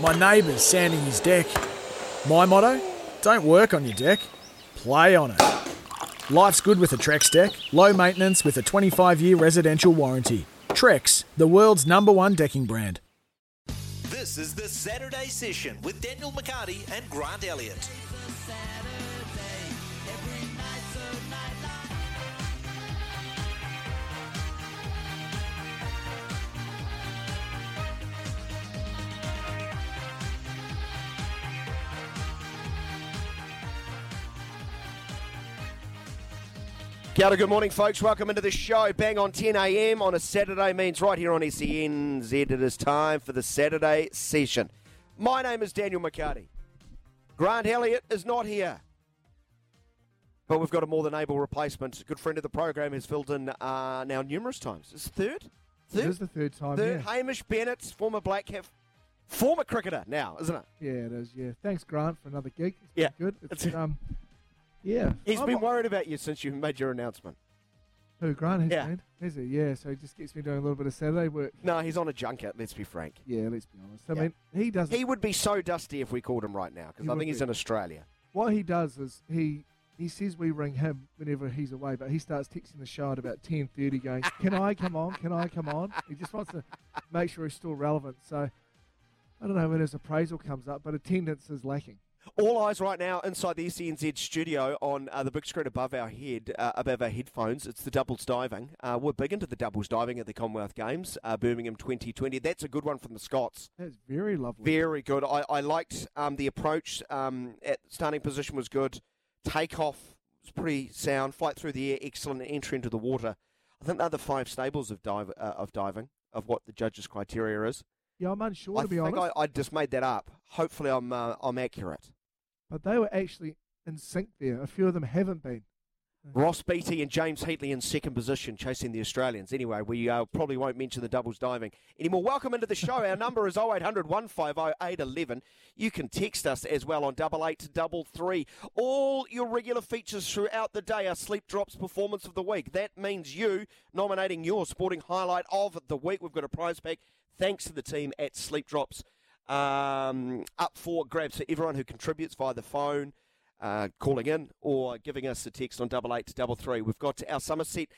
My neighbour's sanding his deck. My motto? Don't work on your deck, play on it. Life's good with a Trex deck, low maintenance with a 25 year residential warranty. Trex, the world's number one decking brand. This is the Saturday session with Daniel McCarty and Grant Elliott. Kia ora, good morning, folks. Welcome into the show. Bang on 10 a.m. on a Saturday means right here on SENZ. It is time for the Saturday session. My name is Daniel McCarty. Grant Elliott is not here. But we've got a more than able replacement. A good friend of the program has filled in uh, now numerous times. It's third? Third? It is the third time. Third. Yeah. Hamish Bennett, former Black Cap, former cricketer now, isn't it? yeah, it is. Yeah. Thanks, Grant, for another gig. It's Yeah. good. It's, It's- um, yeah. He's I'm been not- worried about you since you made your announcement. Who Grant has Yeah. been? Is he? Yeah. So he just gets me doing a little bit of Saturday work. No, he's on a junket, let's be frank. Yeah. Let's be honest. I Yeah. mean, he doesn't. He would be so dusty if we called him right now because He I would think he's be. in Australia. what he does is he he says we ring him whenever he's away, but he starts texting the show at about ten thirty, going, "Can I come on? Can I come on?" He just wants to make sure he's still relevant. So I don't know when his appraisal comes up, but attendance is lacking. All eyes right now inside the SENZ studio on uh, the big screen above our head, uh, above our headphones. It's the doubles diving. Uh, we're big into the doubles diving at the Commonwealth Games, uh, Birmingham 2020. That's a good one from the Scots. That's very lovely. Very good. I, I liked um, the approach. Um, at starting position was good. Takeoff was pretty sound. Flight through the air, excellent. Entry into the water. I think they're the five stables of dive uh, of diving of what the judges' criteria is. Yeah, I'm unsure I to be think honest. I, I just made that up. Hopefully, I'm uh, I'm accurate. But they were actually in sync there. A few of them haven't been. Ross Beatty and James Heatly in second position, chasing the Australians. Anyway, we uh, probably won't mention the doubles diving anymore. Welcome into the show. Our number is 0800 150 811. You can text us as well on double eight double three. All your regular features throughout the day are Sleep Drops Performance of the Week. That means you nominating your sporting highlight of the week. We've got a prize pack thanks to the team at Sleep Drops um, up for grabs. So everyone who contributes via the phone, uh, calling in or giving us a text on double eight double three. We've got our Somerset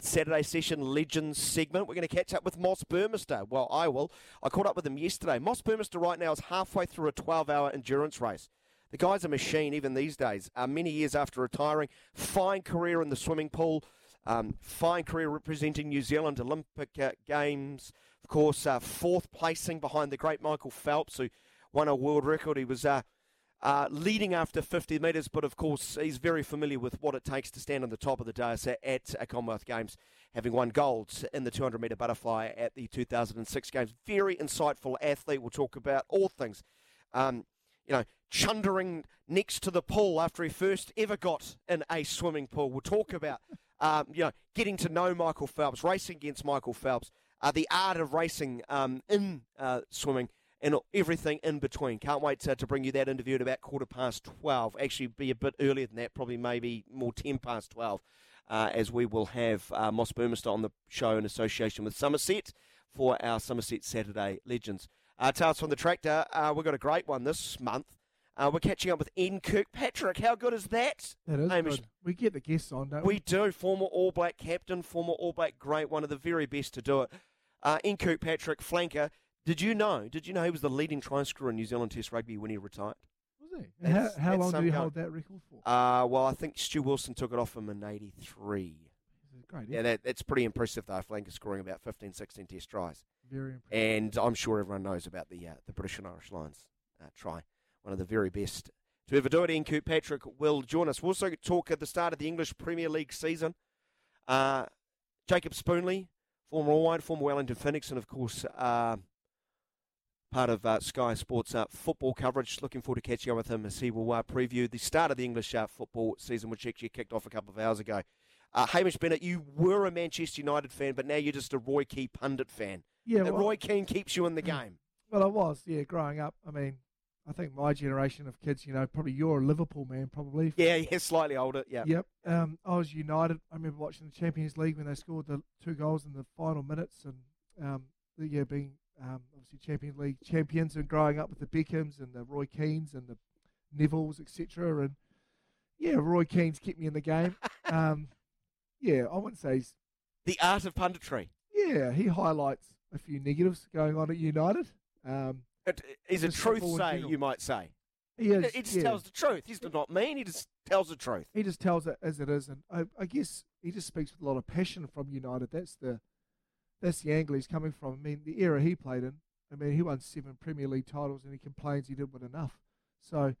Saturday session Legends segment. We're going to catch up with Moss Burmester. Well, I will. I caught up with him yesterday. Moss Burmester right now is halfway through a 12-hour endurance race. The guy's a machine even these days. Uh, many years after retiring, fine career in the swimming pool, um, fine career representing New Zealand Olympic uh, Games. Of course, uh, fourth placing behind the great Michael Phelps, who won a world record. He was uh, leading after 50 metres, but of course he's very familiar with what it takes to stand on the top of the dais at, uh, Commonwealth Games, having won gold in the 200 metre butterfly at the 2006 Games. Very insightful athlete. We'll talk about all things. Um, you know, chundering next to the pool after he first ever got in a swimming pool. We'll talk about, um, you know, getting to know Michael Phelps, racing against Michael Phelps, uh, the art of racing um, in uh, swimming, and everything in between. Can't wait to, to bring you that interview at about quarter past 12. Actually, be a bit earlier than that, probably maybe more 10 past 12, uh, as we will have uh, Moss Burmester on the show in association with Somerset for our Somerset Saturday Legends. Uh, Tales from the Tractor, uh, we've got a great one this month. Uh, we're catching up with Ian Kirkpatrick. How good is that? That is Hamish? good. We get the guests on, don't we? We do. Former All Black captain, former All Black great, one of the very best to do it. Uh, Ian Kirkpatrick, flanker. Did you know? Did you know he was the leading try scorer in New Zealand Test rugby when he retired? Was he? And how how long did he hold that record for? Uh, well, I think Stu Wilson took it off him in '83. Great. Yeah, that, that's pretty impressive though. Flanker scoring about 15, 16 Test tries. Very impressive. And I'm sure everyone knows about the uh, the British and Irish Lions uh, try. One of the very best to ever do it. Ian Kirkpatrick will join us. We'll also talk at the start of the English Premier League season. Uh, Jacob Spoonley, former All White, former Wellington Phoenix, and of course uh, part of uh, Sky Sports uh, football coverage. Looking forward to catching up with him as he will uh, preview the start of the English uh, football season, which actually kicked off a couple of hours ago. Uh, Hamish Bennett, you were a Manchester United fan, but now you're just a Roy Keane pundit fan. Yeah, well, Roy Keane keeps you in the game. well, I was. Yeah, growing up. I mean, I think my generation of kids, you know, probably you're a Liverpool man, probably. Yeah, yeah, slightly older. Yeah. Yep. Um, I was United. I remember watching the Champions League when they scored the two goals in the final minutes, and um, yeah being um, obviously Champions League champions, and growing up with the Beckhams and the Roy Keanes and the Nevilles, etc. And yeah, Roy Keane's kept me in the game. um, yeah, I wouldn't say he's. The art of punditry. Yeah, he highlights a few negatives going on at United. Um, It, he's a truth say, you might say. he is. He just yeah. tells the truth. He's not mean. He just tells the truth. he just tells it as it is, and I, I guess he just speaks with a lot of passion from United. That's the that's the angle he's coming from. I mean, the era he played in. I mean, he won seven Premier League titles, and he complains he didn't win enough. So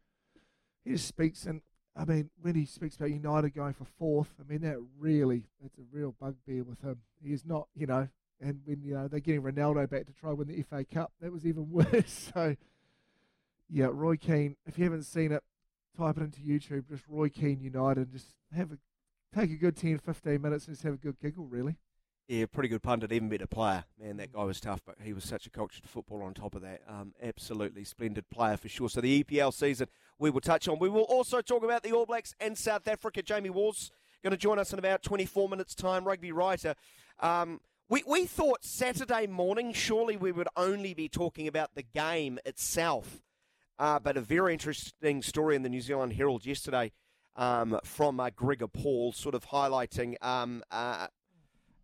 he just speaks, and I mean, when he speaks about United going for fourth, I mean that really that's a real bugbear with him. He is not, you know. And when you know they're getting Ronaldo back to try win the FA Cup, that was even worse. So yeah, Roy Keane. If you haven't seen it, type it into YouTube, just Roy Keane United, and just have a take a good 10, 15 minutes and just have a good giggle, really. Yeah, pretty good pundit, even better player. Man, that guy was tough, but he was such a cultured footballer on top of that. Um, absolutely splendid player for sure. So the EPL season we will touch on. We will also talk about the All Blacks and South Africa. Jamie Wall's going to join us in about 24 minutes' time, rugby writer. Um, we, we thought Saturday morning, surely we would only be talking about the game itself. Uh, but a very interesting story in the New Zealand Herald yesterday um, from uh, Gregor Paul, sort of highlighting um, uh,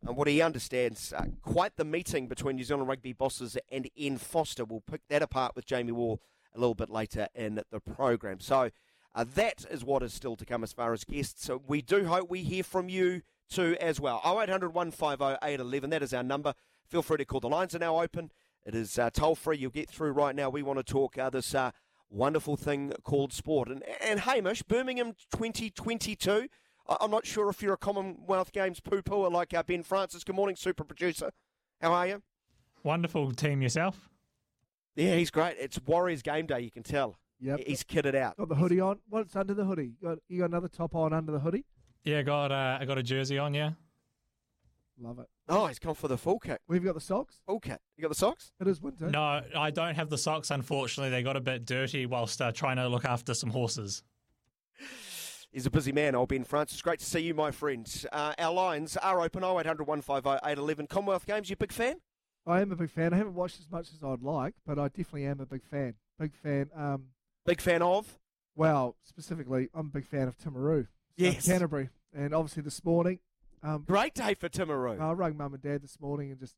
and what he understands, uh, quite the meeting between New Zealand rugby bosses and Ian Foster. We'll pick that apart with Jamie Wall a little bit later in the program. So uh, that is what is still to come as far as guests. So we do hope we hear from you too as well. 0800 150 811, that is our number. Feel free to call. The lines are now open. It is uh, toll free. You'll get through right now. We want to talk uh, this uh, wonderful thing called sport. And, and Hamish, Birmingham 2022. I- I'm not sure if you're a Commonwealth Games poo pooer like uh, Ben Francis. Good morning, super producer. How are you? Wonderful team yourself. Yeah, he's great. It's Warriors game day, you can tell. Yep. He's kitted out. Got the hoodie on. What's under the hoodie? You got you got another top on under the hoodie? Yeah, got uh, I got a jersey on. Yeah, Love it. Oh, he's gone for the full kit. We've got the socks. Full kit. You got the socks? It is winter. no, I don't have the socks. Unfortunately, they got a bit dirty whilst uh, trying to look after some horses. He's a busy man, old Ben Francis. Great to see you, my friend. Uh, our lines are open 0800 150 811. Commonwealth Games, you a big fan? I am a big fan. I haven't watched as much as I'd like, but I definitely am a big fan. Big fan. Um, Big fan of? well, specifically, I'm a big fan of Timaru. Yes. Canterbury, and obviously this morning, um, Great day for Timaru. I rang mum and dad this morning and just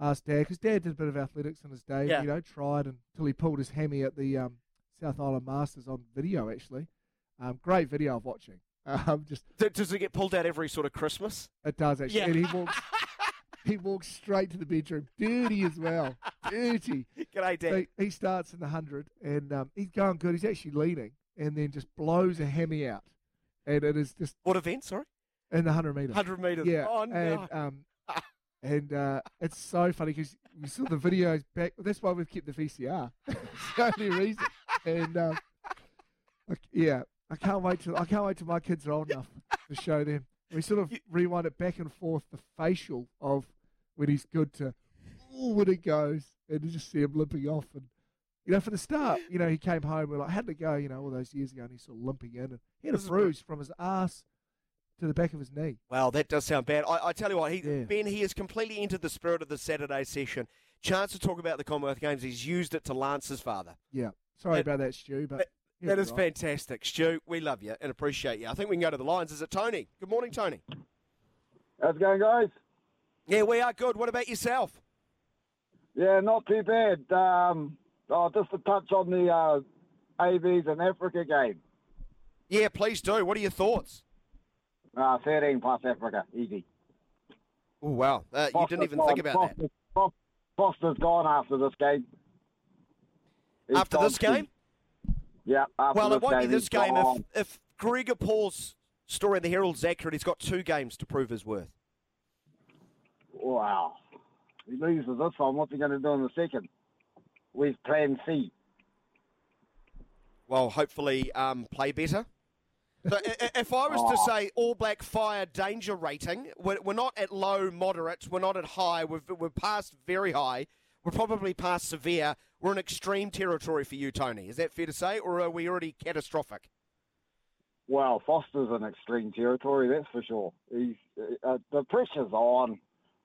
asked dad because dad did a bit of athletics in his day. Yeah. You know, tried until he pulled his hammy at the um, South Island Masters on video. Actually, um, great video of watching. Um, just Does it get pulled out every sort of Christmas? it does actually, Yeah. and he walks. he walks straight to the bedroom, dirty as well, dirty. G'day, Dad. So he starts in the hundred, and um, he's going good. He's actually leaning, and then just blows a hammy out, and it is just what event, sorry? in the hundred meter. 100 metres. Yeah. Oh, no. And um, and uh, it's so funny because we saw the videos back. That's why we've kept the VCR. it's the only reason. And um, yeah, I can't wait till I can't wait till my kids are old enough to show them. We sort of rewind it back and forth the facial of when he's good to ooh, when it goes, and you just see him limping off. And you know, for the start, you know, he came home. We're like, how'd it go? You know, all those years ago, and he's sort of limping in, and he had a bruise from his ass to the back of his knee. Well, that does sound bad. I, I tell you what, he, Yeah. Ben, he has completely entered the spirit of the Saturday session. Chance to talk about the Commonwealth Games. He's used it to lance his father. Yeah. Sorry That- about that, Stu, but he's That is all right. fantastic. Stu, we love you and appreciate you. I think we can go to the lines. Is it Tony? Good morning, Tony. How's it going, guys? Yeah, we are good. What about yourself? Yeah, not too bad. Um, oh, just to touch on the uh, ABs and Africa game. Yeah, please do. What are your thoughts? Uh, 13 plus Africa, easy. Oh, wow. Uh, you didn't even think about that. Foster's, Fos- Foster's gone after this game. He's After this game? too- Yeah. Well, it won't be this game. If, if Gregor Paul's story in the Herald's accurate, he's got two games to prove his worth. Wow. He loses this one. What's he going to do in the second? with Plan C. Well, hopefully, um, play better. So, if I was to Oh. say All Black Fire danger rating, we're, we're not at low, moderate. We're not at high. We've, we're past very high. We're probably past severe. We're in extreme territory for you, Tony. Is that fair to say, or are we already catastrophic? Well, Foster's in extreme territory, that's for sure. He's uh, the pressure's on.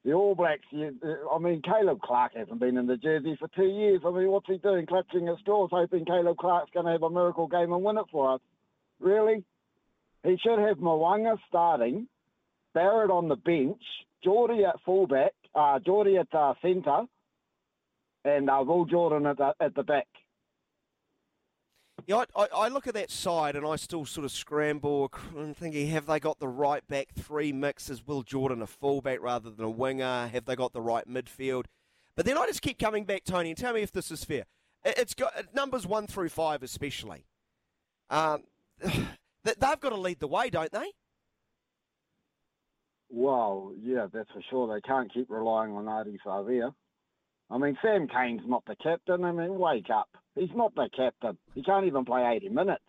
The All Blacks. You, uh, I mean, Caleb Clarke hasn't been in the jersey for two years. I mean, what's he doing? Clutching at straws, hoping Caleb Clarke's going to have a miracle game and win it for us. Really? He should have Mo'unga starting, Barrett on the bench, Jordie at fullback, uh, Jordie at uh, centre, and uh, Will Jordan at the, at the back. Yeah, I, I, look at that side and I still sort of scramble. I'm thinking, have they got the right back three mix? Is Will Jordan a fullback rather than a winger? Have they got the right midfield? But then I just keep coming back, Tony, and tell me if this is fair. It- It's got numbers one through five, especially. Um, they- they've got to lead the way, don't they? Well, yeah, that's for sure. They can't keep relying on Ardie Savea. I mean, Sam Cane's not the captain. I mean, wake up. He's not the captain. He can't even play 80 minutes.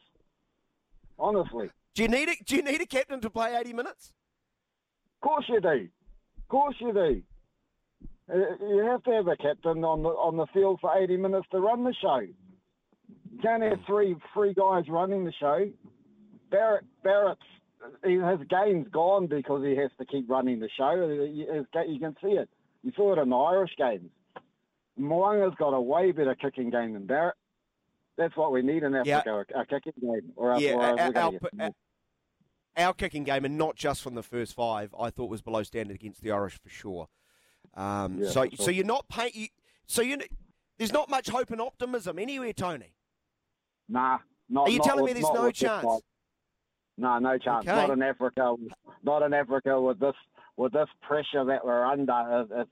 Honestly. Do you need a, Do you need a captain to play 80 minutes? Of course you do. Of course you do. Uh, You have to have a captain on the on the field for 80 minutes to run the show. You can't have three three guys running the show. Barrett Barrett's his game's gone because he has to keep running the show. Ga- You can see it. You saw it in the Irish games. Mo'unga's got a way better kicking game than Barrett. That's what we need in Yeah. Africa, a, a kicking game. Or else, Yeah, or else our, our, our, our kicking game, and not just from the first five, I thought was below standard against the Irish for sure. Um, Yeah, so, for so you're not paying. you, so you there's not much hope and optimism anywhere, Tony. Nah, not. Are you not telling with- me there's no chance? No, no chance. Okay. Not in Africa. Not in Africa with this with this pressure that we're under. It- It's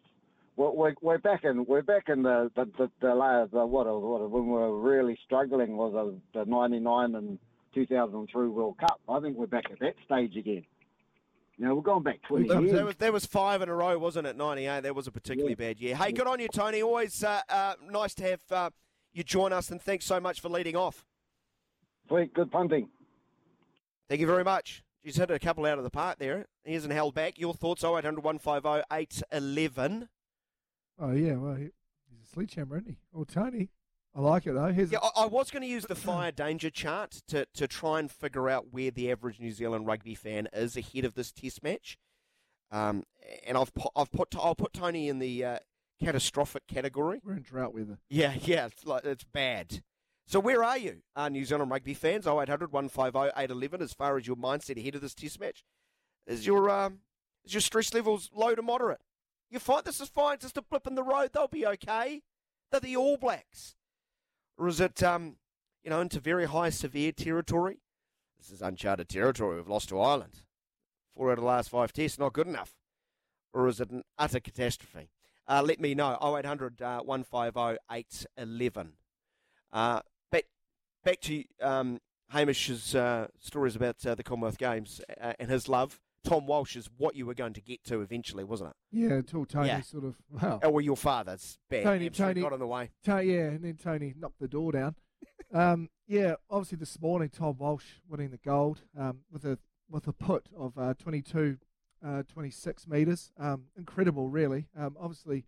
we're, we're, we're back in we're back in the the the, the, la- the what what when we were really struggling was the '99 and 2003 World Cup. I think we're back at that stage again. You know, we're going back 20 That was, years. that was, was five in a row, wasn't it? 98. That was a particularly bad year. Hey, good on you, Tony. Always uh, uh, nice to have uh, you join us, and thanks so much for leading off. Sweet, good punting. Thank you very much. She's hit a couple out of the park there. He hasn't held back. Your thoughts? 0800 150 811. Oh yeah, well he, he's a sledgehammer, isn't he? Or Tony. I like it though. Here's Yeah, I, I was going to use the fire danger chart to, to try and figure out where the average New Zealand rugby fan is ahead of this Test match. Um, and I've put, I've put I'll put Tony in the uh, catastrophic category. we're in drought weather. Yeah, yeah, it's like it's bad. So where are you, uh, New Zealand rugby fans? 0800 150 811 as far as your mindset ahead of this Test match. Is your um, is your stress levels low to moderate? You find this is fine, just a blip in the road. They'll be okay. They're the All Blacks, or is it um, you know, into very high severe territory? This is uncharted territory. We've lost to Ireland. Four out of the last five tests, not good enough. Or is it an utter catastrophe? Uh, let me know. 0800 uh, 150 811. Uh, back, back to um, Hamish's uh, stories about uh, the Commonwealth Games uh, and his love. Tom Walsh is what you were going to get to eventually, wasn't it? Yeah, until Tony Yeah. sort of well, Oh, well, your father's bad. Tony- Tony- got in the way. To- yeah, and then Tony knocked the door down. um, yeah, obviously this morning Tom Walsh winning the gold um, with a with a put of uh, 22, uh, 26 meters. Um, incredible, really. Um, obviously,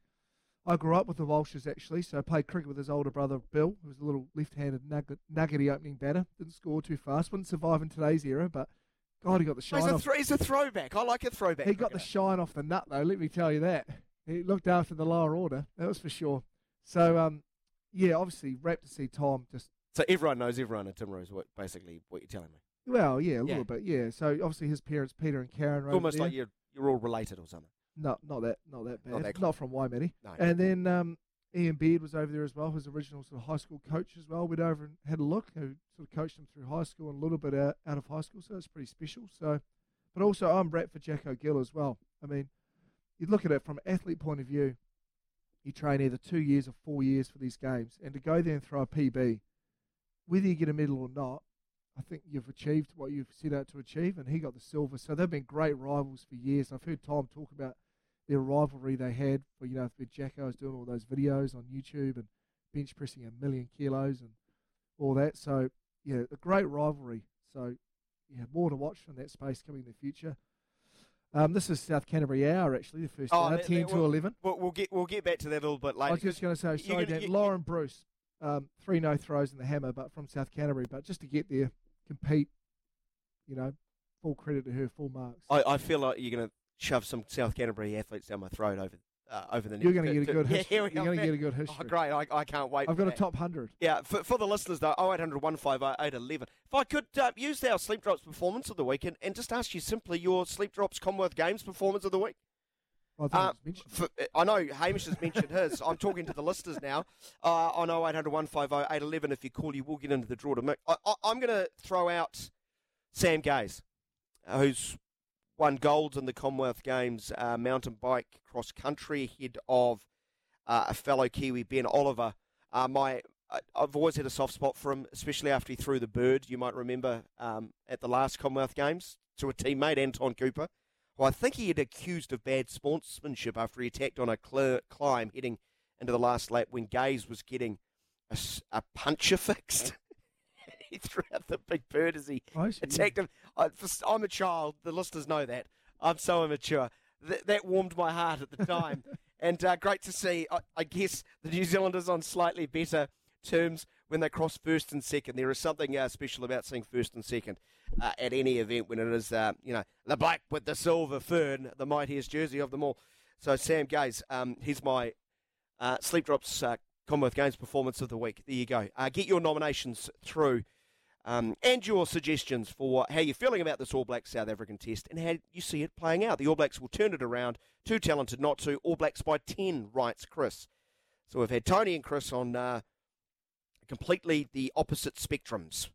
I grew up with the Walshes actually, so I played cricket with his older brother Bill, who was a little left-handed nugget, nuggety opening batter. Didn't score too fast, wouldn't survive in today's era, but God, he got the shine he's, a he's a throwback. I like a throwback. He got the shine off the nut, though. Let me tell you that. He looked after the lower order. That was for sure. So, um, yeah, obviously, wrapped to see Tom just. So everyone knows everyone at Timaru, is what, basically what you're telling me. Well, yeah, a Yeah. little bit, yeah. So obviously his parents, Peter and Karen, It's almost over like you're, you're all related or something. not not that not that bad, Not not, that close. from Waimeri. No. And then um, Ian Beard was over there as well, his original sort of high school coach as well. Went over and had a look, who sort of coached him through high school and a little bit out, out of high school, so it's pretty special. So, but also I'm Bradford Jacko Gill as well. I mean, you look at it from an athlete point of view. You train either two years or four years for these games, and to go there and throw a PB, whether you get a medal or not, I think you've achieved what you've set out to achieve, and he got the silver. So they've been great rivals for years. I've heard Tom talk about their rivalry they had for you know with Jacko was doing all those videos on YouTube and bench pressing a million kilos and all that. So yeah, a great rivalry. So yeah, more to watch in that space coming in the future. Um, this is South Canterbury Hour actually, the first hour, ten that- to we'll- eleven. We'll, we'll get we'll get back to that a little bit later. I was just going to say, sorry, gonna- Dan, Lauren Bruce, um, three no throws in the hammer, but from South Canterbury. But just to get there, compete, you know, full credit to her, full marks. I, I feel like you're going to shove some South Canterbury athletes down my throat over uh, over the next. You're going to get a good to- history. Yeah, You're going to get a good history. Oh, great! I, I can't wait. I've got a top hundred. Yeah, for, for the listeners though, 0800 150 811. If I could uh, use our Sleep Drops performance of the week and, and just ask you simply your Sleep Drops Commonwealth Games performance of the week. I Uh, for, I know Hamish has mentioned his. I'm talking to the listeners now uh, on 0800 150 811. If you call, you will get into the draw to mix. I, I, I'm going to throw out Sam Gaze, uh, who's won golds in the Commonwealth Games, uh, mountain bike, cross country, ahead of uh, a fellow Kiwi, Ben Oliver. Uh, my, I, I've always had a soft spot for him, especially after he threw the bird. You might remember um, at the last Commonwealth Games to a teammate, Anton Cooper. who I think he had accused of bad sportsmanship after he attacked on a cl- climb heading into the last lap when Gaze was getting a puncher fixed. threw the big bird as he I see, yeah. attacked him. I, I'm a child. The listeners know that. I'm so immature. Th- that warmed my heart at the time. and uh, great to see, I, I guess, the New Zealanders on slightly better terms when they cross first and second. There is something uh, special about seeing first and second uh, at any event when it is, uh, you know, the black with the silver fern, the mightiest jersey of them all. So Sam Gaze, um, he's my uh, Sleep Drops uh, Commonwealth Games performance of the week. There you go. Uh, get your nominations through um, and your suggestions for how you're feeling about this All Blacks South African test and how you see it playing out. The All Blacks will turn it around. Too talented not to. All Blacks by 10, writes Chris. So we've had Tony and Chris on uh, completely the opposite spectrums.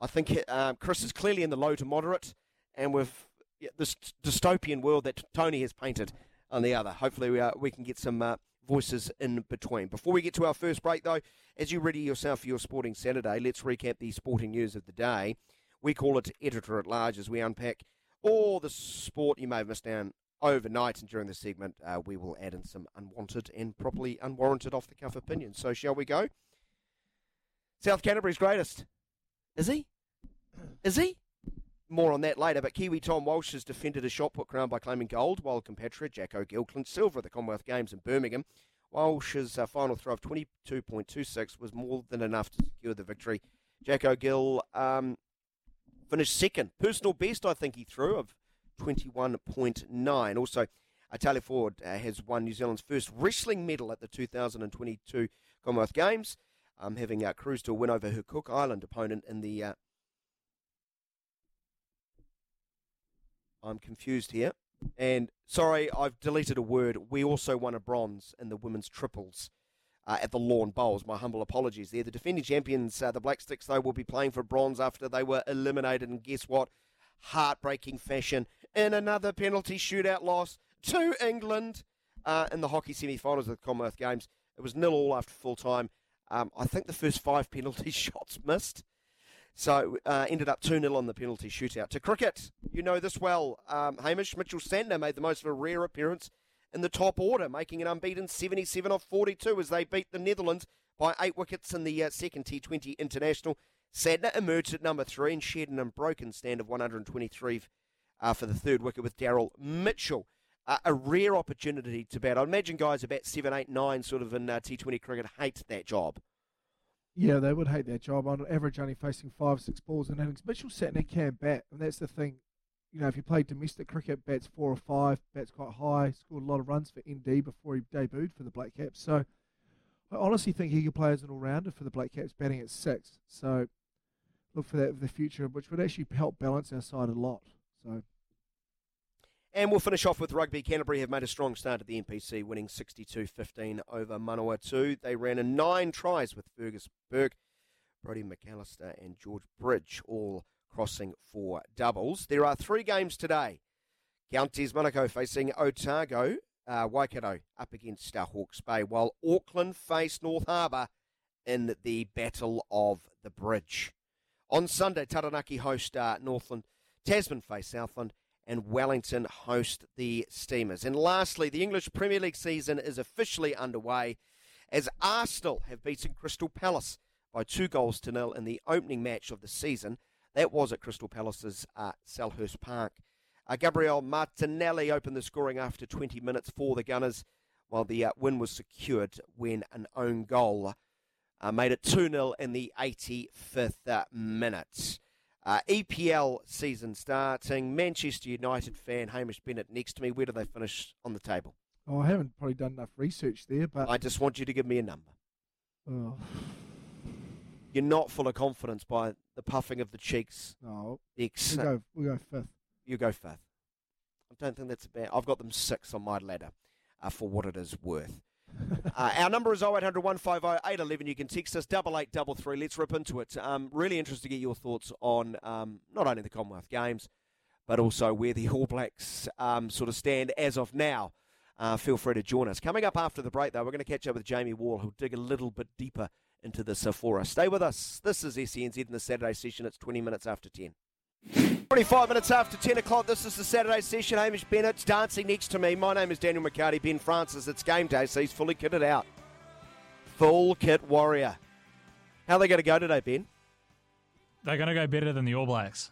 I think uh, Chris is clearly in the low to moderate, and with yeah, this dystopian world that Tony has painted on the other. Hopefully, we, uh, we can get some uh, voices in between. Before we get to our first break, though, as you ready yourself for your Sporting Saturday, let's recap the sporting news of the day. We call it Editor at Large as we unpack all the sport you may have missed down overnight. And during the segment, uh, we will add in some unwanted and properly unwarranted off the cuff opinions. So, shall we go? South Canterbury's greatest. Is he? Is he? More on that later, but Kiwi Tom Walsh has defended his shot put crown by claiming gold, while compatriot Jacko Gill silver at the Commonwealth Games in Birmingham. Walsh's uh, final throw of 22.26 was more than enough to secure the victory. Jacko Gill um, finished second. Personal best, I think he threw, of 21.9. Also, Tayla Ford uh, has won New Zealand's first wrestling medal at the 2022 Commonwealth Games, um, having uh, cruised to a win over her Cook Island opponent in the. Uh, I'm confused here. And sorry, I've deleted a word. We also won a bronze in the women's triples uh, at the Lawn Bowls. My humble apologies there. The defending champions, uh, the Black Sticks, though, will be playing for bronze after they were eliminated. And guess what? Heartbreaking fashion in another penalty shootout loss to England uh, in the hockey semi-finals of the Commonwealth Games. It was nil all after full time. Um, I think the first five penalty shots missed. So uh, ended up 2 0 on the penalty shootout. To cricket, you know this well. Um, Hamish Mitchell Santner made the most of a rare appearance in the top order, making an unbeaten 77 off 42 as they beat the Netherlands by eight wickets in the uh, second T20 international. Santner emerged at number three and shared an unbroken stand of 123 uh, for the third wicket with Daryl Mitchell. Uh, a rare opportunity to bat. I imagine guys about 7, 8, 9 sort of in uh, T20 cricket hate that job. Yeah, they would hate that job. On average, only facing five, six balls in innings. Mitchell Santner can bat, and that's the thing. You know, if you play domestic cricket, bats four or five, bats quite high, scored a lot of runs for ND before he debuted for the Black Caps. So I honestly think he could play as an all-rounder for the Black Caps, batting at six. So look for that for the future, which would actually help balance our side a lot. So And we'll finish off with rugby. Canterbury have made a strong start at the NPC, winning 62-15 over Manawatu. They ran in nine tries with Fergus Burke, Brodie McAlister and George Bridge, all crossing for doubles. There are three games today. Counties Manukau facing Otago, uh, Waikato up against uh, Hawke's Bay, while Auckland face North Harbour in the Battle of the Bridge. On Sunday, Taranaki host uh, Northland, Tasman face Southland, and Wellington host the Steamers. And lastly, the English Premier League season is officially underway. as Arsenal have beaten Crystal Palace by two goals to nil in the opening match of the season. That was at Crystal Palace's uh, Selhurst Park. Uh, Gabriel Martinelli opened the scoring after 20 minutes for the Gunners, while the uh, win was secured when an own goal uh, made it 2 0 in the 85th uh, minute. Uh, EPL season starting. Manchester United fan Hamish Bennett next to me. Where do they finish on the table? Oh, I haven't probably done enough research there, but I just want you to give me a number. oh, You're not full of confidence by the puffing of the cheeks. no, The ex- we'll go, we'll go fifth. you go fifth. I don't think that's a bad. I've got them six on my ladder uh, for what it is worth. uh, our number is 0800 150 811. You can text us double eight double three. Let's rip into it. Um, really interested to get your thoughts on um, not only the Commonwealth Games, but also where the All Blacks um, sort of stand as of now. Uh, feel free to join us. Coming up after the break, though, we're going to catch up with Jamie Wall, who'll dig a little bit deeper into for us. Stay with us. This is SENZ in the Saturday session. It's 20 minutes after 10. 25 minutes after 10 o'clock, this is the Saturday session. Hamish Bennett's dancing next to me. My name is Daniel McCarty. Ben Francis, it's game day, so he's fully kitted out. Full kit warrior. How are they going to go today, Ben? They're going to go better than the All Blacks.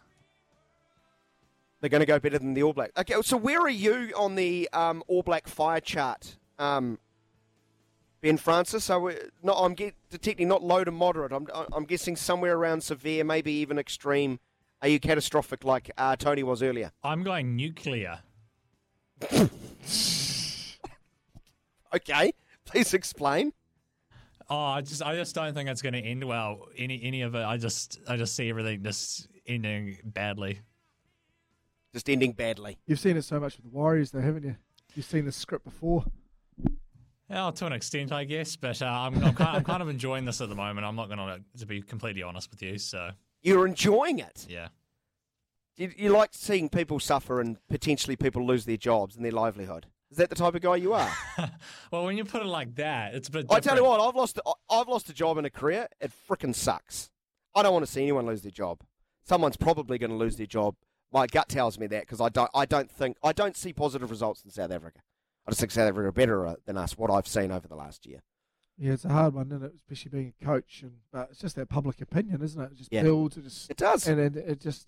They're going to go better than the All Blacks. Okay, so where are you on the um, All Black fire chart, um, Ben Francis? So we're not, I'm get, detecting not low to moderate. I'm, I'm guessing somewhere around severe, maybe even extreme. Are you catastrophic like uh, Tony was earlier? I'm going nuclear. Okay, please explain. Oh, I just I just don't think it's going to end well. Any any of it. I just I just see everything just ending badly. Just ending badly. You've seen it so much with the Warriors, though, haven't you? You've seen the script before. Well, to an extent, I guess, but uh, I'm I'm kind, I'm kind of enjoying this at the moment. I'm not going to to be completely honest with you. So You're enjoying it. yeah, You, you like seeing people suffer and potentially people lose their jobs and their livelihood. Is that the type of guy you are? well, when you put it like that, it's a bit. I tell you what, I've lost I've lost a job in a career. It frickin' sucks. I don't want to see anyone lose their job. Someone's probably going to lose their job. My gut tells me that because I don't I don't think I don't see positive results in South Africa. I just think South Africa are better uh, than us. What I've seen over the last year. Yeah, it's a hard one, isn't it? Especially being a coach, and but it's just that public opinion, isn't it? It just Yeah. builds, it just It does. and it, it just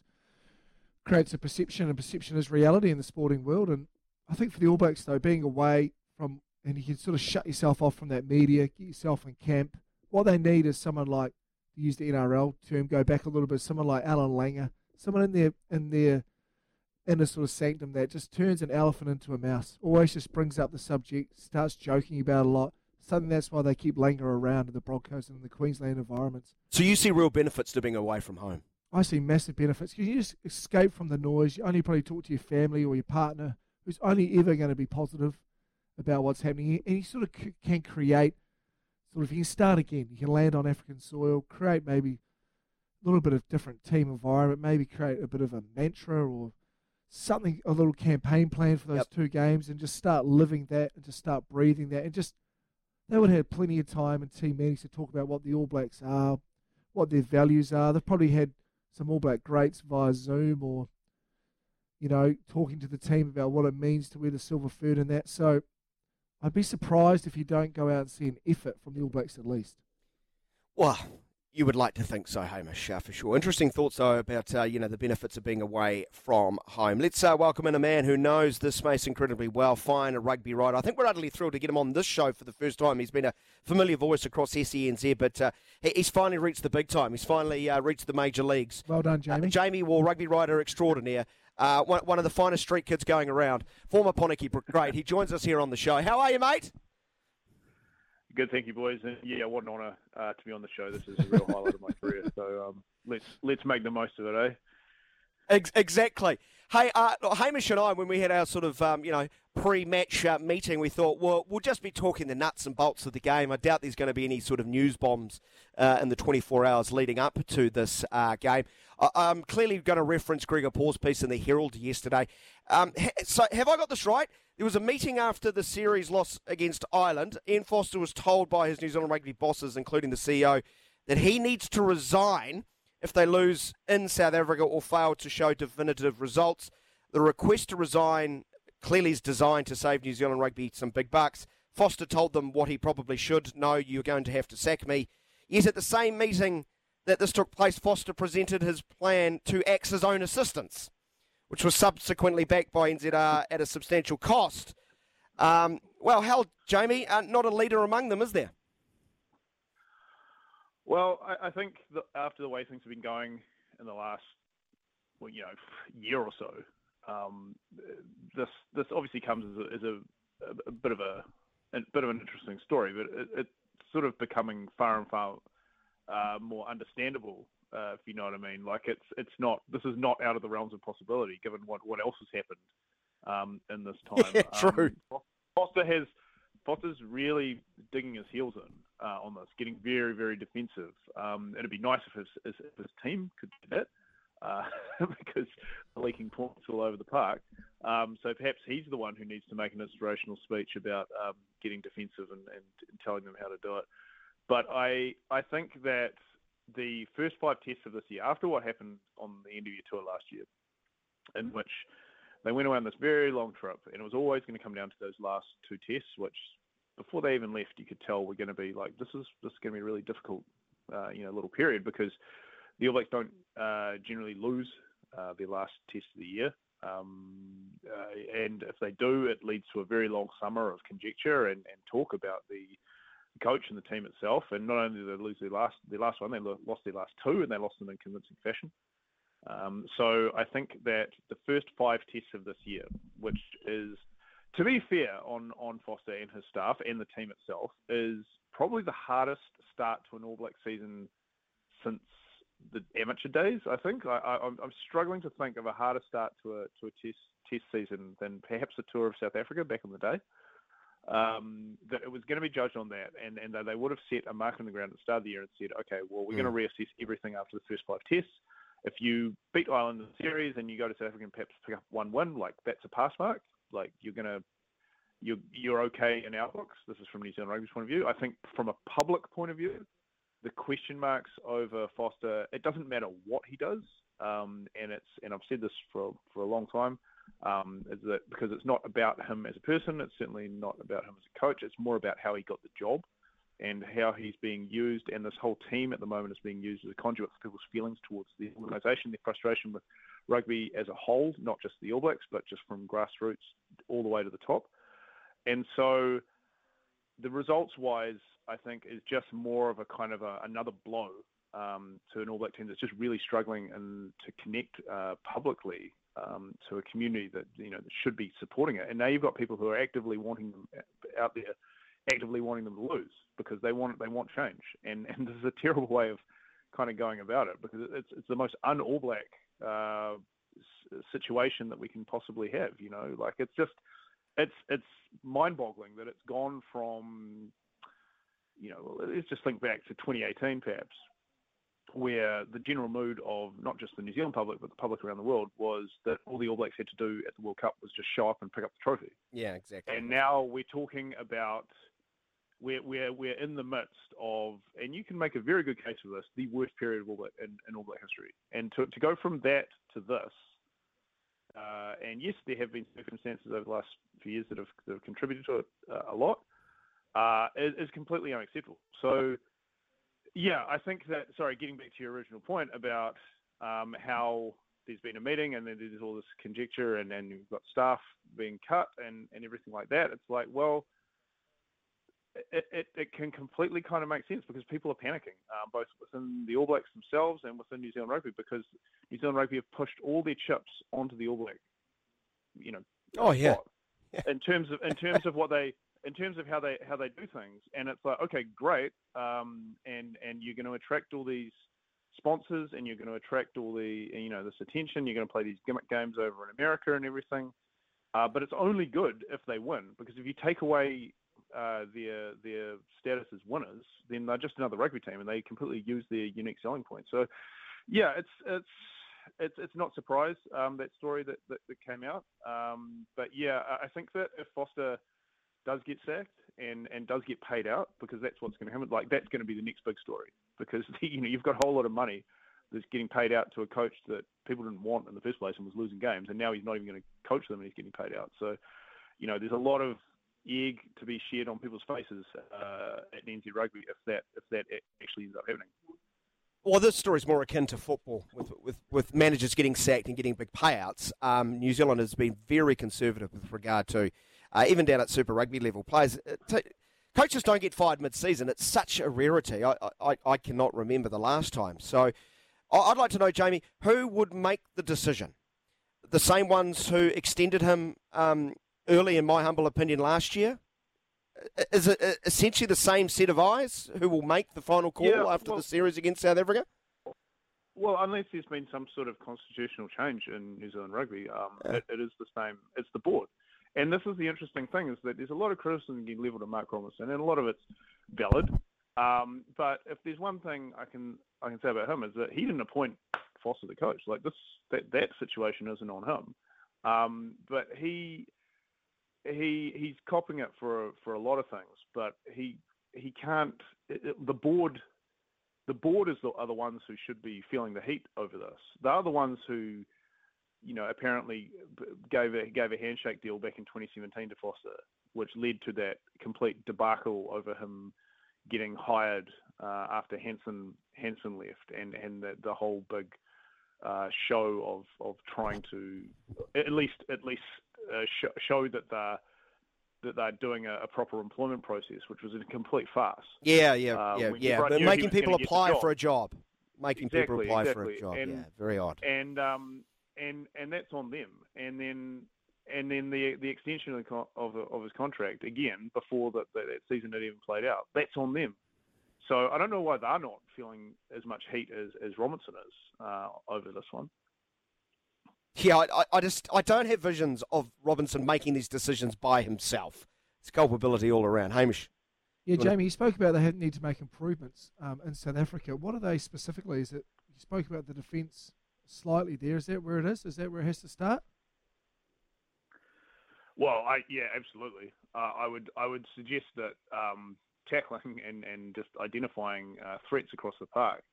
creates a perception, and perception is reality in the sporting world. And I think for the All Blacks, though, being away from and you can sort of shut yourself off from that media, get yourself in camp. What they need is someone like to use the NRL term, go back a little bit, someone like Allan Langer, someone in their in their inner sort of sanctum that just turns an elephant into a mouse. Always just brings up the subject, starts joking about a lot. Something that's why they keep Langer around in the Broncos and in the Queensland environments. So you see real benefits to being away from home. I see massive benefits you just escape from the noise. You only probably talk to your family or your partner, who's only ever going to be positive about what's happening, and you sort of c- can create. Sort of, you can start again. You can land on African soil, create maybe a little bit of different team environment, maybe create a bit of a mantra or something, a little campaign plan for those Yep. two games, and just start living that and just start breathing that, and just they would have plenty of time and team meetings to talk about what the All Blacks are, what their values are. They've probably had some All Black greats via Zoom or, you know, talking to the team about what it means to wear the silver food and that. So I'd be surprised if you don't go out and see an effort from the All Blacks at least. Well, you would like to think so, Hamish, uh, for sure. Interesting thoughts, though, about uh, you know the benefits of being away from home. Let's uh, welcome in a man who knows this space incredibly well, fine, a rugby writer. I think we're utterly thrilled to get him on this show for the first time. He's been a familiar voice across SENZ, but uh, he- he's finally reached the big time. He's finally uh, reached the major leagues. Well done, Uh, Jamie. Jamie Wall, rugby writer extraordinaire. Uh, one, one of the finest street kids going around. Former Poneke great. He joins us here on the show. How are you, mate? Good, thank you, boys. And yeah, what an honour uh, to be on the show. This is a real highlight of my career. So um, let's let's make the most of it, eh? Ex- exactly. Hey, uh, Hamish and I, when we had our sort of, um, you know, pre-match uh, meeting, we thought, well, we'll just be talking the nuts and bolts of the game. I doubt there's going to be any sort of news bombs uh, in the 24 hours leading up to this uh, game. I- I'm clearly going to reference Gregor Paul's piece in the Herald yesterday. Um, ha- so, have I got this right? There was a meeting after the series loss against Ireland. Ian Foster was told by his New Zealand rugby bosses, including the CEO, that he needs to resign if they lose in South Africa or fail to show definitive results. The request to resign clearly is designed to save New Zealand rugby some big bucks. Foster told them what he probably should know you're going to have to sack me. Yet at the same meeting that this took place, Foster presented his plan to AXA's own assistants, which was subsequently backed by NZR at a substantial cost. Um, well, hell, Jamie, uh, not a leader among them, is there? Well, I, I think after the way things have been going in the last, well, you know, year or so, um, this this obviously comes as a, as a, a bit of a, a, bit of an interesting story, but it, it's sort of becoming far and far uh, more understandable, uh, if you know what I mean. Like it's it's not this is not out of the realms of possibility, given what what else has happened um, in this time. Yeah, true. Um, Foster has Foster's really digging his heels in uh, on this, getting very very defensive. Um, it'd be nice if his, his, if his team could do that. Uh, because leaking points all over the park. Um, so perhaps he's the one who needs to make an inspirational speech about um, getting defensive and, and, and, telling them how to do it. But I I think that the first five tests of this year, after what happened on the end of your tour last year, in which they went around this very long trip, and it was always going to come down to those last two tests, which before they even left, you could tell we're going to be like this is this is going to be a really difficult, uh, you know, little period because the All Blacks don't uh, generally lose uh, their last test of the year. Um, uh, and if they do, it leads to a very long summer of conjecture and, and talk about the coach and the team itself. And not only did they lose their last their last one, they lost their last two, and they lost them in convincing fashion. Um, so I think that the first five tests of this year, which is, to be fair, on on Foster and his staff and the team itself, is probably the hardest start to an All Black season since the amateur days. I think I, am struggling to think of a harder start to a to a test test season than perhaps the tour of South Africa back in the day. Um, that it was going to be judged on that, and and they would have set a mark on the ground at the start of the year and said, okay, well we're mm. going to reassess everything after the first five tests. If you beat Ireland in the series and you go to South Africa and perhaps pick up one win, like that's a pass mark. Like you're going to you're, you're okay in our books. This is from New Zealand Rugby's point of view. I think from a public point of view, the question marks over Foster. It doesn't matter what he does, um, and it's and I've said this for for a long time. Um, is that because it's not about him as a person. It's certainly not about him as a coach. It's more about how he got the job and how he's being used. And this whole team at the moment is being used as a conduit for people's feelings towards the organisation, their frustration with rugby as a whole, not just the All Blacks, but just from grassroots all the way to the top. And so, the results wise, I think, is just more of a kind of a, another blow um, to an All Black team that's just really struggling and to connect uh, publicly um, to a community that you know that should be supporting it. And now you've got people who are actively wanting them uh, out there, actively wanting them to lose because they want they want change. And and this is a terrible way of kind of going about it because it's it's the most un All Black uh, situation that we can possibly have. You know, like it's just it's it's mind-boggling that it's gone from you know, let's just think back to 2018 perhaps, where the general mood of not just the New Zealand public, but the public around the world was that all the All Blacks had to do at the World Cup was just show up and pick up the trophy. Yeah, exactly. And now we're talking about we're, we're, we're in the midst of, and you can make a very good case for this, the worst period of All Black, in, in All Black history. And to, to go from that to this, uh, and yes, there have been circumstances over the last few years that have, that have contributed to it uh, a lot uh, is, is, completely unacceptable. So, yeah, I think that, sorry, getting back to your original point about um, how there's been a meeting and then there's all this conjecture and then you've got staff being cut and, and everything like that. It's like, well, it, it, it can completely kind of make sense because people are panicking, um, both within the All Blacks themselves and within New Zealand Rugby, because New Zealand Rugby have pushed all their chips onto the All Black, you know. Oh yeah. In terms of in terms of what they in terms of how they how they do things. And it's like, okay, great, um, and and you're going to attract all these sponsors, and you're going to attract all the you know this attention. You're going to play these gimmick games over in America and everything. Uh, but it's only good if they win, because if you take away uh, their their status as winners, then they're just another rugby team, and they completely use their unique selling point. So, yeah, it's it's it's it's not surprise um, that story that, that, that came out. Um, but yeah, I think that if Foster does get sacked and, and does get paid out because that's what's going to happen. Like that's going to be the next big story because you know you've got a whole lot of money that's getting paid out to a coach that people didn't want in the first place and was losing games, and now he's not even going to coach them and he's getting paid out. So, you know, there's a lot of egg to be shared on people's faces uh, at NZ Rugby if that if that actually ends up happening. Well, this story is more akin to football, with, with, with managers getting sacked and getting big payouts. Um, New Zealand has been very conservative with regard to, uh, even down at Super Rugby level, players. Uh, t- coaches don't get fired mid-season. It's such a rarity. I, I, I cannot remember the last time. So I'd like to know, Jamie, who would make the decision? The same ones who extended him um, early, in my humble opinion, last year? Is it uh, essentially the same set of eyes who will make the final call Yeah, after well- the series against South Africa? Well, unless there's been some sort of constitutional change in New Zealand rugby, um, Yeah. it, it is the same. It's the board, and this is the interesting thing: is that there's a lot of criticism getting levelled at Mark Robinson, and a lot of it's valid. Um, but if there's one thing I can I can say about him is that he didn't appoint Foster the coach. Like this, that that situation isn't on him. Um, but he he he's copping it for for a lot of things, but he he can't. It- the board the board is the, are the ones who should be feeling the heat over this. They are the ones who, you know, apparently gave a gave a handshake deal back in 2017 to Foster, which led to that complete debacle over him getting hired uh, after Hansen Hansen left, and and the, the whole big uh, show of of trying to at least at least uh, sh- show that they're that they're doing a, a proper employment process, which was a complete farce. Yeah, yeah, Uh, yeah, yeah. But making people apply for a job, making people apply exactly. for a job. And- yeah, very odd. and um, and and that's on them. And then and then the the extension of the con- of, of his contract again before that that that season had even played out. That's on them. So I don't know why they're not feeling as much heat as as Robinson is uh, over this one. Yeah, I, I- I just I don't have visions of Robinson making these decisions by himself. It's culpability all around. Hamish. Yeah, Wanna- Jamie, you spoke about they need to make improvements um, in South Africa. What are they specifically? Is it you spoke about the defence slightly there? Is that where it is? Is that where it has to start? Well, I yeah, absolutely. Uh, I would I would suggest that um, tackling and, and just identifying uh, threats across the park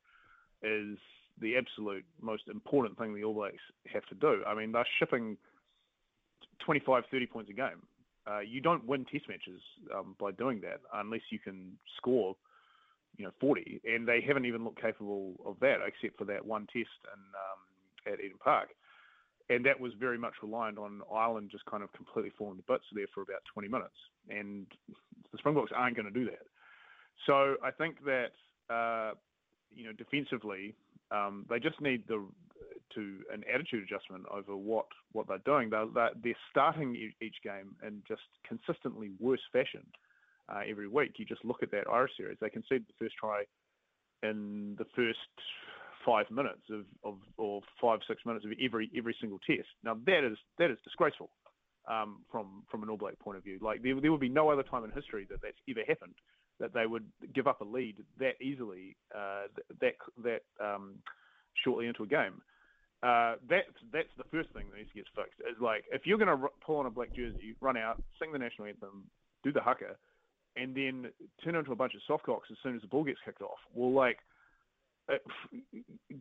is the absolute most important thing the All Blacks have to do. I mean, they're shipping 25, 30 points a game. Uh, you don't win test matches um, by doing that unless you can score, you know, 40. And they haven't even looked capable of that except for that one test in, um, at Eden Park and that was very much reliant on Ireland just kind of completely falling to bits there for about 20 minutes. And the Springboks aren't going to do that. So I think that uh, you know defensively um, they just need the to an attitude adjustment over what what they're doing. They're they're, starting each game in just consistently worse fashion uh, every week. You just look at that Irish series; they conceded the first try in the first five minutes of, of or five six minutes of every every single test. Now that is that is disgraceful um, from from an All Black point of view. Like there, there would be no other time in history that that's ever happened that they would give up a lead that easily uh, that that um, shortly into a game. Uh, that's that's the first thing that needs to get fixed. Is like if you're going to r- pull on a black jersey, run out, sing the national anthem, do the haka, and then turn into a bunch of soft softcocks as soon as the ball gets kicked off. Well, like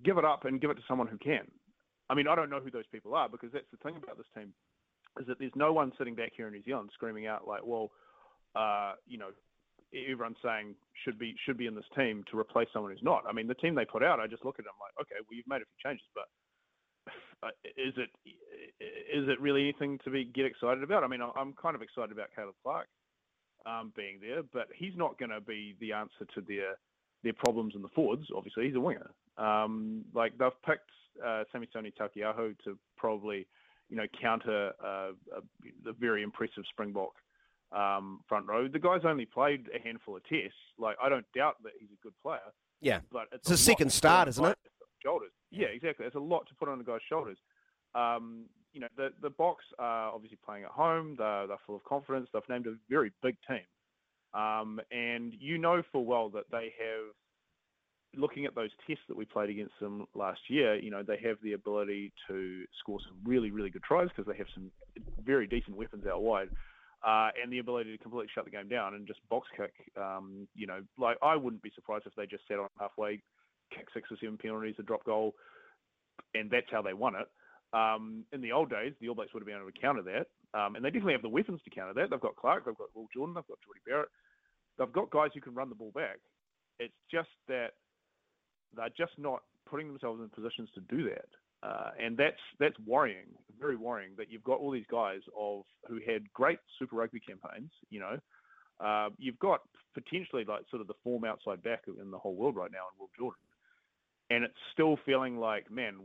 give it up and give it to someone who can. I mean, I don't know who those people are because that's the thing about this team is that there's no one sitting back here in New Zealand screaming out like, well, uh, you know, everyone's saying should be should be in this team to replace someone who's not. I mean, the team they put out, I just look at them like, okay, well, you've made a few changes, but uh, is it is it really anything to be get excited about? I mean, I'm- I'm kind of excited about Caleb Clarke um, being there, but he's not going to be the answer to their their problems in the forwards. Obviously, he's a winger. Um, like they've picked uh, Samisoni Taukei'aho to probably, you know, counter uh, uh, the very impressive Springbok um, front row. The guy's only played a handful of tests. Like I don't doubt that he's a good player, Yeah. but it's, It's a second start, isn't it? Shoulders. Yeah, exactly. It's a lot to put on a guy's shoulders. Um, you know, the the Boks are obviously playing at home. They're, they're full of confidence. They've named a very big team, um, and you know full well that they have. Looking at those tests that we played against them last year, you know they have the ability to score some really, really good tries because they have some very decent weapons out wide, uh, and the ability to completely shut the game down and just box kick. Um, you know, like I wouldn't be surprised if they just sat on halfway, kick six or seven penalties, a drop goal, and that's how they won it. Um, in the old days, the All Blacks would have been able to counter that, um, and they definitely have the weapons to counter that. They've got Clarke, they've got Will Jordan, they've got Jordie Barrett, they've got guys who can run the ball back. It's just that they're just not putting themselves in positions to do that. Uh, and that's that's worrying, very worrying that you've got all these guys of who had great Super Rugby campaigns. You know, uh, you've got potentially like sort of the form outside back in the whole world right now in Will Jordan, and it's still feeling like, man,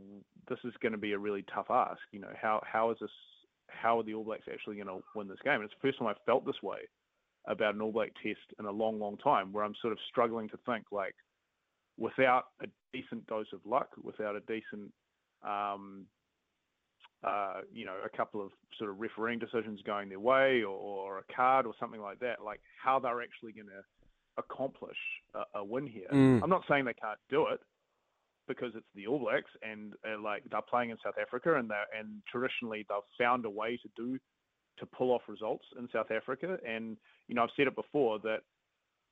this is going to be a really tough ask. You know, how how is this? How are the All Blacks actually going to win this game? And it's the first time I've felt this way about an All Black test in a long, long time, where I'm sort of struggling to think like, without a decent dose of luck, without a decent um, uh, you know, a couple of sort of refereeing decisions going their way or, or a card or something like that, like how they're actually going to accomplish a, a, win here. Mm. I'm not saying they can't do it because it's the All Blacks and uh, like they're playing in South Africa and they and traditionally they've found a way to do to pull off results in South Africa. And you know, I've said it before that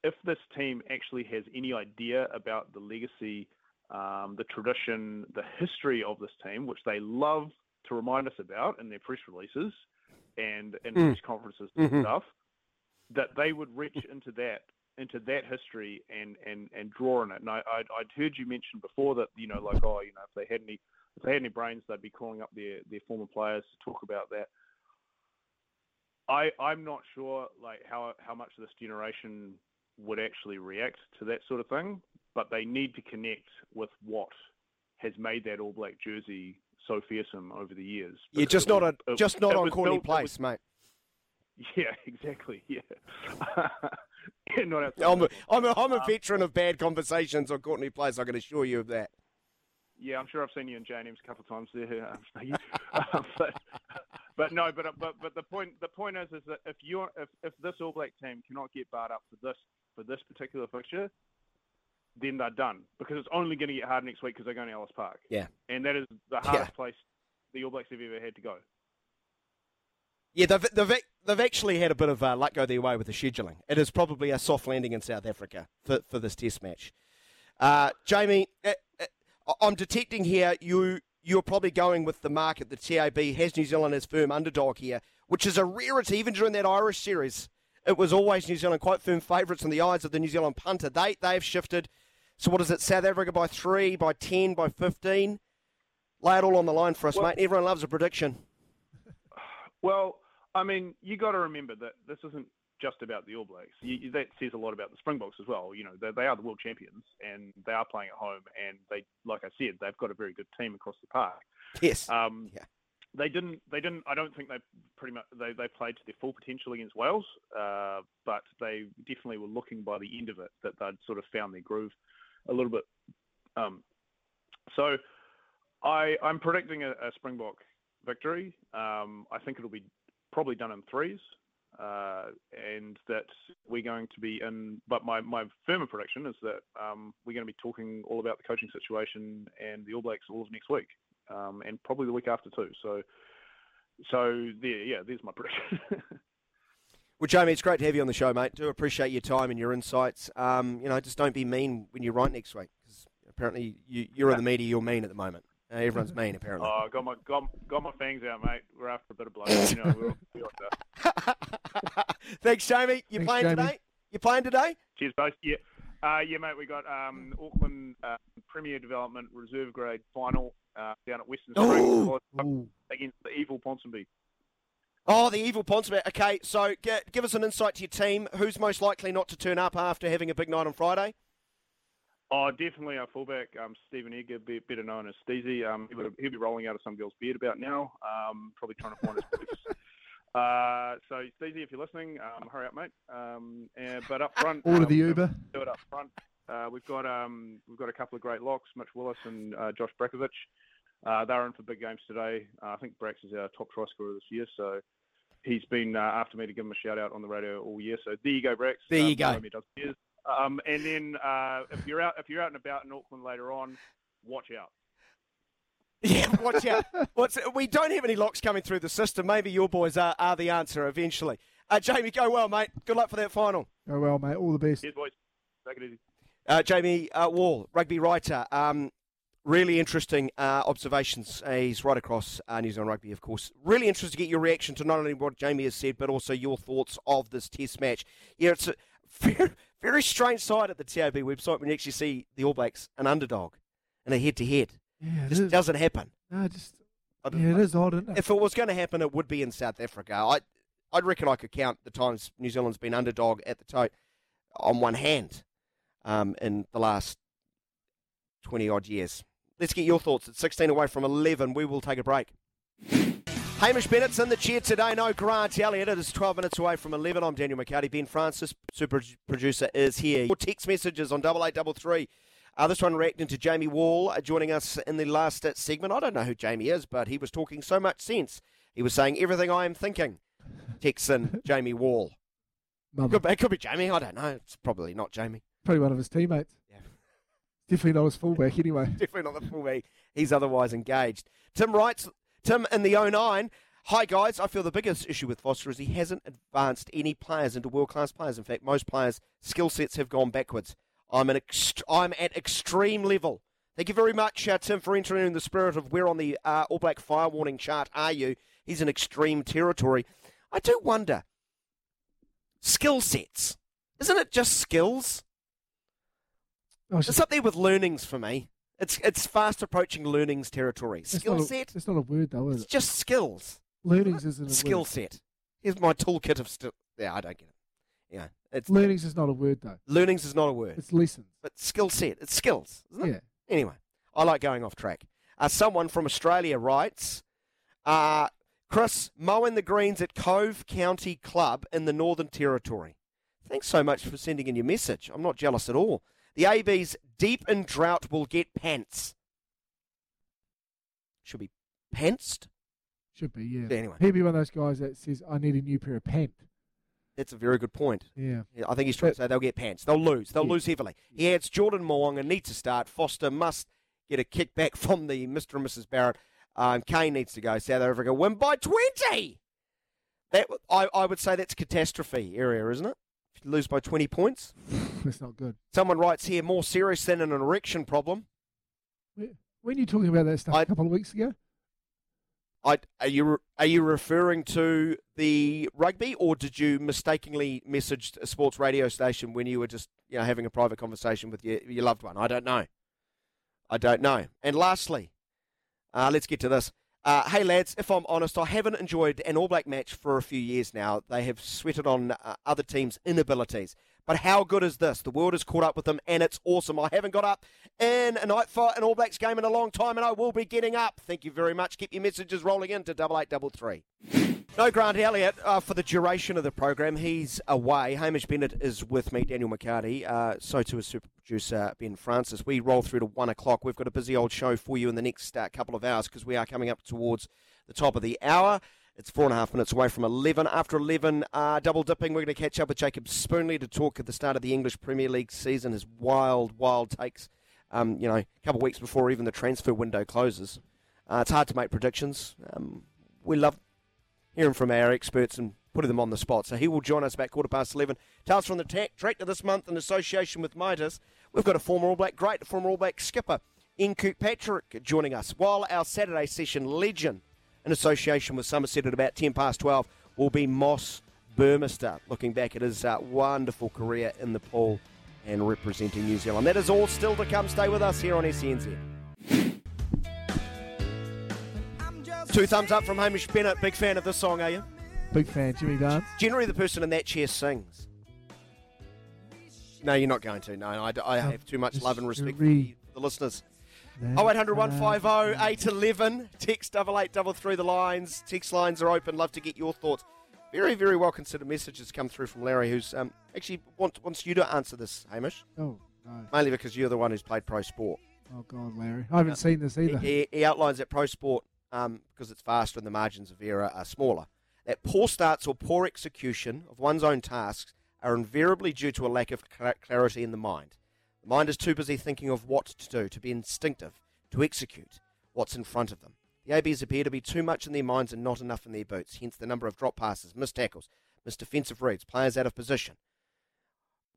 if this team actually has any idea about the legacy um, the tradition, the history of this team, which they love to remind us about in their press releases and in Mm. press conferences and Mhm. stuff, that they would reach into that into that history and and and draw on it. And I I'd, I'd heard you mention before that you know like oh you know if they had any if they had any brains they'd be calling up their their former players to talk about that. I I'm not sure like how how much this generation would actually react to that sort of thing, but they need to connect with what has made that All Black jersey so fearsome over the years. Yeah, just not on just not on Courtney built- Place, was- mate. Yeah, exactly. Yeah. yeah not outside I'm a. I'm a, I'm a Um, veteran of bad conversations on Courtney Place. I can assure you of that. Yeah, I'm sure I've seen you in J&M's a couple of times there. um, Um, but, but no, but but but the point the point is is that if you're if, if this All Black team cannot get barred up for this for this particular fixture, then they're done because it's only going to get hard next week because they're going to Ellis Park. Yeah. and that is the hardest place the All Blacks have ever had to go. Yeah, they've, they've, they've actually had a bit of uh, luck go their way with the scheduling. It is probably a soft landing in South Africa for, for this test match. Uh, Jamie, uh, uh, I'm detecting here you, you're probably going with the market. The TAB has New Zealand as firm underdog here, which is a rarity even during that Irish series. It was always New Zealand quite firm favourites in the eyes of the New Zealand punter. They, they've shifted. So what is it, South Africa by 3, by 10, by 15? Lay it all on the line for us, Well- mate. Everyone loves a prediction. Well, I mean, you got to remember that this isn't just about the All Blacks. You- that says a lot about the Springboks as well. You know, they, they are the world champions and they are playing at home. And they, like I said, they've got a very good team across the park. Yes. Um, Yeah. They didn't. They didn't. I don't think they pretty much they, they played to their full potential against Wales, uh, but they definitely were looking by the end of it that they'd sort of found their groove a little bit. Um, so I, I'm predicting a, a Springbok victory. Um, I think it'll be probably done in threes, uh, and that we're going to be in. But my, my firmer prediction is that um, we're going to be talking all about the coaching situation and the All Blacks all of next week, um, and probably the week after too. So, so there, yeah, there's my prediction. Well, Jamie, it's great to have you on the show, mate. Do appreciate your time and your insights. Um, you know, just don't be mean when you write next week, because apparently you, you're in the media. You're mean at the moment. Uh, everyone's mean, apparently. oh, got my got, got my fangs out, mate. We're after a bit of blood. You know, we'll be like that. Thanks, Jamie. You Thanks, playing Jamie. today? You playing today? Cheers, both. Yeah, uh, yeah, mate. We got um, Auckland uh, Premier Development Reserve Grade Final uh, down at Western. Springs against the evil Ponsonby. Oh, the evil Ponsonby. Okay, so g- give us an insight to your team. Who's most likely not to turn up after having a big night on Friday? Oh, definitely our fullback, um, Stephen Egger, better known as Steezy. Um, he'll be rolling out of some girl's beard about now, um, probably trying to find his. Uh, so, Steezy, if you're listening, um, hurry up, mate. Um, and, but up front, Order um, the Uber. do it up front. Uh, we've got um, we've got a couple of great locks, Mitch Willis and uh, Josh Brakovic. Uh, they're in for big games today. Uh, I think Brax is our top try scorer this year, so he's been uh, after me to give him a shout out on the radio all year. So there you go, Brax. There you Um, go. Naomi does cheers. Um, and then uh, if you're out if you're out and about in Auckland later on, watch out. Yeah, watch out. What's, we don't have any locks coming through the system. Maybe your boys are, are the answer eventually. Uh, Jamie, go well, mate. Good luck for that final. Go well, mate. All the best. Cheers, boys. Take it easy. Uh, Jamie uh, Wall, rugby writer. Um, Really interesting uh, observations. Uh, he's right across uh, New Zealand Rugby, of course. Really interested to get your reaction to not only what Jamie has said, but also your thoughts of this Test match. Yeah, it's a very, very strange side at the TAB website when you actually see the All Blacks an underdog in a head-to-head. Yeah, it Just is. doesn't happen. No, just I don't yeah, it know. is odd, isn't it? If it was going to happen, it would be in South Africa. I, I'd reckon I could count the times New Zealand's been underdog at the tote on one hand um, in the last 20 odd years. Let's get your thoughts. It's 16 away from 11. We will take a break. Hamish Bennett's in the chair today. No Grant Elliott. It is 12 minutes away from 11. I'm Daniel McHardy. Ben Francis, super producer, is here. Your text messages on 8833. Uh, this one reacting to Jamie Wall uh, joining us in the last uh, segment. I don't know who Jamie is, but he was talking so much sense. He was saying everything I am thinking. Texan Jamie Wall. Mother. Could be, it could be Jamie. I don't know. It's probably not Jamie. Probably one of his teammates. Yeah. Definitely not his fullback anyway. Definitely not the fullback. He's otherwise engaged. Tim writes, Tim in the 09. Hi guys, I feel the biggest issue with Foster is he hasn't advanced any players into world class players. In fact, most players' skill sets have gone backwards. I'm an ext- I'm at extreme level. Thank you very much, uh, Tim, for entering in the spirit of where on the uh, All Black fire warning chart are you? He's in extreme territory. I do wonder. Skill sets. Isn't it just skills? Oh, it's, It's up there with learnings for me. It's it's fast approaching learnings territory. it's Skill set. It's not a word though, is It's it? just skills. Learnings isn't a Skill word. set. Here's my toolkit of still. Yeah, I don't get it. Yeah, it's Learnings is not a word though. learnings is not a word, It's lessons. but skill set. It's skills, isn't it? Yeah. Anyway, I like going off track. Uh, someone from Australia writes, uh, Chris, mowing the greens at Cove County Club in the Northern Territory. Thanks so much for sending in your message. I'm not jealous at all. The AB's deep in drought will get pants. Should be pantsed? Should be, yeah. Anyway. He'd be one of those guys that says, I need a new pair of pants. That's a very good point. Yeah. I think he's trying to say they'll get pants. They'll lose. They'll Yeah. lose heavily. He adds Jordan Mo'unga needs to start. Foster must get a kickback from the Mr. and Mrs. Barrett. Um, Cane needs to go. South Africa win by 20. That I, I would say that's catastrophe area, isn't it? If you lose by 20 points. That's not good. Someone writes here, more serious than an erection problem. When you talking about that stuff I- a couple of weeks ago? I, are you are you referring to the rugby, or did you mistakenly message a sports radio station when you were just you know having a private conversation with your your loved one? I don't know. I don't know. And lastly, uh, let's get to this. Uh, hey lads, if I'm honest, I haven't enjoyed an All Black match for a few years now. They have sweated on uh, other teams' inabilities. But how good is this? The world has caught up with them, and it's awesome. I haven't got up in a night for an All Blacks game in a long time, and I will be getting up. Thank you very much. Keep your messages rolling in to double eight double three. No Grant Elliott uh, for the duration of the program. He's away. Hamish Bennett is with me, Daniel McHardy. Uh, so too is super producer Ben Francis. We roll through to one o'clock. We've got a busy old show for you in the next uh, couple of hours because we are coming up towards the top of the hour. It's four and a half minutes away from 11. After 11, uh, double dipping, we're going to catch up with Jacob Spoonley to talk at the start of the English Premier League season, his wild, wild takes, um, you know, a couple of weeks before even the transfer window closes. Uh, it's hard to make predictions. Um, we love hearing from our experts and putting them on the spot. So he will join us about quarter past 11. Tales from the ta- tractor this month in association with Midas. We've got a former All Black, great former All Black skipper, in Kirkpatrick, joining us. While our Saturday session legend, in association with Somerset at about 10 past 12, will be Moss Burmester, looking back at his uh, wonderful career in the pool and representing New Zealand. That is all still to come. Stay with us here on SENZ. Two thumbs up from Hamish Bennett. Big fan of this song, are you? Big fan, Jimmy Barnes. Generally, the person in that chair sings. No, you're not going to. No, I, I have too much love and respect for the, for the listeners. Oh, 0800 150 811. Text 8833 the lines. Text lines are open. Love to get your thoughts. Very, very well considered messages come through from Larry, who's um, actually wants, wants you to answer this, Hamish. Oh, no. Mainly because you're the one who's played pro sport. Oh, God, Larry. I haven't seen this either. He, he outlines that pro sport, um, because it's faster and the margins of error are smaller, that poor starts or poor execution of one's own tasks are invariably due to a lack of clarity in the mind. The mind is too busy thinking of what to do, to be instinctive, to execute what's in front of them. The ABs appear to be too much in their minds and not enough in their boots, hence the number of drop passes, missed tackles, missed defensive reads, players out of position.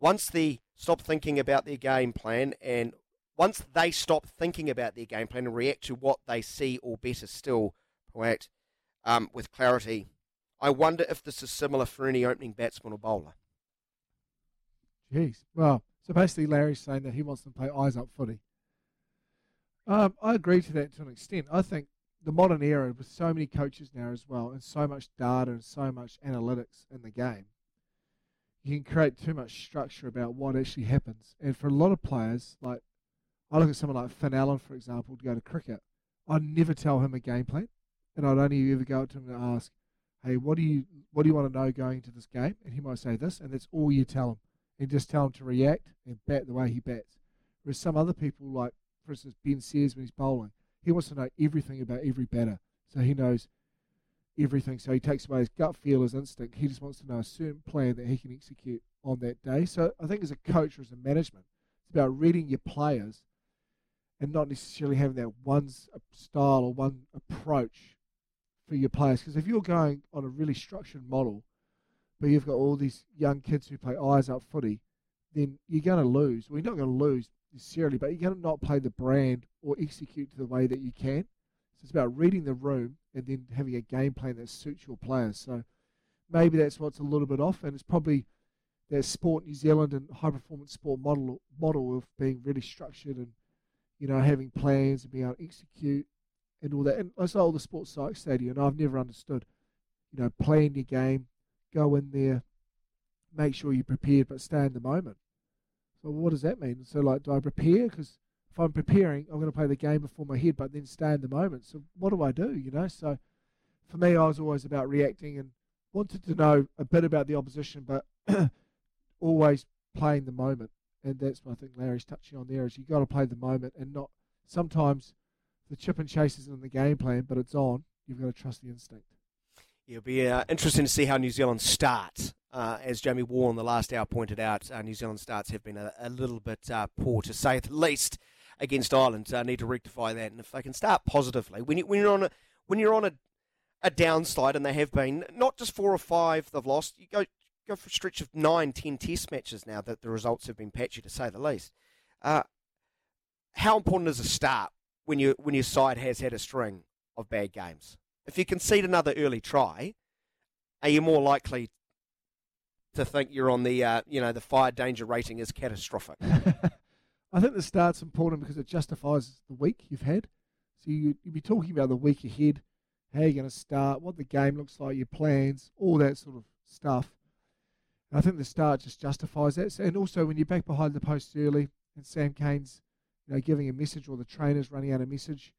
Once they stop thinking about their game plan and once they stop thinking about their game plan and react to what they see, or better still, proact um, with clarity, I wonder if this is similar for any opening batsman or bowler. Jeez. Well, so basically, Larry's saying that he wants them to play eyes up footy. Um, I agree to that to an extent. I think the modern era with so many coaches now as well, and so much data and so much analytics in the game, you can create too much structure about what actually happens. And for a lot of players, like I look at someone like Finn Allen, for example, to go to cricket, I'd never tell him a game plan, and I'd only ever go up to him and ask, "Hey, what do you what do you want to know going into this game?" And he might say this, and that's all you tell him, and just tell him to react and bat the way he bats. Whereas some other people, like for instance Ben Sears when he's bowling, he wants to know everything about every batter, so he knows everything. So he takes away his gut feel, his instinct. He just wants to know a certain plan that he can execute on that day. So I think as a coach or as a management, it's about reading your players and not necessarily having that one uh, style or one approach for your players. Because if you're going on a really structured model, but you've got all these young kids who play eyes up footy, then you're going to lose. Well, you're not going to lose necessarily, but you're going to not play the brand or execute to the way that you can. So it's about reading the room and then having a game plan that suits your players. So maybe that's what's a little bit off, and it's probably that Sport New Zealand and high performance sport model model of being really structured and you know having plans and being able to execute and all that. And I saw all the sports psych stadium, and I've never understood. You know, plan your game, go in there, make sure you're prepared, but stay in the moment. So what does that mean? So like, do I prepare? Because if I'm preparing, I'm going to play the game before my head, but then stay in the moment. So what do I do? You know, so for me, I was always about reacting and wanted to know a bit about the opposition, but always playing the moment. And that's what I think Larry's touching on there is you got to play the moment and not sometimes the chip and chase isn't in the game plan, but it's on. You've got to trust the instinct. It'll be uh, interesting to see how New Zealand starts. Uh, as Jamie Wall in the last hour pointed out, uh, New Zealand starts have been a, a little bit uh, poor, to say the least, against Ireland. Uh, need to rectify that, and if they can start positively, when, you, when you're on a when you're on a, a downslide, and they have been not just four or five they've lost, you go go for a stretch of nine, ten Test matches now that the results have been patchy, to say the least. Uh, how important is a start when you when your side has had a string of bad games? If you concede another early try, are you more likely to think you're on the uh, you know the fire danger rating is catastrophic? I think the start's important because it justifies the week you've had. So you you'd be talking about the week ahead, how you're going to start, what the game looks like, your plans, all that sort of stuff. And I think the start just justifies that. And also when you're back behind the post early and Sam Cane's you know giving a message or the trainer's running out a message,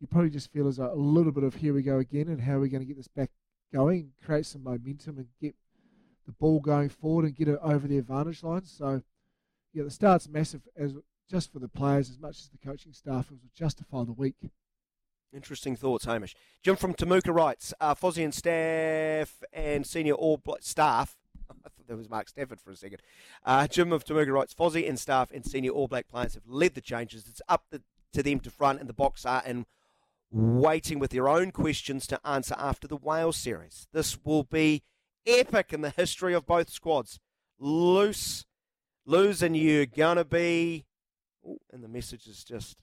you probably just feel as a, a little bit of here we go again and how are we going to get this back going, create some momentum and get the ball going forward and get it over the advantage line. So yeah, the start's massive as just for the players as much as the coaching staff. It was justify the week. Interesting thoughts, Hamish. Jim from Temuka writes, uh, Fozzie and staff and senior All Black staff. I thought that was Mark Stafford for a second. Uh, Jim of Temuka writes, Fozzie and staff and senior All Black players have led the changes. It's up the, to them to front, and the Boks are in waiting with their own questions to answer after the Wales series. This will be epic in the history of both squads. Loose, losing you're gonna be. Ooh, and the message is just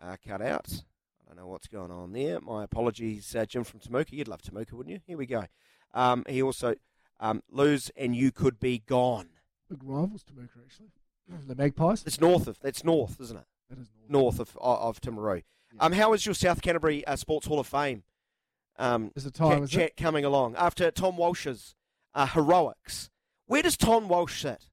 uh, cut out. I don't know what's going on there. My apologies, uh, Jim from Temuka. You'd love Temuka, wouldn't you? Here we go. Um, he also um, lose and you could be gone. Big rivals Temuka actually. The Magpies. It's north of. That's north, isn't it? That is North north. of of, of Timaru. Um, how is your South Canterbury uh, Sports Hall of Fame um, Is it time? chat, is chat coming along after Tom Walsh's uh, heroics? Where does Tom Walsh sit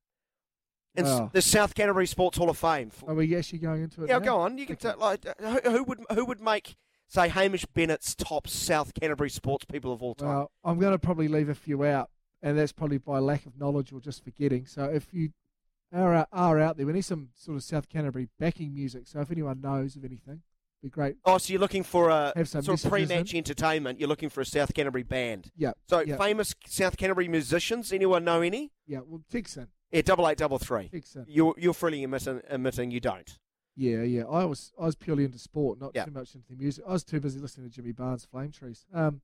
in Wow. the South Canterbury Sports Hall of Fame? Are we actually going into it? yeah, now? go on. You can Okay. t- like uh, who, who would who would make say Hamish Bennett's top South Canterbury sports people of all time? Well, I'm going to probably leave a few out, and that's probably by lack of knowledge or just forgetting. So if you are are out there, we need some sort of South Canterbury backing music. So if anyone knows of anything, be great. oh, so you're looking for a some sort of pre-match in. entertainment. You're looking for a South Canterbury band. Yeah. So yeah, famous South Canterbury musicians. Anyone know any? yeah. Well, Texan, Yeah, double eight, double three. Texan. You're you're freely admitting, admitting you don't. Yeah, yeah. I was I was purely into sport, not Yeah. too much into the music. I was too busy listening to Jimmy Barnes' Flame Trees. Um,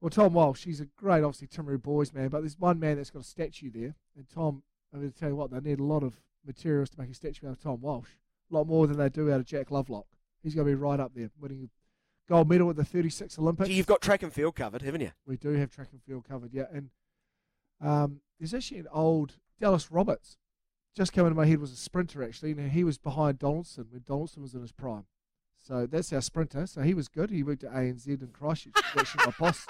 well, Tom Walsh, he's a great, obviously Timaru boys man, but there's one man that's got a statue there, and Tom. I'm going to tell you what, they need a lot of materials to make a statue out of Tom Walsh. A lot more than they do out of Jack Lovelock. He's going to be right up there, winning gold medal at the 36 Olympics. Gee, you've got track and field covered, haven't you? We do have track and field covered, yeah. And um, there's actually an old Dallas Roberts. Just came into my head was a sprinter actually, and he was behind Donaldson when Donaldson was in his prime. So that's our sprinter. So he was good. He worked at ANZ and Christchurch. Actually my boss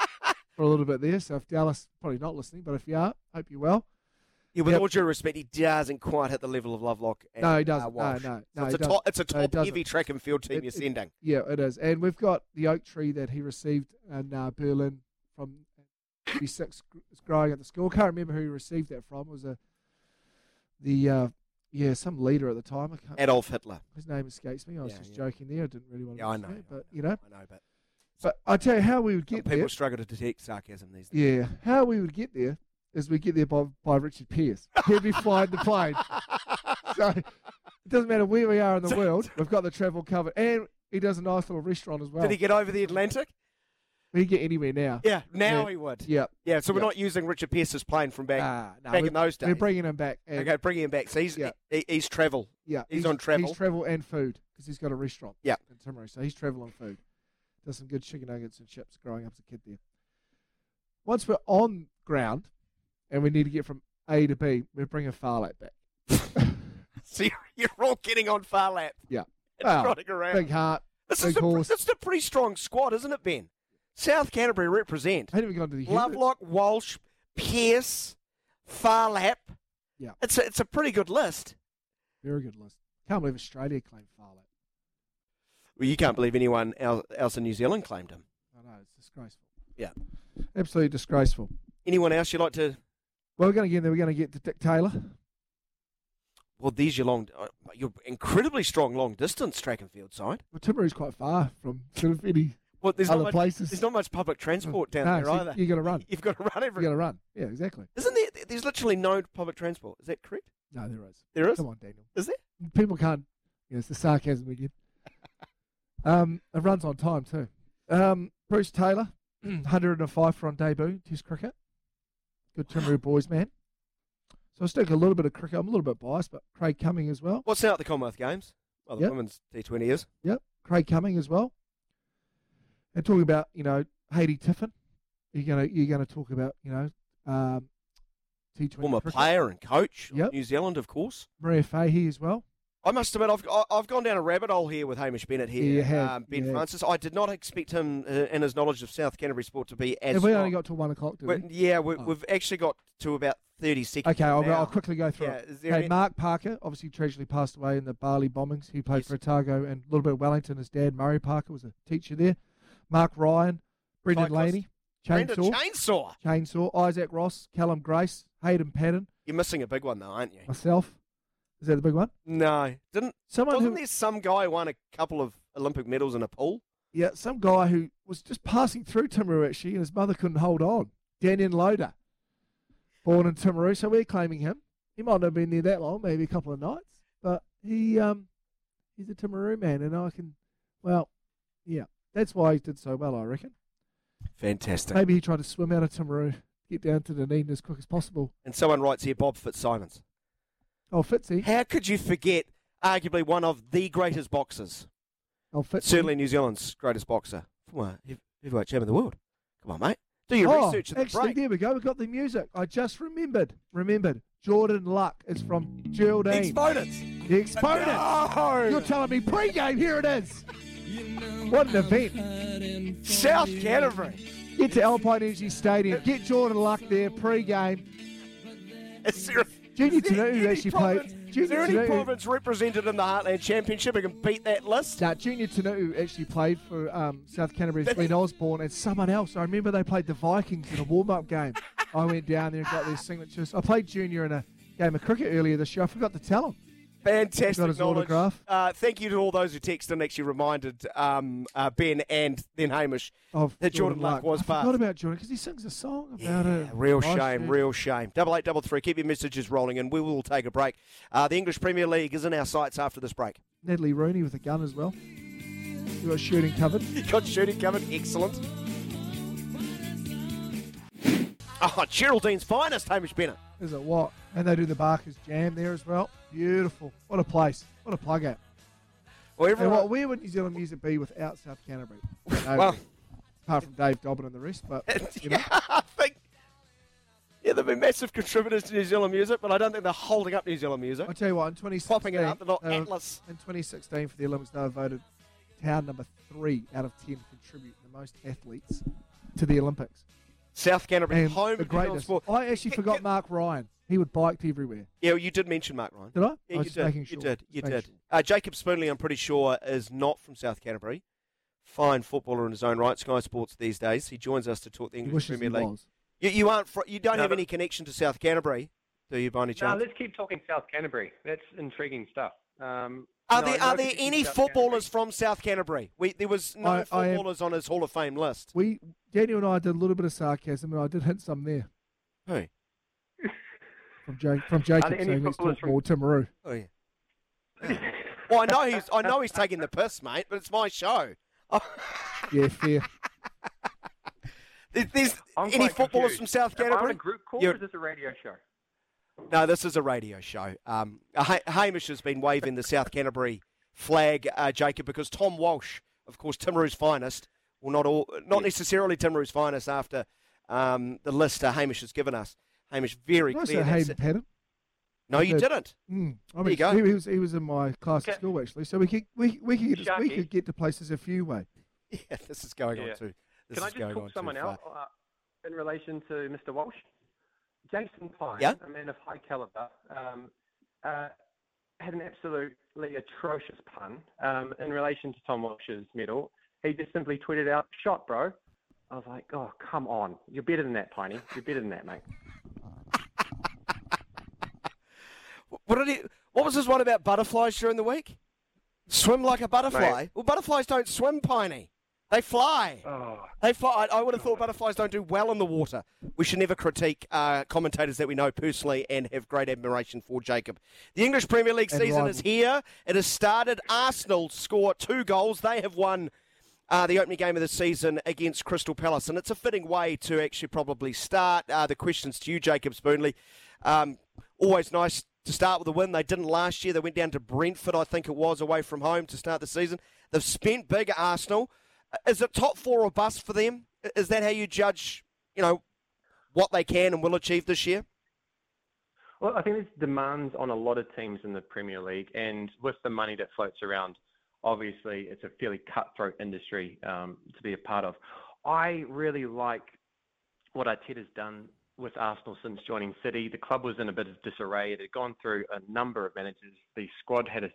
for a little bit there. So if Dallas probably not listening, but if you are, hope you're well. Yeah, with Yep. all due respect, he doesn't quite hit the level of Lovelock. And, No, he uh, doesn't. No, Walsh. no, So no, it's, a top, it's a top doesn't. heavy track and field team It- you're it- sending. Yeah, it is. And we've got the oak tree that he received in uh, Berlin from B6 growing at the school. Can't remember who he received that from. It was a the uh, yeah some leader at the time. I can't, Adolf Hitler. his name escapes me. I was Yeah, just yeah. joking there. I didn't really want to. Yeah, I know. it, but you know. I know, but But I tell you how we would get people there. struggle to detect sarcasm these days. Yeah, how we would get there is we get there by, by Richard Pearse. He'll be flying the plane. So it doesn't matter where we are in the world, we've got the travel covered. And he does a nice little restaurant as well. Did he get over the Atlantic? can get anywhere now. Yeah, now Yeah. he would. Yeah. Yeah, so we're Yeah. not using Richard Pearse's plane from back, Ah, no, back in those days. we're bringing him back. Okay, bringing him back. So he's Yeah. he, he's travel. yeah, he's on travel. He's travel and food because he's got a restaurant. Yeah. in Timaru, so he's travel and food. Does some good chicken nuggets and chips. Growing up as a kid there. Once we're on ground, and we need to get from A to B, we bring a Phar Lap back. So you're, you're all getting on Phar Lap. Yeah. And Well, trotting around. Big heart. this, big is a, horse. this is a pretty strong squad, isn't it, Ben? South Canterbury represent. I haven't even gone to the Lovelock, Walsh, Pearse, Farlap. Yeah. It's a, it's a pretty good list. Very good list. Can't believe Australia claimed Phar Lap. Well, you can't believe anyone else, else in New Zealand claimed him. I know it's disgraceful. Yeah. Absolutely disgraceful. Anyone else you'd like to? Well, we're going to get there. We're going to get to Dick Taylor. Well, these your long, uh, your incredibly strong long distance track and field side. Well, Timaru's quite far from sort of any Well, there's other not much, places. there's not much public transport down no, there so either. You've got to run. You've got to run You every. got to run. Yeah, exactly. Isn't there? There's literally no public transport. Is that correct? No, there is. There is. Come on, Daniel. Is there? People can't. Yeah, it's the sarcasm again. um, it runs on time too. Um, Bruce Taylor, 105 for on debut Test cricket. Good Timaru boys, man. So I'll stick a little bit of cricket. I'm a little bit biased, but Craig Cumming as well. What's at the Commonwealth Games? Well, the Yep. women's T20 is. Yep, Craig Cumming as well. And talking about you know Haidee Tiffen, you're gonna you're gonna talk about you know um, T20 Former cricket. player and coach. of Yep. New Zealand, of course. Maria Fahey as well. I must admit, I've I've gone down a rabbit hole here with Hamish Bennett here. You have, um, Ben have. Francis. I did not expect him uh, and his knowledge of South Canterbury sport to be as. Have we only got till one o'clock? Did We- yeah, we, Oh. we've actually got to about thirty seconds. Okay, I'll. I'll quickly go through Yeah, Okay, any- Mark Parker, obviously tragically passed away in the Bali bombings. He played Yes. for Otago and a little bit of Wellington. His dad, Murray Parker, was a teacher there. Mark Ryan, Brendan Cyclist. Laney, Brendan Chainsaw, Chainsaw. Chainsaw, Isaac Ross, Callum Grace, Hayden Paddon, You're missing a big one though, aren't you? myself. Is that the big one? No, didn't. Someone Wasn't who, there some guy who won a couple of Olympic medals in a pool? yeah, some guy who was just passing through Timaru actually, and his mother couldn't hold on. Danyon Loader, born in Timaru, so we're claiming him. He might not have been there that long, maybe a couple of nights, but he um he's a Timaru man, and I can, well, yeah, that's why he did so well, I reckon. Fantastic. Maybe he tried to swim out of Timaru, get down to Dunedin as quick as possible. And someone writes here, Bob Fitzsimmons. Oh, Fitzy. How could you forget arguably one of the greatest boxers? Oh, Fitzy. Certainly New Zealand's greatest boxer. Former heav- heavyweight champion of the world. Come on, mate. Do your oh, research at the actually, break. there we go. We've got the music. I just remembered. Remembered. Jordan Luck is from Geraldine. Exponents. the exponent. No! You're telling me pre-game. Here it is. What an event. South Canterbury. Get to Alpine Energy Stadium. Get Jordan Luck there pre-game. Is there, Junior is there Tanu'u any actually province- played- Is Junior there any province represented in the Heartland Championship who can beat that list? Now, Junior Tanu'u actually played for um, South Canterbury with Glenn Osborne and someone else. I remember they played the Vikings in a warm-up game. I went down there and got their signatures. I played Junior in a game of cricket earlier this year. I forgot to tell him. Fantastic Got his knowledge. autograph. Uh, thank you to all those who texted and actually reminded um, uh, Ben and then Hamish Of that Jordan Luck was I part. forgot about Jordan because he sings a song about Yeah, it. real Nice shame, dude. real shame. Double eight, double three. Keep your messages rolling, and we will take a break. Uh, the English Premier League is in our sights after this break. Natalie Rooney with a gun as well. You got shooting covered. You got shooting covered. Excellent. Oh, Geraldine's finest, Hamish Bennett. Is it what? And they do the Barker's Jam there as well. Beautiful. What a place. What a plug out. Well, everyone, what, where would New Zealand music be without South Canterbury? No, well, apart from Dave Dobbyn and the rest, but you know, yeah, I think. Yeah, they've been massive contributors to New Zealand music, but I don't think they're holding up New Zealand music. I'll tell you what, in 2016, Popping it up, they're not were- Atlas. in 2016 for the Olympics, they were voted town number three out of 10 to contribute the most athletes to the Olympics. South Canterbury, And home the of greatness. sport. I actually Get- forgot get- Mark Ryan. He would bike everywhere. Yeah, well, you did mention Mark Ryan. Did I? Yeah, I you was just did. making You did. You making did. sure. Uh, Jacob Spoonley, I'm pretty sure, is not from South Canterbury. Fine footballer in his own right. Sky Sports these days. He joins us to talk the English wishes Premier he League. was. You, you aren't. Fr- you don't No, have any connection to South Canterbury, do you, by any No, let's keep talking South Canterbury. That's intriguing stuff. Um, are no, there are there any South footballers from South Canterbury? We, there was no I- I am- footballers on his Hall of Fame list. We Daniel and I did a little bit of sarcasm, and I did hint some there Who? from Jake from Jacob any saying let's footballers talk from- more Timaru. Oh yeah. well, I know he's I know he's taking the piss, mate, but it's my show. Yeah, fair. There- There's any footballers confused. from South Am I on a Canterbury? group call You're- or is this a radio show? No, this is a radio show. Um, Ha- Hamish has been waving the South Canterbury flag, uh, Jacob, because Tom Walsh, of course, Timaru's finest, well, not all, not necessarily Timaru's finest after um, the list uh, Hamish has given us. Hamish very Did I say clear. Hayden that's- No, you did. didn't. Mm. I There mean, you go. He, he was he was in my class Okay. at school actually, so we could we, we could get to, we could get to places a few way. Yeah, this is going Yeah. on too. This Can I just going talk someone too far. else uh, in relation to Mr. Walsh? Jason Pine, Yeah? a man of high caliber, um, uh, had an absolutely atrocious pun um, in relation to Tom Walsh's medal. He just simply tweeted out, "Shot, bro." I was like, "Oh, come on! You're better than that, Piney. You're better than that, mate." What did he? What was this one about butterflies during the week? Swim like a butterfly. Well, butterflies don't swim, Piney. They fly. Oh, They fly. I, I would have thought butterflies don't do well in the water. We should never critique uh, commentators that we know personally and have great admiration for. Jacob, the English Premier League And season is here. It has started. Arsenal score two goals. They have won. Uh, the opening game of the season against Crystal Palace, and it's a fitting way to actually probably start. Uh, the questions to you, Jacob Spoonley. Um, always nice to start with a win. They didn't last year. They went down to Brentford, I think it was, away from home to start the season. They've spent big Arsenal. Is it top four or bust for them? Is that how you judge, you know, what they can and will achieve this year? Well, I think there's demands on a lot of teams in the Premier League, and with the money that floats around, obviously it's a fairly cutthroat industry um, to be a part of. I really like what Arteta's done with Arsenal since joining City. The club was in a bit of disarray. It had gone through a number of managers. The squad had a,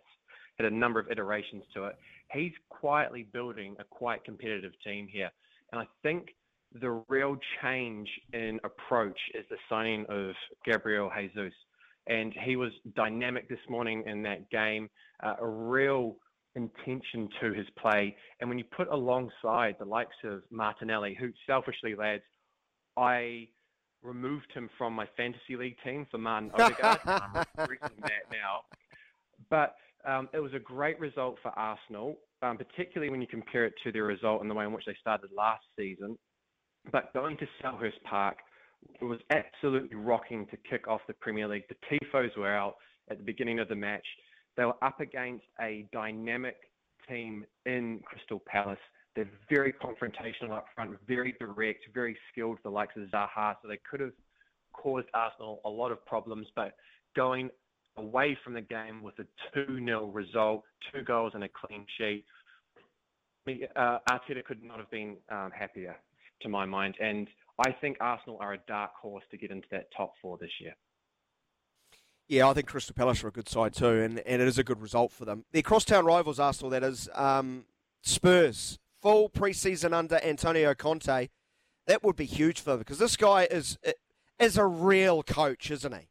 had a number of iterations to it. He's quietly building a quite competitive team here, and I think the real change in approach is the signing of Gabriel Jesus. And he was dynamic this morning in that game, uh, a real intention to his play. And when you put alongside the likes of Martinelli, who selfishly, lads, I removed him from my fantasy league team for Martin Odegaard. I'm regretting that now. But um, it was a great result for Arsenal, um, particularly when you compare it to their result and the way in which they started last season. But going to Selhurst Park, it was absolutely rocking to kick off the Premier League. The Tifos were out at the beginning of the match. They were up against a dynamic team in Crystal Palace. They're very confrontational up front, very direct, very skilled, the likes of Zaha. So they could have caused Arsenal a lot of problems, but going away from the game with a 2 0 result, two goals and a clean sheet, uh, Arteta could not have been um, happier, to my mind. And I think Arsenal are a dark horse to get into that top four this year. Yeah, I think Crystal Palace are a good side too, and, and it is a good result for them. Their crosstown rivals, Arsenal, that is, um, Spurs, full pre-season under Antonio Conte. That would be huge for them because this guy is is a real coach, isn't he?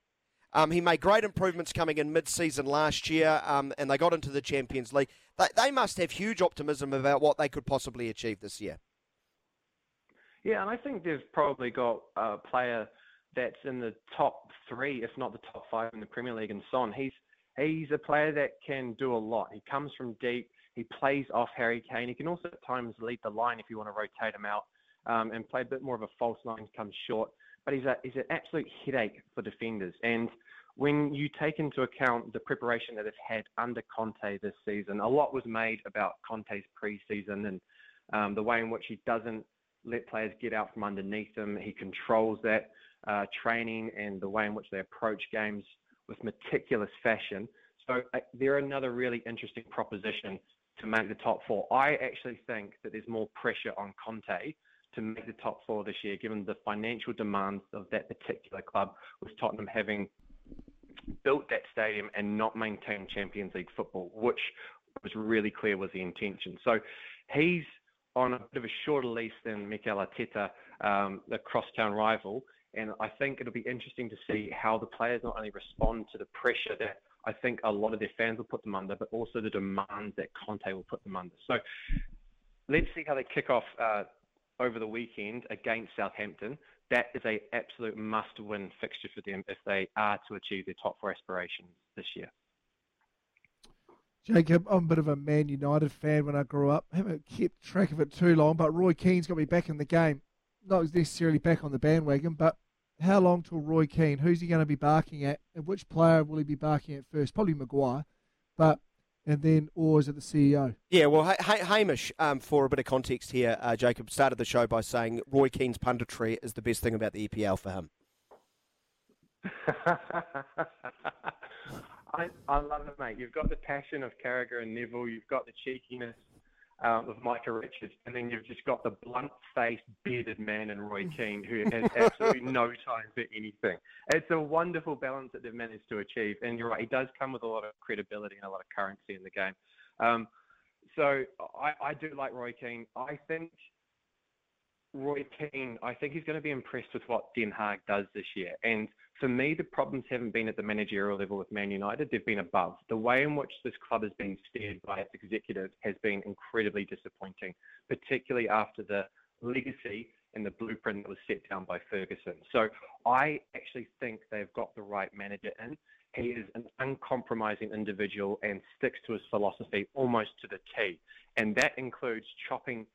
Um, he made great improvements coming in mid-season last year, um, and they got into the Champions League. They, they must have huge optimism about what they could possibly achieve this year. Yeah, and I think they've probably got a player that's in the top three, if not the top five in the Premier League, and Son. He's he's a player that can do a lot. He comes from deep. He plays off Harry Kane. He can also at times lead the line if you want to rotate him out um, and play a bit more of a false nine, come short. But he's a he's an absolute headache for defenders. And when you take into account the preparation that they've had under Conte this season, a lot was made about Conte's preseason and um, the way in which he doesn't let players get out from underneath him. He controls that uh, training and the way in which they approach games with meticulous fashion. So uh, they're another really interesting proposition to make the top four. I actually think that there's more pressure on Conte to make the top four this year, given the financial demands of that particular club, with Tottenham having built that stadium and not maintained Champions League football, which was really clear was the intention. So he's on a bit of a shorter lease than Mikel Arteta, um, the crosstown rival. And I think it'll be interesting to see how the players not only respond to the pressure that I think a lot of their fans will put them under, but also the demands that Conte will put them under. So let's see how they kick off uh, over the weekend against Southampton. That is a absolute must-win fixture for them if they are to achieve their top four aspirations this year. Jacob, I'm a bit of a Man United fan when I grew up. Haven't kept track of it too long, but Roy Keane's got me back in the game. Not necessarily back on the bandwagon, but how long till Roy Keane? Who's he going to be barking at? And which player will he be barking at first? Probably Maguire, but and then or is it the CEO? Yeah, well, H- H- Hamish, um, for a bit of context here, uh, Jacob started the show by saying Roy Keane's punditry is the best thing about the EPL for him. I, I love it, mate. You've got the passion of Carragher and Neville. You've got the cheekiness um, of Micah Richards, and then you've just got the blunt-faced, bearded man in Roy Keane, who has absolutely no time for anything. It's a wonderful balance that they've managed to achieve, and you're right, he does come with a lot of credibility and a lot of currency in the game. Um, so I, I do like Roy Keane. I think Roy Keane, I think he's going to be impressed with what ten Hag does this year. And for me, the problems haven't been at the managerial level with Man United, they've been above. The way in which this club has been steered by its executives has been incredibly disappointing, particularly after the legacy and the blueprint that was set down by Ferguson. So I actually think they've got the right manager in. He is an uncompromising individual and sticks to his philosophy almost to the T. And that includes chopping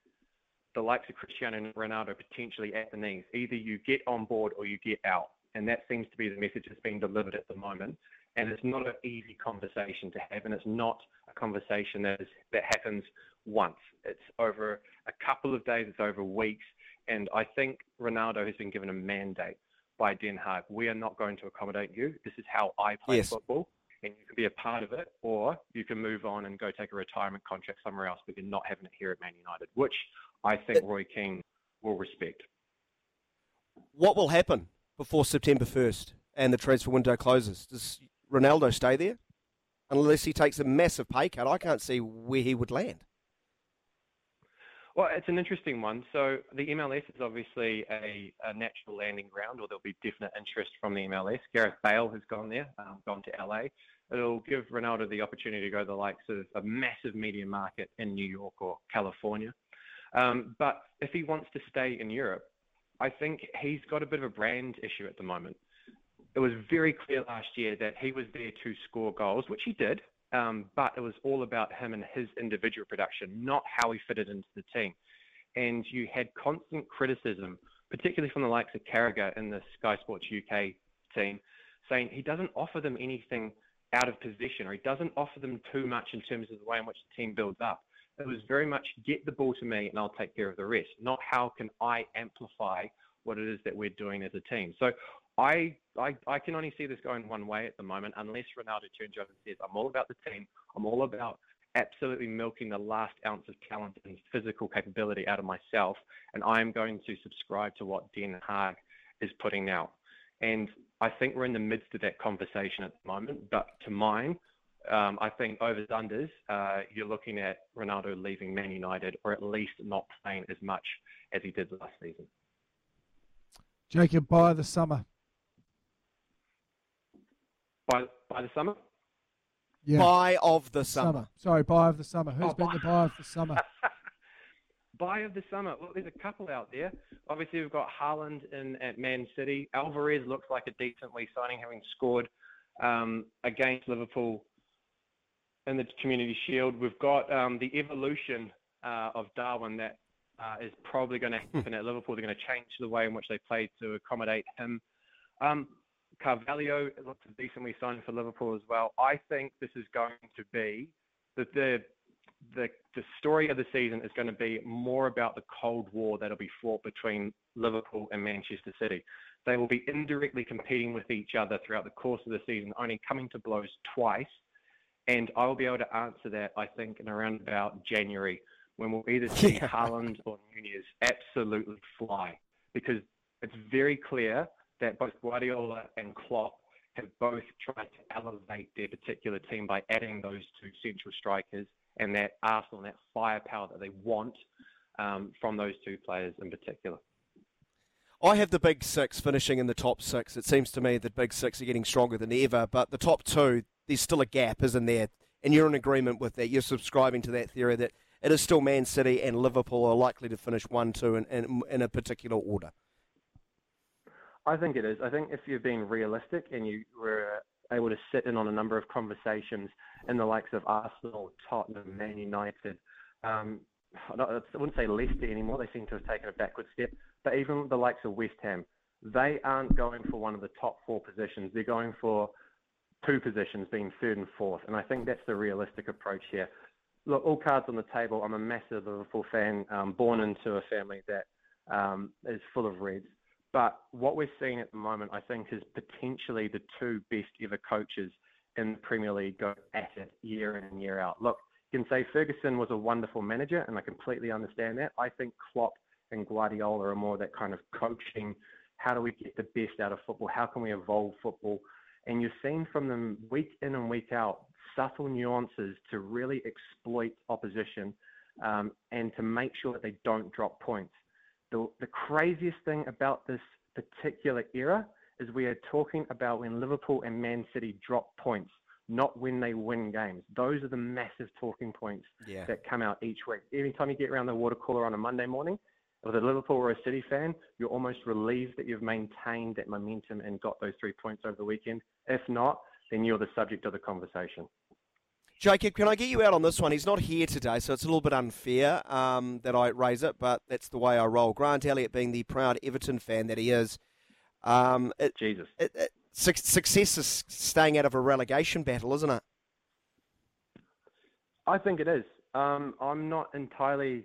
the likes of Cristiano Ronaldo potentially at the knees. Either you get on board or you get out. And that seems to be the message that's being delivered at the moment. And it's not an easy conversation to have, and it's not a conversation that, is, that happens once. It's over a couple of days, it's over weeks. And I think Ronaldo has been given a mandate by ten Hag. We are not going to accommodate you. This is how I play Yes. football. And you can be a part of it, or you can move on and go take a retirement contract somewhere else, but you're not having it here at Man United, which I think Roy Keane will respect. What will happen before September 1st and the transfer window closes? Does Ronaldo stay there? Unless he takes a massive pay cut, I can't see where he would land. Well, it's an interesting one. So the MLS is obviously a, a natural landing ground, or there'll be definite interest from the MLS. Gareth Bale has gone there, um, gone to LA. It'll give Ronaldo the opportunity to go to the likes of a massive media market in New York or California. Um, but if he wants to stay in Europe, I think he's got a bit of a brand issue at the moment. It was very clear last year that he was there to score goals, which he did, um, but it was all about him and his individual production, not how he fitted into the team. And you had constant criticism, particularly from the likes of Carragher in the Sky Sports UK team, saying he doesn't offer them anything out of position or he doesn't offer them too much in terms of the way in which the team builds up. It was very much get the ball to me and I'll take care of the rest, not how can I amplify what it is that we're doing as a team. So I, I, I can only see this going one way at the moment, unless Ronaldo turns around and says, I'm all about the team. I'm all about absolutely milking the last ounce of talent and physical capability out of myself. And I am going to subscribe to what ten Hag is putting out. And I think we're in the midst of that conversation at the moment. But to mine, um, I think overs unders, uh, you're looking at Ronaldo leaving Man United, or at least not playing as much as he did last season. Jacob, by the summer. By by the summer, Yeah. Buy of the summer. Sorry, buy of the summer. Who's Oh, been buy- the buy of the summer? buy of the summer. Well, there's a couple out there. Obviously, we've got Haaland in at Man City. Alvarez looks like a decently signing, having scored um, against Liverpool in the Community Shield. We've got um, the evolution uh, of Darwin that uh, is probably going to happen at Liverpool. They're going to change the way in which they play to accommodate him. Um, Carvalho looks decently signed for Liverpool as well. I think this is going to be the, the the the story of the season is going to be more about the Cold War that'll be fought between Liverpool and Manchester City. They will be indirectly competing with each other throughout the course of the season, only coming to blows twice. And I will be able to answer that, I think, in around about January, when we'll either see Yeah. Haaland or Nunez absolutely fly. Because it's very clear that both Guardiola and Klopp have both tried to elevate their particular team by adding those two central strikers and that arsenal and that firepower that they want um, from those two players in particular. I have the big six finishing in the top six. It seems to me that the big six are getting stronger than ever, but the top two, there's still a gap, isn't there? And you're in agreement with that. You're subscribing to that theory that it is still Man City and Liverpool are likely to finish one, two, in, in, in a particular order. I think it is. I think if you're being realistic and you were able to sit in on a number of conversations in the likes of Arsenal, Tottenham, Man United, um, I wouldn't say Leicester anymore. They seem to have taken a backward step. But even the likes of West Ham, they aren't going for one of the top four positions. They're going for two positions, being third and fourth. And I think that's the realistic approach here. Look, all cards on the table. I'm a massive Liverpool fan, um, born into a family that um, is full of Reds. But what we're seeing at the moment, I think, is potentially the two best ever coaches in the Premier League go at it year in and year out. Look, you can say Ferguson was a wonderful manager, and I completely understand that. I think Klopp and Guardiola are more that kind of coaching. How do we get the best out of football? How can we evolve football? And you're seeing from them week in and week out subtle nuances to really exploit opposition um, and to make sure that they don't drop points. The, the craziest thing about this particular era is we are talking about when Liverpool and Man City drop points, not when they win games. Those are the massive talking points Yeah. that come out each week. Every time you get around the water cooler on a Monday morning, with a Liverpool or a City fan, you're almost relieved that you've maintained that momentum and got those three points over the weekend. If not, then you're the subject of the conversation. Jacob, can I get you out on this one? He's not here today, so it's a little bit unfair um, that I raise it, but that's the way I roll. Grant Elliott, being the proud Everton fan that he is, um, it, Jesus. it, it, suc- success is staying out of a relegation battle, isn't it? I think it is. Um, I'm not entirely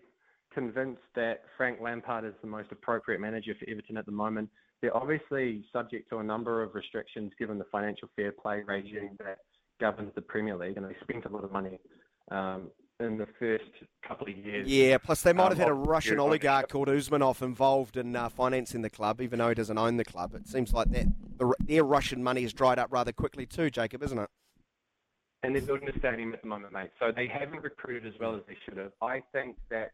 convinced that Frank Lampard is the most appropriate manager for Everton at the moment. They're obviously subject to a number of restrictions given the financial fair play regime that governs the Premier League, and they spent a lot of money um, in the first couple of years. Yeah, plus they might have um, had a Russian oligarch called Usmanov involved in uh, financing the club, even though he doesn't own the club. It seems like that their Russian money has dried up rather quickly too, Jacob, isn't it? and they're building a stadium at the moment, mate. So they haven't recruited as well as they should have. I think that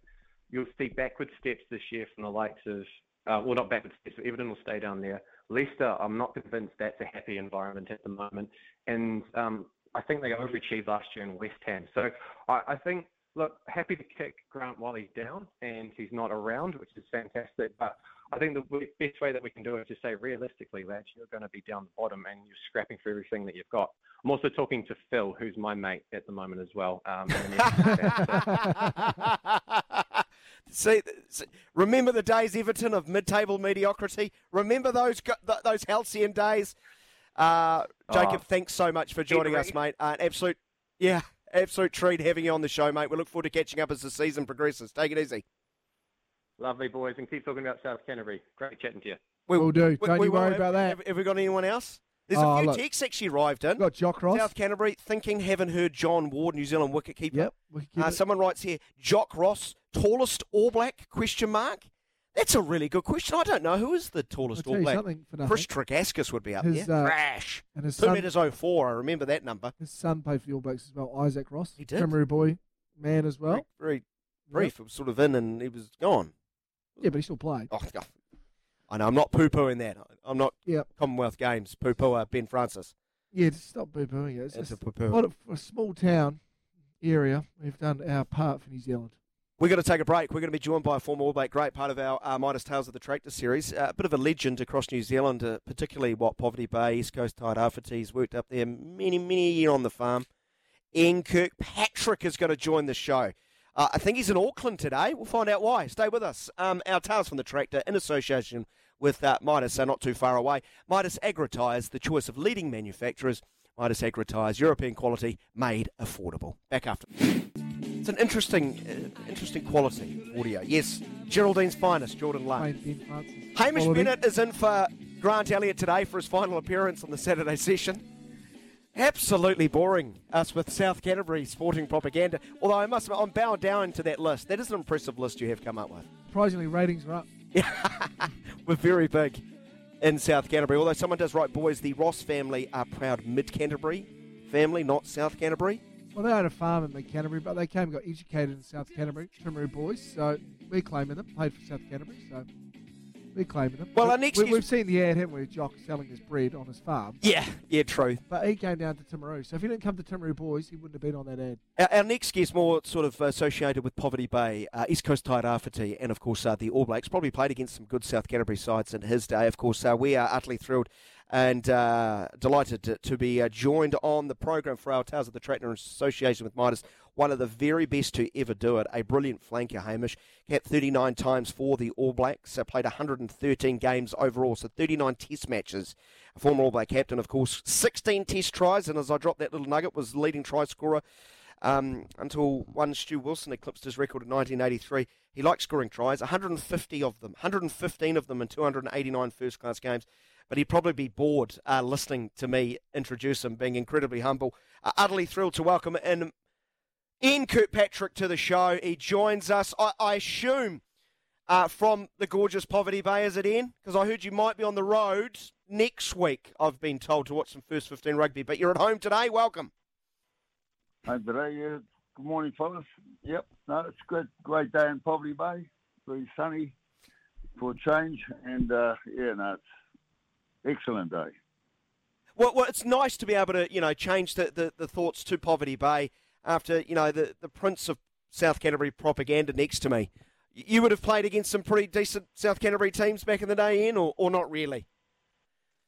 you'll see backward steps this year from the likes of, uh, well, not backward steps, but Everton will stay down there. Leicester, I'm not convinced that's a happy environment at the moment. And um, I think they overachieved last year in West Ham. So I, I think, look, happy to kick Grant while he's down and he's not around, which is fantastic. But I think the best way that we can do it is to say, realistically, lads, you're going to be down the bottom and you're scrapping for everything that you've got. I'm also talking to Phil, who's my mate at the moment as well. Um, see, see- remember the days, Everton, of mid-table mediocrity? Remember those those halcyon days? Uh, Jacob, Oh. thanks so much for joining us, mate. Uh, an absolute, yeah, absolute treat having you on the show, mate. We look forward to catching up as the season progresses. Take it easy. Lovely boys, and keep talking about South Canterbury. Great chatting to you. We, Will do. we- Don't we you will. worry Have- about that. Have, have we got anyone else? There's Oh, a few look. texts actually arrived in. Got Jock Ross. South Canterbury thinking, haven't heard John Ward, New Zealand wicketkeeper. Yep. Keep Uh, someone writes here, Jock Ross, tallest All Black? Question mark. That's a really good question. I don't know who is the tallest All Black. Chris Tregaskis would be up His, there. uh, Crash. and his Two son, metres 04, I remember that number. his son played for the All Blacks as well. Isaac Ross. He did? Primary boy, man as well. Very, very brief. It was sort of in and he was gone. Yeah, but he still played. Oh, God. I know, I'm not poo-pooing that. I'm not Yep. Commonwealth Games poo-pooer Ben Francis. Yeah, just stop boo booing it. It's just a poo-poo. what a, a small town area. We've done our part for New Zealand. We're going to take a break. We're going to be joined by a former All Black great, part of our uh, Midas Tales of the Tractor series. Uh, a bit of a legend across New Zealand, uh, particularly what Poverty Bay, East Coast Tide He's worked up there many, many a year on the farm. Ian Kirkpatrick is going to join the show. Uh, I think he's in Auckland today. We'll find out why. Stay with us. Um, our Tales from the Tractor in association with uh, Midas, so not too far away. Midas Agri Tyres, the choice of leading manufacturers. Midas Agri Tyres, European quality, made affordable. Back after. It's an interesting, uh, interesting quality audio. Yes, Geraldine's finest, Jordan Lane. Hamish Quality. Bennett is in for Grant Elliott today for his final appearance on the Saturday session. Absolutely boring us with South Canterbury sporting propaganda. Although I must I'm down to that list. That is an impressive list you have come up with. Surprisingly, ratings are up. We're very big in South Canterbury. Although someone does write, boys, the Ross family are proud Mid Canterbury family, not South Canterbury. Well, they own a farm in Mid Canterbury, but they came and got educated in South Canterbury, Timaru boys. So we're claiming them. Played for South Canterbury, so we're claiming them. Well, we, our next we, we've seen the ad, haven't we? Jock selling his bread on his farm. Yeah, yeah, true. But he came down to Timaru. So if he didn't come to Timaru boys, he wouldn't have been on that ad. Our, our next guest, more sort of associated with Poverty Bay, uh, East Coast Tairāwhiti, and of course uh, the All Blacks. Probably played against some good South Canterbury sides in his day. Of course, uh, we are utterly thrilled and uh, delighted to, to be uh, joined on the program for our Tales of the in association with Midas. One of the very best to ever do it. A brilliant flanker, Hamish. Capped 39 times for the All Blacks. Uh, played 113 games overall, so 39 test matches. A former All Black captain, of course. 16 test tries, and as I dropped that little nugget, was leading try scorer um, until one Stu Wilson eclipsed his record in 1983. He liked scoring tries, 150 of them, 115 of them in 289 first class games. But he'd probably be bored uh, listening to me introduce him, being incredibly humble. Uh, utterly thrilled to welcome in Ian Kirkpatrick to the show. He joins us, I, I assume, uh, from the gorgeous Poverty Bay, is it Ian? Because I heard you might be on the road next week, I've been told, to watch some first 15 rugby. But you're at home today. Welcome. Hey. Good morning, fellas. Yep, no, it's a great, great day in Poverty Bay. Very sunny for a change, and uh, yeah, no, it's excellent day. Well, well, it's nice to be able to, you know, change the, the, the thoughts to Poverty Bay after, you know, the, the Prince of South Canterbury propaganda next to me. You would have played against some pretty decent South Canterbury teams back in the day, Ian, or, or not really?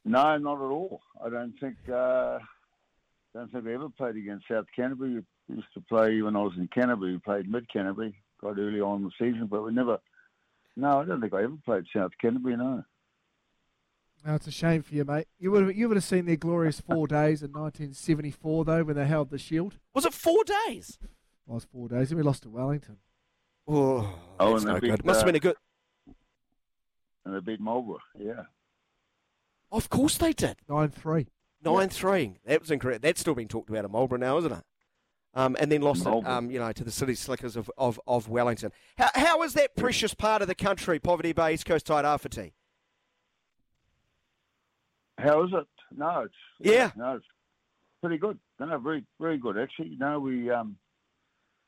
No, not at all. I don't think uh, don't think we ever played against South Canterbury. We used to play when I was in Canterbury. We played mid Canterbury quite early on in the season, but we never. No, I don't think I ever played South Canterbury. No. No, it's a shame for you, mate. You would have, you would have seen their glorious four days in 1974, though, when they held the Shield. Was it four days? It was four days, and we lost to Wellington. Oh, Oh, that's and no they beat, good. Must have been uh, a good. And they beat Marlborough. Yeah. Of course they did. 9 3. Nine three. That was incorrect. That's still being talked about in Marlborough now, isn't it? Um, and then lost it, um, you know, to the City Slickers of, of, of Wellington. How, how is that precious part of the country, Poverty Bay, East Coast Tairāwhiti? How is it? No, it's Yeah. No, it's pretty good. No, very very good actually. No, we um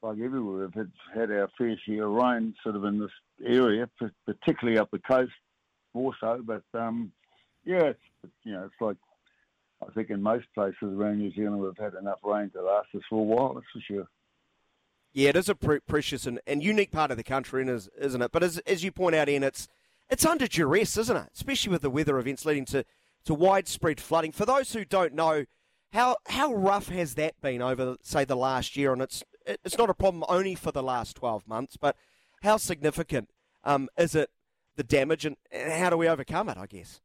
like everywhere we've had, had our fair share of rain sort of in this area, particularly up the coast, more so. But um yeah, it's, you know, it's like I think in most places around New Zealand we've had enough rain to last us for a while. That's for sure. Yeah, it is a pre- precious and, and unique part of the country, is, isn't it? But as, as you point out, Ian, it's it's under duress, isn't it? Especially with the weather events leading to, to widespread flooding. For those who don't know, how how rough has that been over, say, the last year? And it's it's not a problem only for the last twelve months, but how significant um, is it the damage, and, and how do we overcome it? I guess.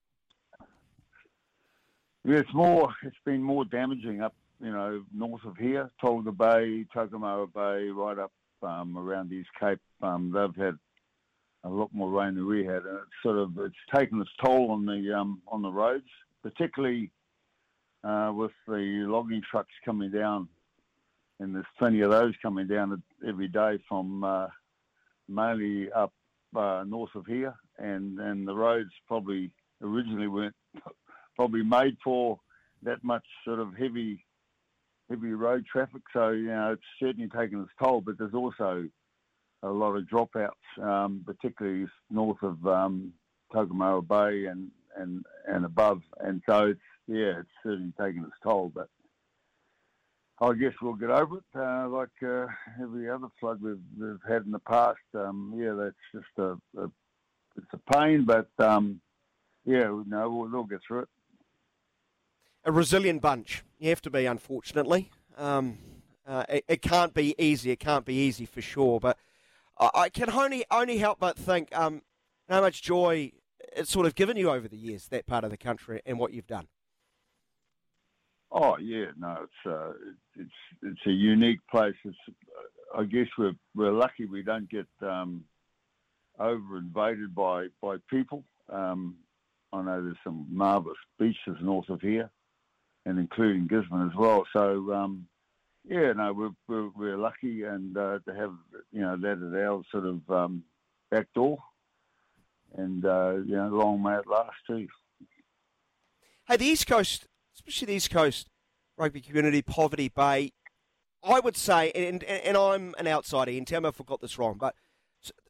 Yeah, it's more. It's been more damaging up, you know, north of here, Tolaga Bay, Tokomaru Bay, right up um, around the East Cape. Um, they've had a lot more rain than we had, and it's sort of it's taken its toll on the um, on the roads, particularly uh, with the logging trucks coming down, and there's plenty of those coming down every day from uh, mainly up uh, north of here, and and the roads probably originally weren't probably made for that much sort of heavy heavy road traffic. So you know it's certainly taken its toll, but there's also a lot of dropouts, um, particularly north of um, Bay and, and and above. And so it's yeah, it's certainly taken its toll, but. I guess we'll get over it, uh, like uh, every other flood we've, we've had in the past. Um, yeah, that's just a, a it's a pain, but um, yeah, no, we'll, we'll get through it. a resilient bunch. You have to be, unfortunately. Um, Uh, it, it can't be easy. It can't be easy for sure. But I, can only only help but think um, how much joy it's sort of given you over the years that part of the country and what you've done. Oh yeah, no, it's uh, it's it's a unique place. It's I guess we're we're lucky we don't get um, over invaded by by people. Um, I know there's some marvellous beaches north of here, and including Gisborne as well. So um, yeah, no, we're we're, we're lucky and uh, to have you know that at our sort of um, back door, and uh, you know long may it last too. Hey, the East Coast, especially the East Coast rugby community, Poverty Bay, I would say, and, and, and I'm an outsider, and tell me if I got this wrong, but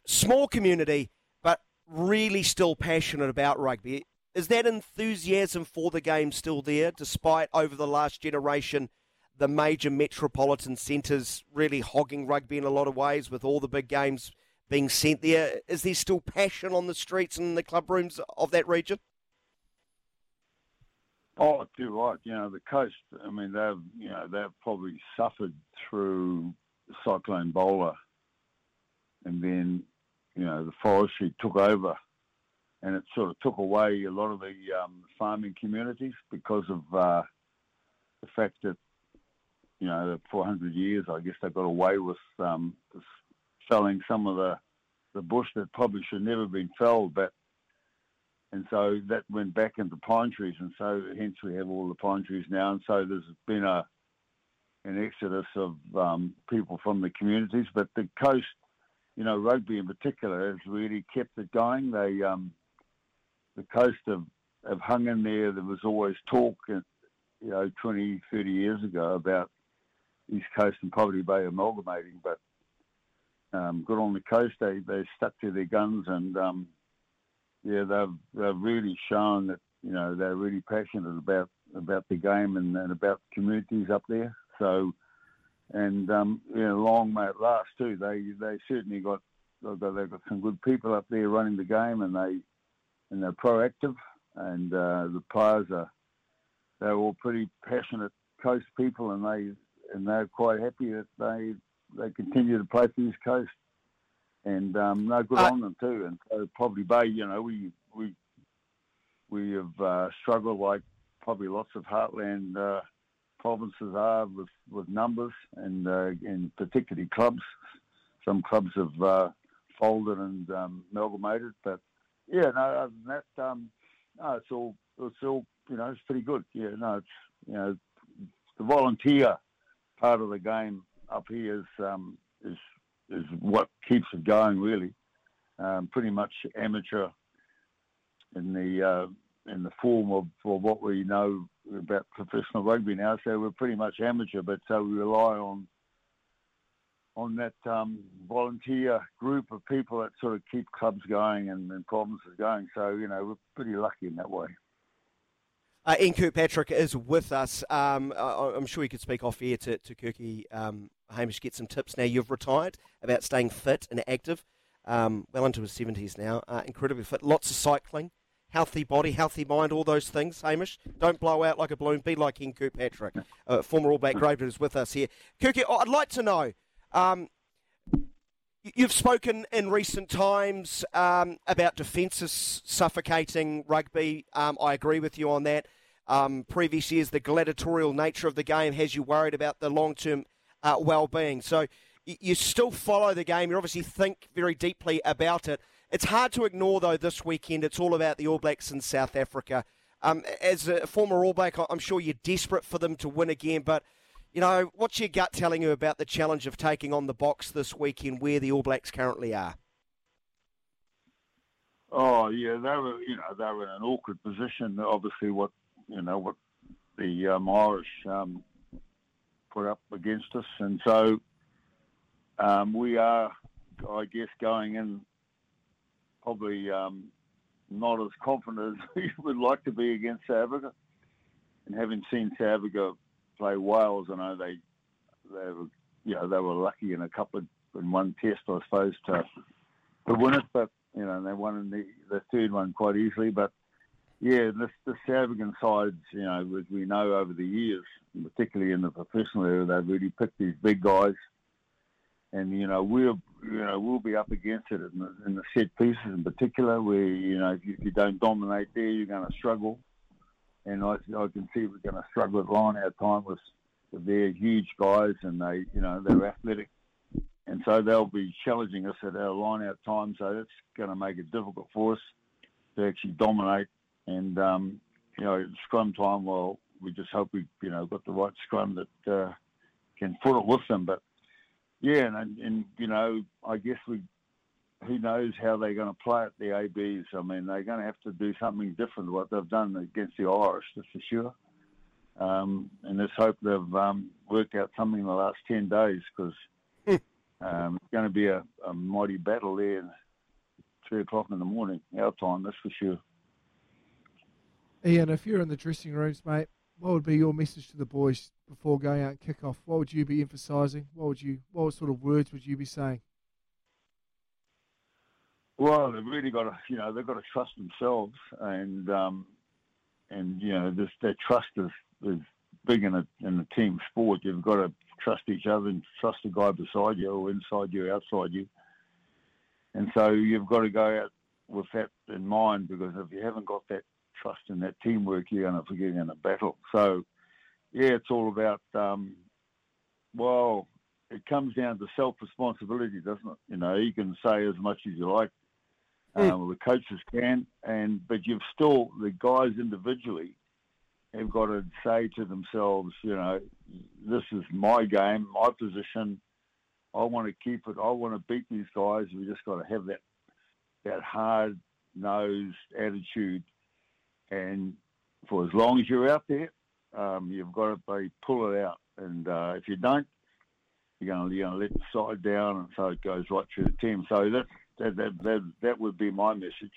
small community, but really still passionate about rugby. Is that enthusiasm for the game still there, despite over the last generation, the major metropolitan centres really hogging rugby in a lot of ways, with all the big games being sent there? Is there still passion on the streets and the club rooms of that region? Oh, too right. You know, the coast. I mean, they've you know they've probably suffered through Cyclone Bola, and then you know the forestry took over, and it sort of took away a lot of the um, farming communities because of uh, the fact that you know for 400 years, I guess they got away with um, felling some of the the bush that probably should never have been felled, but and so that went back into pine trees, and so hence we have all the pine trees now. And so there's been a an exodus of um, people from the communities, but the coast, you know, rugby in particular, has really kept it going. They um, the coast have, have hung in there. There was always talk, you know, 20, 30 years ago about East Coast and Poverty Bay amalgamating, but um, good on the coast. They they stuck to their guns and um, yeah, they've they've really shown that you know they're really passionate about about the game and, and about communities up there. So, and um, you know, long may it last too. They they certainly got they've got, they've got some good people up there running the game, and they and they're proactive, and uh, the players are they're all pretty passionate coast people, and they and they're quite happy that they they continue to play for East Coast and um, no good uh, on them too. And so probably Bay, you know, we we we have uh, struggled like probably lots of heartland uh, provinces are with, with numbers and uh, and particularly clubs. Some clubs have uh, folded and um, amalgamated, but yeah, no, other than that, um, no, it's all it's all you know, it's pretty good. Yeah, no, it's you know, the volunteer part of the game up here is um, is is what keeps it going really. Um, pretty much amateur in the uh, in the form of, of what we know about professional rugby now. So we're pretty much amateur, but so we rely on on that um, volunteer group of people that sort of keep clubs going and, and provinces going. So you know we're pretty lucky in that way. Uh, Ian Kirkpatrick is with us. Um, I, am sure you could speak off air to, to Kirky um, Hamish, get some tips now. You've retired about staying fit and active, um, well into his 70s now, uh, incredibly fit. Lots of cycling, healthy body, healthy mind, all those things, Hamish. Don't blow out like a balloon. Be like Ian Kirkpatrick, uh, former All Black Graver, is with us here. Kirky, I'd like to know. Um, you've spoken in recent times um, about defences suffocating rugby. Um, I agree with you on that. Um, previous years, the gladiatorial nature of the game has you worried about the long term uh, well-being. So you still follow the game. You obviously think very deeply about it. It's hard to ignore, though, this weekend. It's all about the All Blacks in South Africa. Um, as a former All Black, I'm sure you're desperate for them to win again. But, you know, what's your gut telling you about the challenge of taking on the Boks this weekend where the All Blacks currently are? Oh, yeah, they were, you know, they were in an awkward position. Obviously, what, you know, what the um, Irish um, put up against us, and so um, we are, I guess, going in probably um, not as confident as we would like to be against South Africa. And having seen South Africa play Wales, I know they they were you know they were lucky in a couple of in one test, I suppose, to to win it, but you know they won in the the third one quite easily. But yeah, the, the South sides, you know, as we know over the years, particularly in the professional area, they've really picked these big guys, and you know we'll you know we'll be up against it in the, in the set pieces in particular, where you know if you, if you don't dominate there, you're going to struggle, and I, I can see we're going to struggle at line our time with, with their huge guys, and they you know they're athletic. And so they'll be challenging us at our line out time, so that's going to make it difficult for us to actually dominate and um, you know, scrum time, well, we just hope we, you know, got the right scrum that uh, can put it with them. But yeah, and, and you know, I guess we, who knows how they're going to play at the ABs. I mean, they're going to have to do something different to what they've done against the Irish, that's for sure. Um, and let's hope they've um, worked out something in the last 10 days because um, it's going to be a, a mighty battle there, three o'clock in the morning, our time, that's for sure. Ian, if you're in the dressing rooms, mate, what would be your message to the boys before going out and kick off? What would you be emphasising? What would you, what sort of words would you be saying? Well, they've really got to, you know, they've got to trust themselves, and um, and you know, this that trust is, is big in a in a team sport. You've got to trust each other and trust the guy beside you, or inside you, outside you. And so you've got to go out with that in mind because if you haven't got that trust in that teamwork, you're going to forget in a battle. So, yeah, it's all about, um, well, it comes down to self responsibility, doesn't it? You know, you can say as much as you like, mm. um, the coaches can, and but you've still the guys individually have got to say to themselves, you know, this is my game, my position. I want to keep it. I want to beat these guys. We just got to have that that hard nosed attitude and for as long as you're out there, um, you've got to be pull it out. And uh, if you don't, you're going to you're going to let the side down, and so it goes right through the team. So that that that that, that would be my message.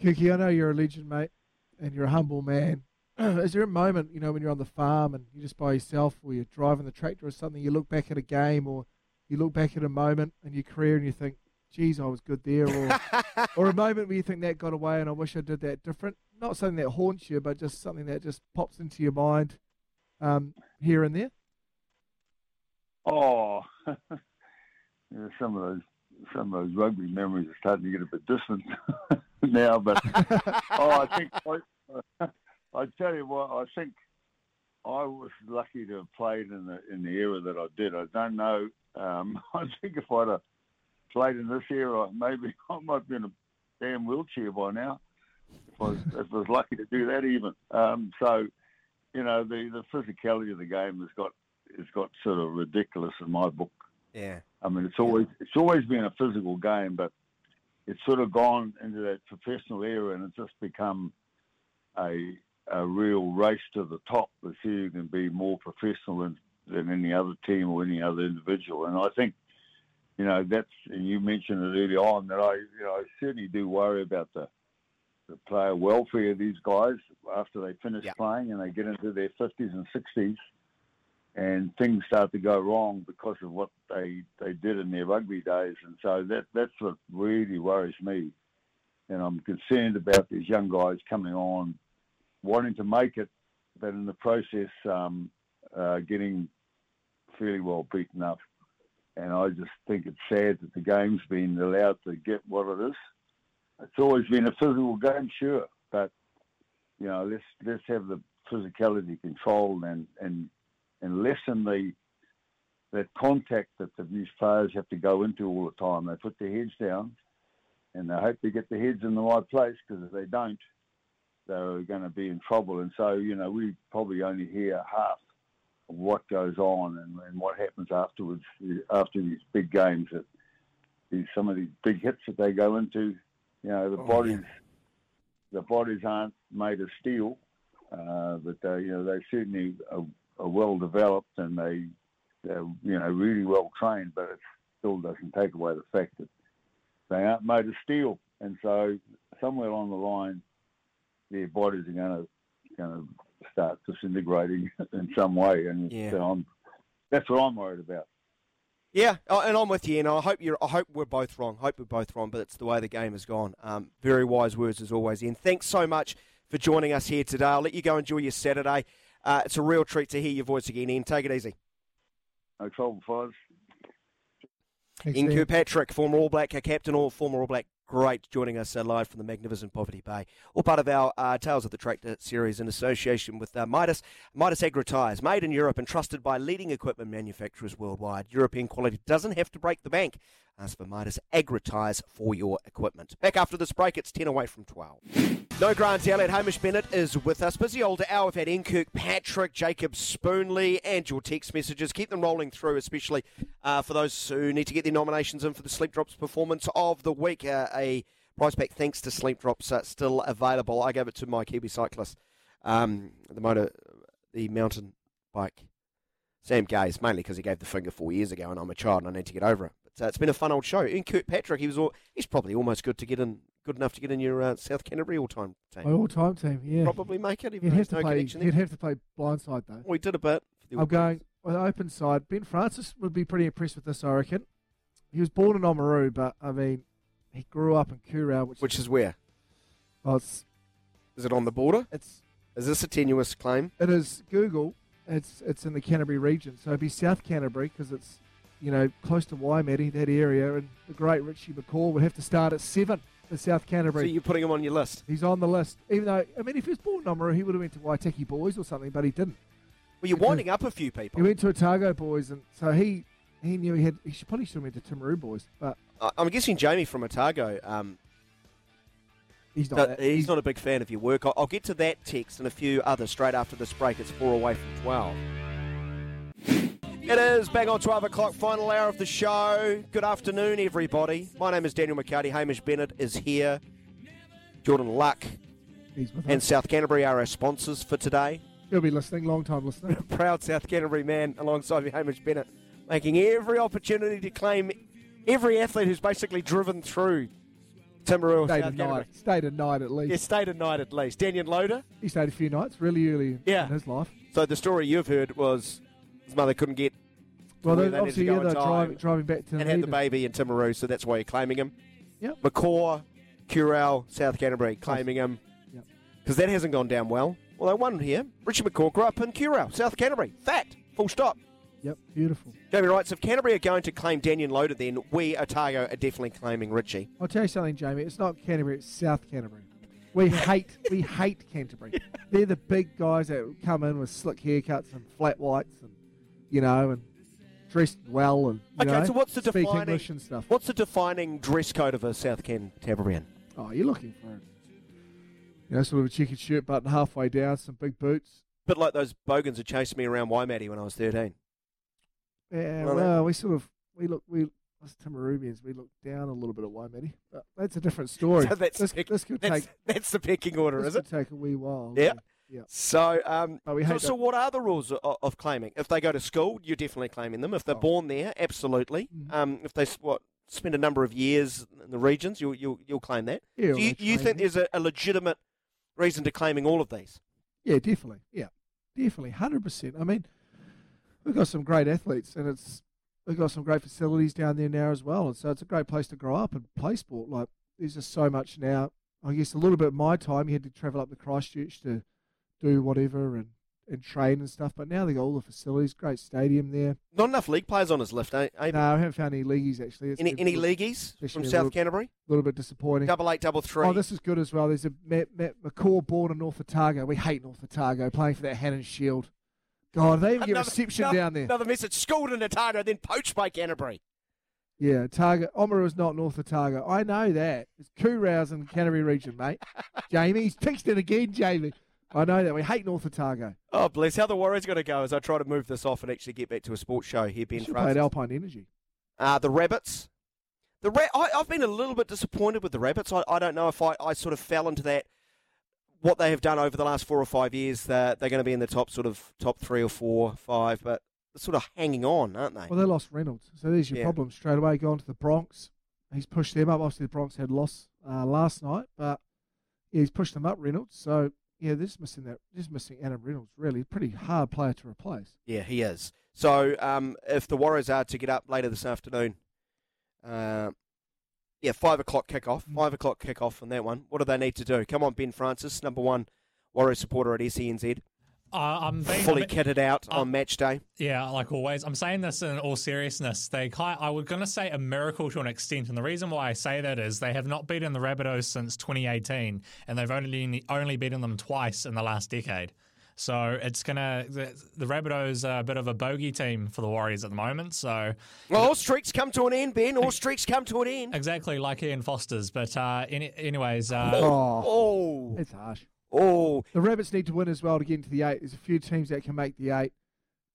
Kirky, I know you're a legend, mate, and you're a humble man. Is there a moment, you know, when you're on the farm and you're just by yourself, or you're driving the tractor or something, you look back at a game, or you look back at a moment in your career and you think, geez, I was good there, or or a moment where you think that got away and I wish I did that different. Not something that haunts you, but just something that just pops into your mind um, here and there. Oh, yeah, some of those some of those rugby memories are starting to get a bit distant now. But oh, I think I, I tell you what, I think I was lucky to have played in the in the era that I did. I don't know. Um, I think if I'd have played in this era, maybe I might be in a damn wheelchair by now. If I was, if I was lucky to do that, even. Um, so, you know, the, the physicality of the game has got has got sort of ridiculous in my book. Yeah. I mean, it's always it's always been a physical game, but it's sort of gone into that professional era, and it's just become a a real race to the top to see who can be more professional than, than any other team or any other individual. And I think you know, that's and you mentioned it early on that I, you know, I certainly do worry about the the player welfare of these guys after they finish yeah. playing and they get into their fifties and sixties, and things start to go wrong because of what they they did in their rugby days, and so that that's what really worries me, and I'm concerned about these young guys coming on, wanting to make it, but in the process, um, uh, getting fairly well beaten up. And I just think it's sad that the game's been allowed to get what it is. It's always been a physical game, sure, but you know, let's let's have the physicality controlled and and and lessen the that contact that the these players have to go into all the time. They put their heads down, and they hope they get their heads in the right place because if they don't, they're going to be in trouble. And so, you know, we probably only hear half of what goes on and, and what happens afterwards after these big games. That these some of these big hits that they go into, you know, the oh, bodies the bodies aren't made of steel, uh, but they you know they certainly are, are well developed and they they're you know really well trained, but it still doesn't take away the fact that they aren't made of steel, and so somewhere along the line, their bodies are going to going to start disintegrating in some way, and yeah. so I'm, that's what I'm worried about. Yeah, oh, and I'm with you, and I hope you're. I hope we're both wrong. I hope we're both wrong, but it's the way the game has gone. Um, very wise words as always, Ian. Thanks so much for joining us here today. I'll let you go enjoy your Saturday. Uh, it's a real treat to hear your voice again, Ian. Take it easy. No trouble, fellas. Thanks, Ian Ian. Kirkpatrick, former All Black uh, captain or former All Black great, joining us uh, live from the magnificent Poverty Bay. All part of our uh, Tales of the Tractor series in association with uh, Midas. Midas Agri Tyres, made in Europe and trusted by leading equipment manufacturers worldwide. European quality doesn't have to break the bank. Ask for Midas Agri for your equipment. Back after this break, it's 10 away from 12. No Grant Elliott, Hamish Bennett is with us. Busy old hour. We've had Ian Kirkpatrick, Jacob Spoonley, and your text messages. Keep them rolling through, especially uh, for those who need to get their nominations in for the Sleep Drops performance of the week. Uh, a prize pack thanks to Sleep Drops uh, still available. I gave it to my Kiwi cyclist, um, the motor, the mountain bike, Sam Gaze, mainly because he gave the finger four years ago, and I'm a child and I need to get over it. Uh, it's been a fun old show. Ian Kirkpatrick, he was all, he's probably almost good to get in, good enough to get in your uh, South Canterbury all time team. My all-time team, yeah. Probably make it. Even He'd have to no play. He'd have to play blindside though. We did a bit. I'm All going with open side. Ben Francis would be pretty impressed with this, I reckon. He was born in Oamaru, but I mean, he grew up in Kurow, which, Which is where? oh, it's Is it on the border? it's Is this a tenuous claim? it is Google. It's it's in the Canterbury region, so it'd be South Canterbury because it's you know close to Waimate, that area, and the great Richie McCaw would have to start at seven for South Canterbury. So you're putting him on your list. He's on the list, even though I mean, if he was born in Oamaru, he would have went to Waitaki Boys or something, but he didn't. Well, you're winding up a few people. He went to Otago Boys, and so he he knew he had. He should probably should have went to Timaru Boys, but I'm guessing Jamie from Otago, um, he's not. no- that- he's not a big fan of your work. I'll, I'll get to that text and a few others straight after this break. It's four away from 12. It is bang on 12 o'clock, final hour of the show. Good afternoon, everybody. My name is Daniel McHardy. Hamish Bennett is here. Jordan Luck and. South Canterbury are our sponsors for today. He'll be listening, long time listener. proud South Canterbury man alongside me, Hamish Bennett, making every opportunity to claim every athlete who's basically driven through Timaru, stayed South a Canterbury. night. Stayed a night at least. Yeah, stayed a night at least. Danyon Loader. He stayed a few nights, really early Yeah. in his life. So the story you've heard was his mother couldn't get Well, they, they obviously, yeah, they're driving, driving back to and had the baby in Timaru, so that's why you're claiming him. Yep. McCaw, Kurow, South Canterbury, claiming him. Yep. Because that hasn't gone down well. Well, they won here. Richie McCaw grew up in South Canterbury. Fact. Full stop. Yep, beautiful. Jamie writes, if Canterbury are going to claim Danyon Loader, then we, Otago, are definitely claiming Richie. I'll tell you something, Jamie. It's not Canterbury; it's South Canterbury. We hate, we hate Canterbury. They're the big guys that come in with slick haircuts and flat whites, and you know, and dressed well, and Okay, know, so what's the speak defining- English and stuff. What's the defining dress code of a South Ken Canterburyan? Oh, you're looking for it. You know, sort of a checkered shirt button halfway down, some big boots. bit like those bogans who chased me around Waimate when I was 13. Yeah, Well, well, we sort of we look we us Timarubians we look down a little bit at Waimate, but that's a different story. So that's, this, pick- this could that's, take that's the pecking order, is it? could take a wee while. Yeah. Yeah. So, um, so, so what are the rules of, of claiming? If they go to school, you're definitely claiming them. If they're Oh. born there, absolutely. Mhm. Um, if they what spend a number of years in the regions, you'll you'll, you'll claim that. Yeah, so you, you think there. there's a, a legitimate reason to claiming all of these? Yeah, definitely. Yeah, definitely, hundred percent. I mean, we've got some great athletes, and it's we've got some great facilities down there now as well, and so it's a great place to grow up and play sport. Like, there's just so much now. I guess a little bit of my time, you had to travel up to Christchurch to do whatever and and train and stuff, but now they got all the facilities, great stadium there. Not enough league players on his list, eh? eh? No, I haven't found any leagueies actually. It's Any any little- leagueies from South little- Canterbury? A little bit disappointing. Double eight, double three. Oh, this is good as well. There's a Matt, Matt McCaw born in North Otago. We hate North Otago playing for that Hanan Shield. God, they even get reception another, down there. Another message. Schooled in Otago, then poached by Canterbury. Yeah, Otago. Oamaru is not North Otago. I know that. It's Kurow's in the Canterbury region, mate. Jamie, he's texted again, Jamie. I know that. We hate North Otago. Oh, bless. How the Warriors going to go as I try to move this off and actually get back to a sports show here, Ben should play at Alpine Energy. Uh, the Rabbits. The Ra- I, I've been a little bit disappointed with the Rabbits. I, I don't know if I, I sort of fell into that. What they have done over the last four or five years, they're, they're going to be in the top sort of top three or four, five, but they're sort of hanging on, aren't they? Well, they lost Reynolds. So there's your Yeah. problem straight away. Going to the Broncos. He's pushed them up. Obviously, the Broncos had lost uh, last night, but yeah, he's pushed them up, Reynolds. So yeah, this is missing that. This is missing Adam Reynolds. Really, pretty hard player to replace. Yeah, he is. So um, if the Warriors are to get up later this afternoon, uh, yeah, five o'clock kickoff, Mm. five o'clock kickoff on that one. What do they need to do? Come on, Ben Francis, number one Warrior supporter at SENZ, Uh, I'm being, fully I'm- kitted out uh, on match day. Yeah, like always. I'm saying this in all seriousness. They kind I was going to say a miracle to an extent, and the reason why I say that is they have not beaten the Rabbitohs since 2018, and they've only only beaten them twice in the last decade. So it's gonna the, the Rabbitohs are a bit of a bogey team for the Warriors at the moment. So Well, all streaks come to an end, Ben. All streaks come to an end. exactly like Ian Foster's. But uh, any, anyways, uh, Oh, Oh, it's harsh. Oh, The Rabbits need to win as well to get into the eight. There's a few teams that can make the eight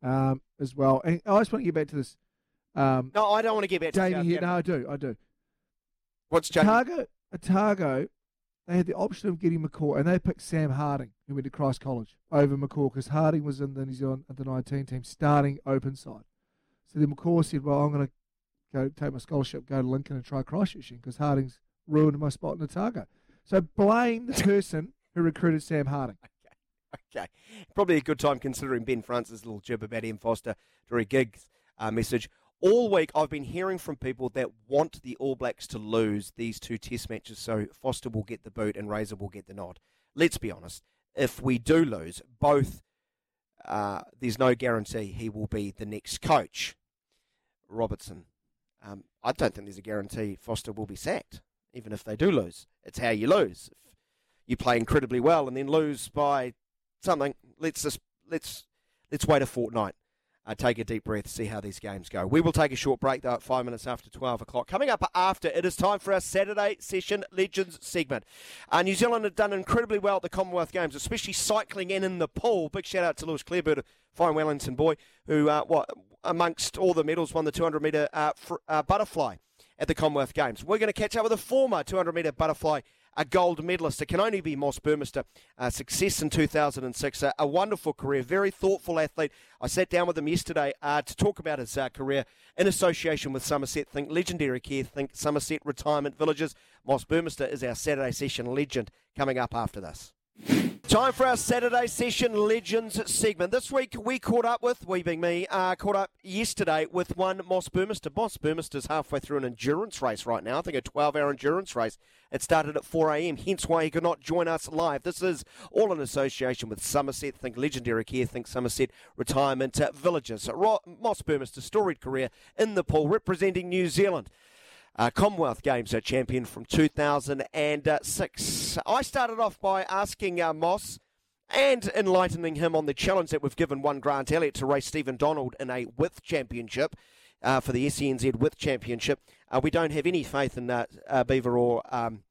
um, as well. And I just want to get back to this. Um, no, I don't want to get back to Jamie here. No, I do. I do. What's Jamie? Otago, Otago, they had the option of getting McCaw, and they picked Sam Harding, who went to Christ College, over McCaw because Harding was in the New Zealand under 19 team starting open side. So then McCaw said, Well, I'm going to go take my scholarship, go to Lincoln and try Christchurch because Harding's ruined my spot in Otago. So blame the person who recruited Sam Harding. Okay. Probably a good time considering Ben Francis' little jib about Ian Foster during Giggs uh, message. All week I've been hearing from people that want the All Blacks to lose these two test matches so Foster will get the boot and Razor will get the nod. Let's be honest. If we do lose, both, uh, there's no guarantee he will be the next coach. Robertson. Um, I don't think there's a guarantee Foster will be sacked, even if they do lose. It's how you lose. If you play incredibly well and then lose by something. Let's just let's let's wait a fortnight. Uh, take a deep breath, see how these games go. We will take a short break though at five minutes after twelve o'clock. Coming up after, it is time for our Saturday session Legends segment. Uh, New Zealand have done incredibly well at the Commonwealth Games, especially cycling in in the pool. Big shout out to Lewis Clareburt, fine Wellington boy, who uh, what amongst all the medals won the 200 metre uh, fr- uh, butterfly at the Commonwealth Games. We're going to catch up with a former 200 metre butterfly a gold medalist. It can only be Moss Burmester. Uh, success in 2006. Uh, a wonderful career, very thoughtful athlete. I sat down with him yesterday uh, to talk about his uh, career in association with Somerset. Think legendary care, think Somerset retirement villages. Moss Burmester is our Saturday session legend coming up after this. Time for our Saturday Session Legends segment. This week we caught up with, we being me, uh, caught up yesterday with one Moss Burmester. Moss Burmester's halfway through an endurance race right now. I think a 12 hour endurance race. It started at 4am, hence why he could not join us live. This is all in association with Somerset. Think legendary care, think Somerset retirement uh, villages. Moss Burmester's storied career in the pool representing New Zealand uh, Commonwealth Games uh, champion from 2006. I started off by asking uh, Moss and enlightening him on the challenge that we've given one Grant Elliott to race Stephen Donald in a width championship uh, for the SENZ width championship. Uh, we don't have any faith in uh, uh, Beaver or um,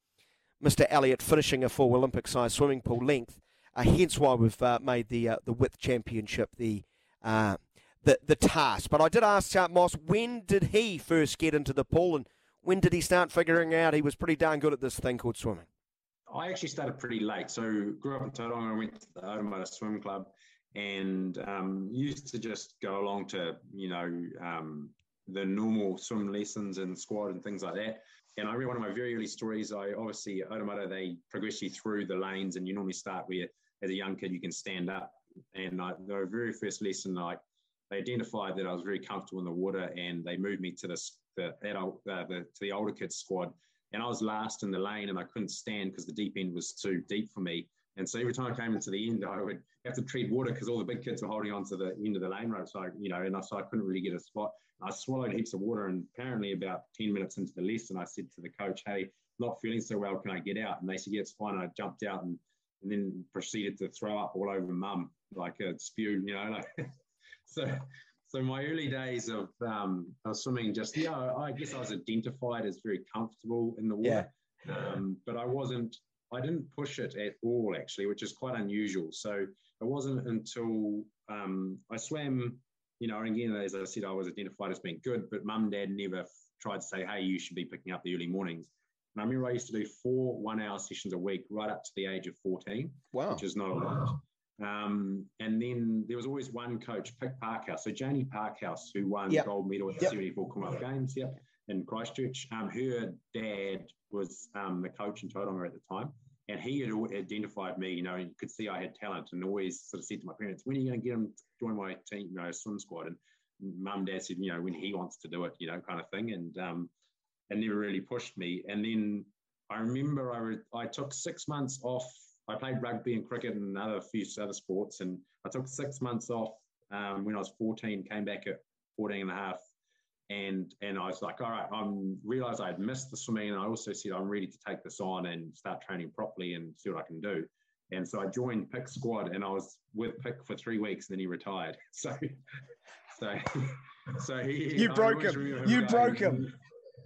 Mr. Elliott finishing a full Olympic sized swimming pool length. Uh, hence why we've uh, made the the width championship the the the task. But I did ask Moss when did he first get into the pool and when did he start figuring out he was pretty darn good at this thing called swimming? I actually started pretty late. So grew up in Tauranga. I went to the Otumoetai Swim Club and um, used to just go along to, you know, um, the normal swim lessons and squad and things like that. And I remember one of my very early stories, I obviously, Otumoetai, they progress you through the lanes and you normally start where, as a young kid, you can stand up. And I, the very first lesson, like, they identified that I was very comfortable in the water and they moved me to the, the adult, uh, the, to the older kids squad and I was last in the lane and I couldn't stand because the deep end was too deep for me. And so every time I came into the end, I would have to tread water because all the big kids were holding on to the end of the lane rope. So, I, you know, and I, so I couldn't really get a spot. I swallowed heaps of water and apparently about 10 minutes into the lesson, I said to the coach, hey, not feeling so well, can I get out? And they said, yeah, it's fine. I jumped out and, and then proceeded to throw up all over mum, like a spew, you know. Like, so so my early days of um, of swimming, just yeah, I guess I was identified as very comfortable in the water, yeah. um, but I wasn't. I didn't push it at all, actually, which is quite unusual. So it wasn't until um, I swam. You know, and again, as I said, I was identified as being good, but mum and dad never tried to say, "Hey, you should be picking up the early mornings." And I remember I used to do four one-hour sessions a week, right up to the age of fourteen, wow. which is not a lot. Um, and then there was always one coach, Pick Parkhouse. So Jaynie Parkhouse, who won yep. gold medal at the yep. 74 Commonwealth Games, yep, in Christchurch. Um, her dad was um, the coach in Tauranga at the time. and he had identified me, you know, and could see I had talent, and always sort of said to my parents, "When are you going to get him to join my team, you know, swim squad?" And mum, dad said, "You know, when he wants to do it, you know, kind of thing," and um, and never really pushed me. And then I remember I re- I took six months off. I played rugby and cricket and other few other sports, and I took six months off um, when I was 14. Came back at 14 and a half and and I was like, all right, I'm realized I'd missed the swimming, and I also said I'm ready to take this on and start training properly and see what I can do. And so I joined Pick squad, and I was with Pick for three weeks, and then he retired. So, so, so he you broke him. You broke him.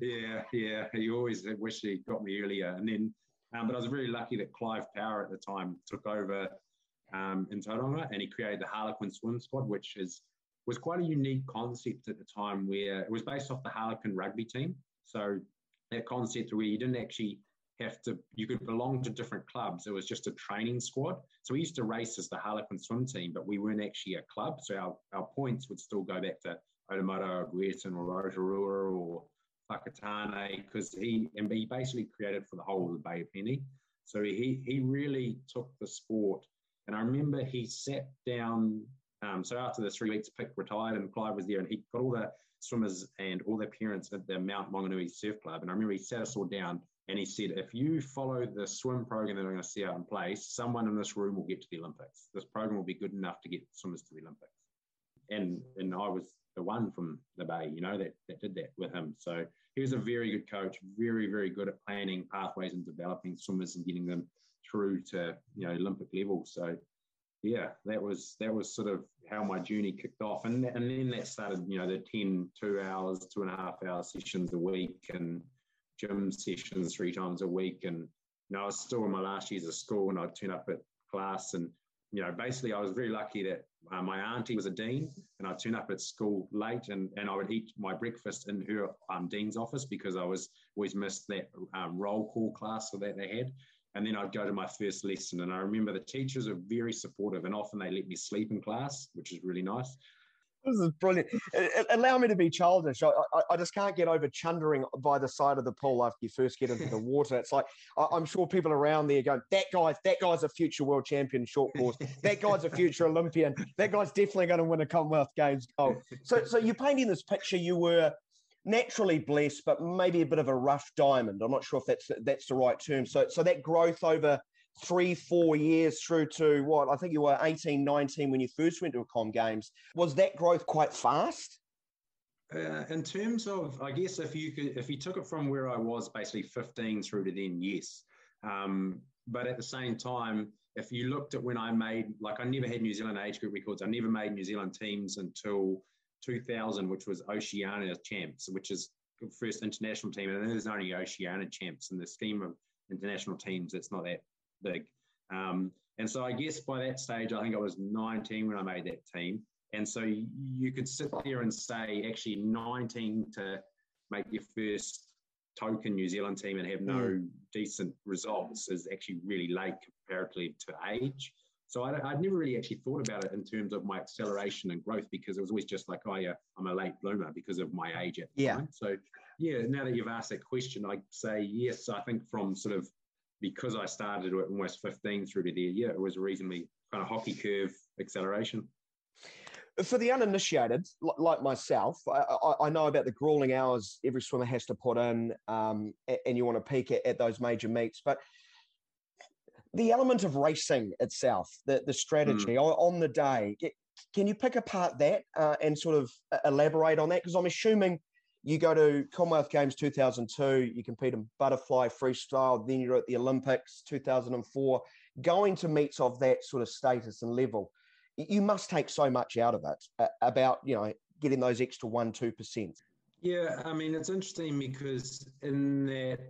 Yeah, yeah. He always wished he got me earlier, and then, um, but I was very lucky that Clive Power at the time took over um, in Tauranga, and he created the Harlequin Swim Squad, which is was quite a unique concept at the time where it was based off the Harlequin rugby team. So that concept where you didn't actually have to, you could belong to different clubs. It was just a training squad. So we used to race as the Harlequin swim team, but we weren't actually a club. So our, our points would still go back to Otumoetai or Greerton or Rotorua or Whakatane because he, and he basically created for the whole of the Bay of Plenty. So he, he really took the sport. And I remember he sat down um, so after the three weeks, Pick retired and Clive was there and he got all the swimmers and all their parents at the Mount Maunganui Surf Club. And I remember he sat us all down and he said, if you follow the swim program that I'm going to see out in place, someone in this room will get to the Olympics. This program will be good enough to get swimmers to the Olympics. And and I was the one from the Bay, you know, that, that did that with him. So he was a very good coach, very, very good at planning pathways and developing swimmers and getting them through to, you know, Olympic level. So yeah, that was that was sort of how my journey kicked off, and and then that started, you know, the 10, two hours, two and a half hour sessions a week, and gym sessions three times a week, and you know, I was still in my last years of school, and I'd turn up at class, and you know, basically, I was very lucky that uh, my auntie was a dean, and I'd turn up at school late, and and I would eat my breakfast in her um, dean's office because I was always missed that um, roll call class that they had. And then I'd go to my first lesson. And I remember the teachers are very supportive and often they let me sleep in class, which is really nice. This is brilliant. Allow me to be childish. I, I, I, just can't get over chundering by the side of the pool after you first get into the water. It's like I, am sure people around there go, "That guy, that guy's a future world champion short course. That guy's a future Olympian. That guy's definitely going to win a Commonwealth Games gold." So, so you're painting this picture. You were naturally blessed, but maybe a bit of a rough diamond. I'm not sure if that's that's the right term. So so that growth over three, four years through to what I think you were 18, 19 when you first went to a Com Games. Was that growth quite fast? Uh, in terms of, I guess if you could, if you took it from where I was, basically 15 through to then, yes. Um, but at the same time, if you looked at when I made, like I never had New Zealand age group records. I never made New Zealand teams until 2000, which was Oceania champs, which is first international team, and there's only Oceania champs in the scheme of international teams. It's not that big. Um, and so I guess by that stage, I think I was 19 when I made that team. And so you could sit there and say, actually, 19 to make your first token New Zealand team and have no mm. decent results is actually really late comparatively to age. So I, would never really actually thought about it in terms of my acceleration and growth because it was always just like, oh yeah, I'm a late bloomer because of my age at the yeah. time. So yeah, now that you've asked that question, I'd say yes. I think from sort of because I started at almost 15 through to there, yeah, it was a reasonably kind of hockey curve acceleration. For the uninitiated, like myself, I, I, know about the grueling hours every swimmer has to put in, um, and you want to peak at, at those major meets. But the element of racing itself, the, the strategy mm. on, on, the day, can you pick apart that uh, and sort of uh, elaborate on that? Because I'm assuming you go to Commonwealth Games 2002, you compete in butterfly freestyle, then you're at the Olympics 2004, going to meets of that sort of status and level. You must take so much out of it uh, about, you know, getting those extra one, 2%. Yeah, I mean, it's interesting because in that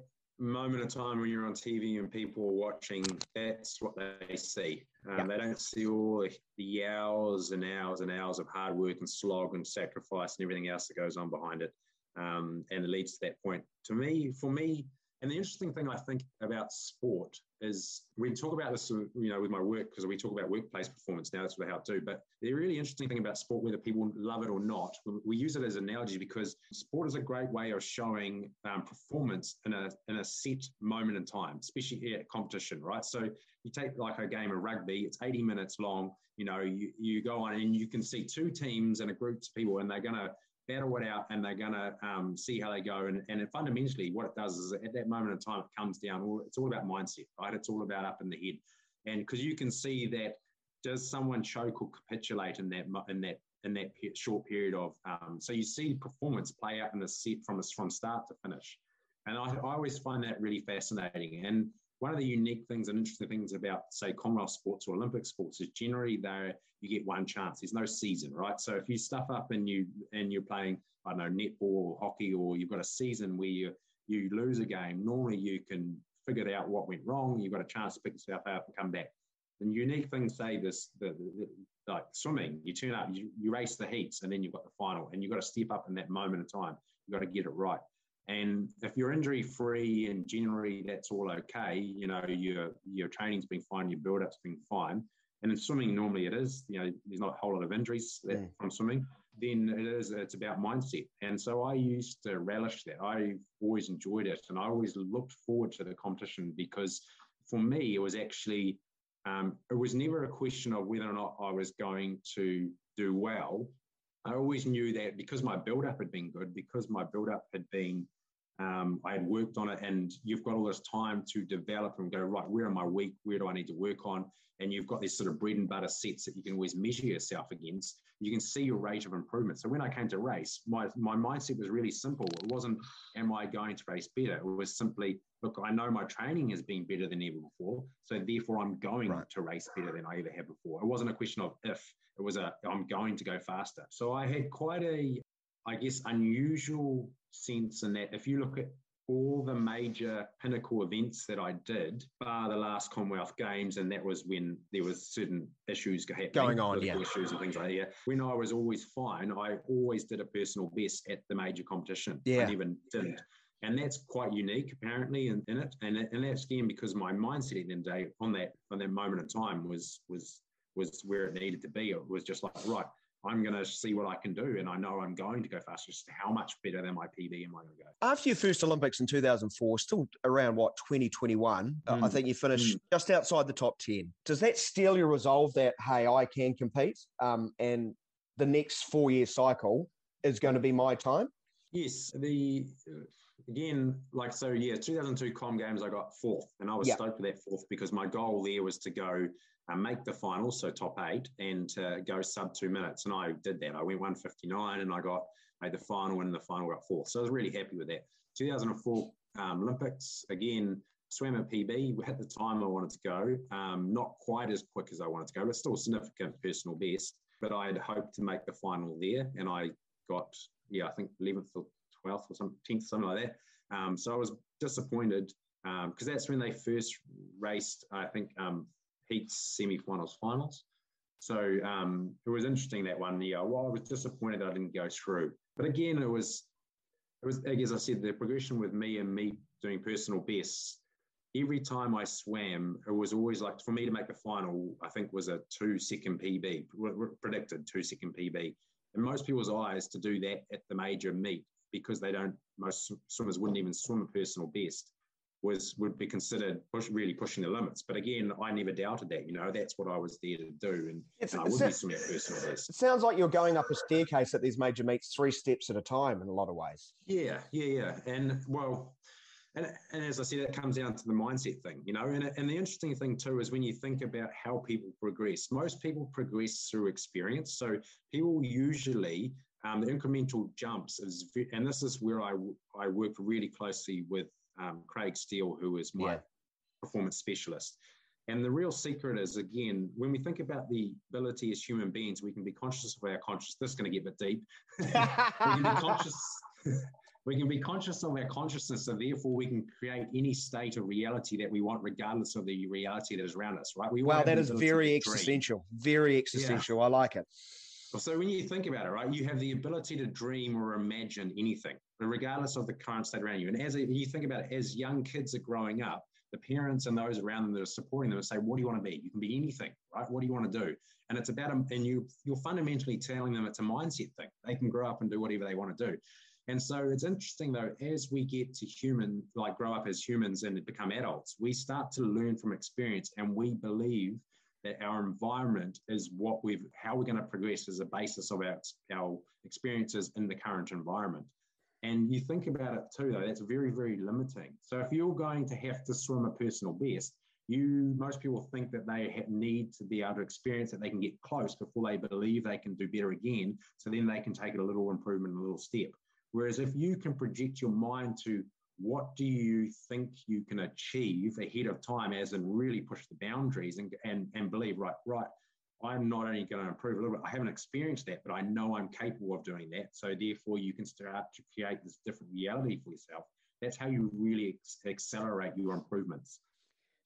moment of time when you're on TV and people are watching, that's what they see. Um, yeah. They don't see all the hours and hours and hours of hard work and slog and sacrifice and everything else that goes on behind it. Um, and it leads to that point. To me, for me, And the interesting thing I think about sport is we talk about this, you know, with my work because we talk about workplace performance now. That's what I do. But the really interesting thing about sport, whether people love it or not, we use it as an analogy because sport is a great way of showing um, performance in a in a set moment in time, especially at competition, right? So you take like a game of rugby, it's 80 minutes long. You know, you, you go on and you can see two teams and a group of people, and they're going to battle it out and they're going to um, see how they go. And, and fundamentally, what it does is at that moment in time, it comes down, it's all about mindset, right? It's all about up in the head. And because you can see that does someone choke or capitulate in that in that in that short period of um, so you see performance play out in the set from from start to finish and I, I always find that really fascinating and one of the unique things and interesting things about, say, Commonwealth sports or Olympic sports is generally there you get one chance. There's no season, right? So if you stuff up and you and you're playing, I don't know, netball or hockey, or you've got a season where you you lose a game, normally you can figure out what went wrong. You've got a chance to pick yourself up and come back. The unique thing, say this, the, the, like swimming, you turn up, you, you race the heats, and then you've got the final, and you've got to step up in that moment of time. You've got to get it right. And if you're injury free and generally that's all okay, you know, your your training's been fine, your build up's been fine. And in swimming, normally it is, you know, there's not a whole lot of injuries yeah. from swimming. Then it is, it's about mindset. And so I used to relish that. I always enjoyed it. And I always looked forward to the competition because for me, it was actually, um, it was never a question of whether or not I was going to do well. I always knew that because my build up had been good, because my build up had been um, I had worked on it, and you've got all this time to develop and go, right, where am I weak? Where do I need to work on? And you've got these sort of bread and butter sets that you can always measure yourself against. You can see your rate of improvement. So when I came to race, my, my mindset was really simple. It wasn't, am I going to race better? It was simply, look, I know my training has been better than ever before. So therefore, I'm going right. to race better than I ever have before. It wasn't a question of if, it was a, I'm going to go faster. So I had quite a, I guess, unusual sense in that if you look at all the major pinnacle events that I did, bar the last Commonwealth Games, and that was when there was certain issues going on, yeah, issues and things like that. When I was always fine, I always did a personal best at the major competition. Yeah, I even didn't. Yeah. And that's quite unique, apparently, in, in it. And, and that's again because my mindset at the end of the day on that on that moment of time was was was where it needed to be. It was just like, right, I'm going to see what I can do, and I know I'm going to go faster. Just how much better than my PB am I going to go? After your first Olympics in 2004, still around what 2021, mm. I think you finished mm. just outside the top 10. Does that steal your resolve that hey, I can compete, um, and the next four year cycle is going to be my time? Yes, the again, like so, yeah, 2002 Com Games, I got fourth, and I was yep. stoked with that fourth because my goal there was to go uh, make the final, so top eight, and to go sub two minutes. And I did that. I went 159 and I got made the final and the final got fourth. So I was really happy with that. 2004 um, Olympics, again, swam at PB. At the time I wanted to go, um, not quite as quick as I wanted to go, but still significant personal best. But I had hoped to make the final there, and I got, yeah, I think 11th or 12th or some 10th, something like that. Um, so I was disappointed because um, that's when they first raced, I think, um, heats, semi-finals, finals. So um, it was interesting that one year. Well, I was disappointed that I didn't go through. But again, it was, it was as I said, the progression with me and me doing personal bests. Every time I swam, it was always like for me to make the final. I think was a two second PB predicted two second PB. In most people's eyes, to do that at the major meet because they don't. Most swimmers wouldn't even swim a personal best was would be considered push, really pushing the limits. But again, I never doubted that. You know, that's what I was there to do, and, and I would be swimming personal best. It sounds like you're going up a staircase at these major meets, three steps at a time, in a lot of ways. Yeah, yeah, yeah, and well. And, and as I said, it comes down to the mindset thing, you know. And, and the interesting thing too is when you think about how people progress. Most people progress through experience. So people usually um, the incremental jumps is, and this is where I I work really closely with um, Craig Steele, who is my yeah. performance specialist. And the real secret is, again, when we think about the ability as human beings, we can be conscious of our conscious. This is going to get a bit deep. we can be conscious. we can be conscious of our consciousness, and therefore we can create any state of reality that we want, regardless of the reality that is around us. Right? We wow, that is very existential. Very existential. Yeah. I like it. So when you think about it, right, you have the ability to dream or imagine anything. Regardless of the current state around you. And as you think about it, as young kids are growing up, the parents and those around them that are supporting them say, "What do you want to be? You can be anything, right? What do you want to do?" And it's about, them, and you you're fundamentally telling them it's a mindset thing. They can grow up and do whatever they want to do. And so it's interesting though, as we get to human, like grow up as humans and become adults, we start to learn from experience, and we believe that our environment is what we've, how we're going to progress as a basis of our, our experiences in the current environment. And you think about it too, though, that's very, very limiting. So if you're going to have to swim a personal best, you most people think that they have, need to be able to experience that they can get close before they believe they can do better again. So then they can take a little improvement, a little step. Whereas if you can project your mind to what do you think you can achieve ahead of time, as in really push the boundaries and and, and believe, right, right, I'm not only going to improve a little bit, I haven't experienced that, but I know I'm capable of doing that. So therefore, you can start to create this different reality for yourself. That's how you really ex- accelerate your improvements.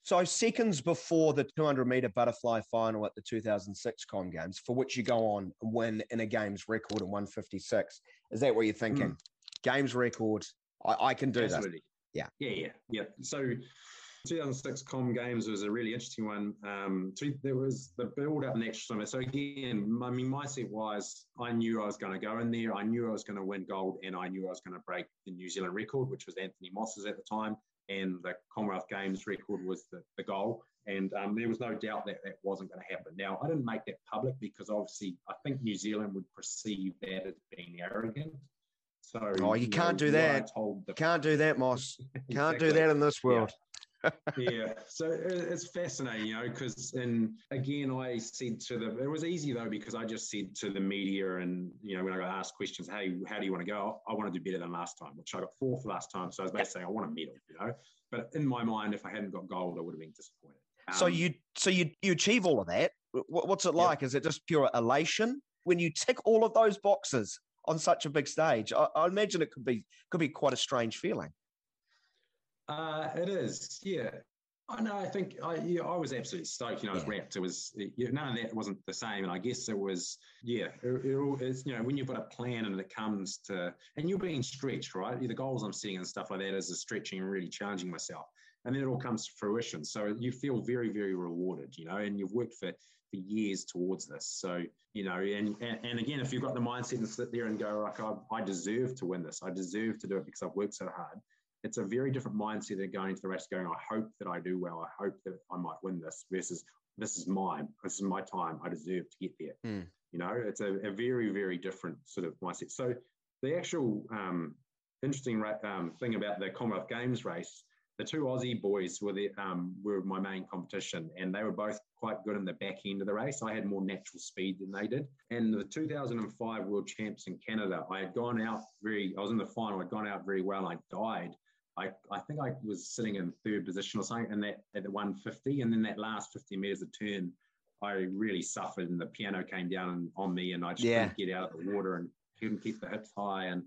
So seconds before the 200 meter butterfly final at the 2006 Com Games, for which you go on and win in a games record in 156, is that what you're thinking? Mm. Games record, I, I can do Absolutely. that. Yeah. Yeah, yeah, yeah. So 2006 Com Games was a really interesting one. Um, there was the build up next summer. So again, I mean, mindset wise, I knew I was going to go in there. I knew I was going to win gold, and I knew I was going to break the New Zealand record, which was Anthony Mosse's at the time, and the Commonwealth Games record was the, the goal. And um, there was no doubt that that wasn't going to happen. Now, I didn't make that public because obviously I think New Zealand would perceive that as being arrogant. So, oh, you, you can't know, do that. The... Can't do that, Moss. Can't do that in this world. Yeah yeah, so it's fascinating, you know, because and again, I said to the it was easy though because I just said to the media and you know when I got asked questions, hey, how do you want to go? I want to do better than last time, which I got fourth last time, so I was basically saying I want a medal, you know. But in my mind, if I hadn't got gold, I would have been disappointed. Um, so you so you you achieve all of that. What's it like? Is it just pure elation when you tick all of those boxes on such a big stage? I, I imagine it could be could be quite a strange feeling. Uh, it is, yeah. I know. I think I, yeah, I was absolutely stoked. You know, I was wrapped. It was you know, none of that wasn't the same, and I guess it was yeah. It, it, it's you know when you've got a plan and it comes to and you're being stretched, right? The goals I'm setting and stuff like that is a stretching and really challenging myself, and then it all comes to fruition. So you feel very very rewarded, you know, and you've worked for for years towards this. So you know, and and, and again, if you've got the mindset and sit there and go like, I, I deserve to win this. I deserve to do it because I've worked so hard it's a very different mindset than going into the race going, I hope that I do well. I hope that I might win this versus this is mine. This is my time. I deserve to get there. Mm. You know, it's a, a, very, very different sort of mindset. So the actual um, interesting um, thing about the Commonwealth Games race, the two Aussie boys were the, um, were my main competition, and they were both quite good in the back end of the race. I had more natural speed than they did. And the 2005 World Champs in Canada, I had gone out very. I was in the final. I'd gone out very well. I died I, I think I was sitting in third position or something in that at the 150, and then that last 50 meters of turn, I really suffered, and the piano came down on me, and I just yeah. couldn't get out of the water and couldn't keep the hips high, and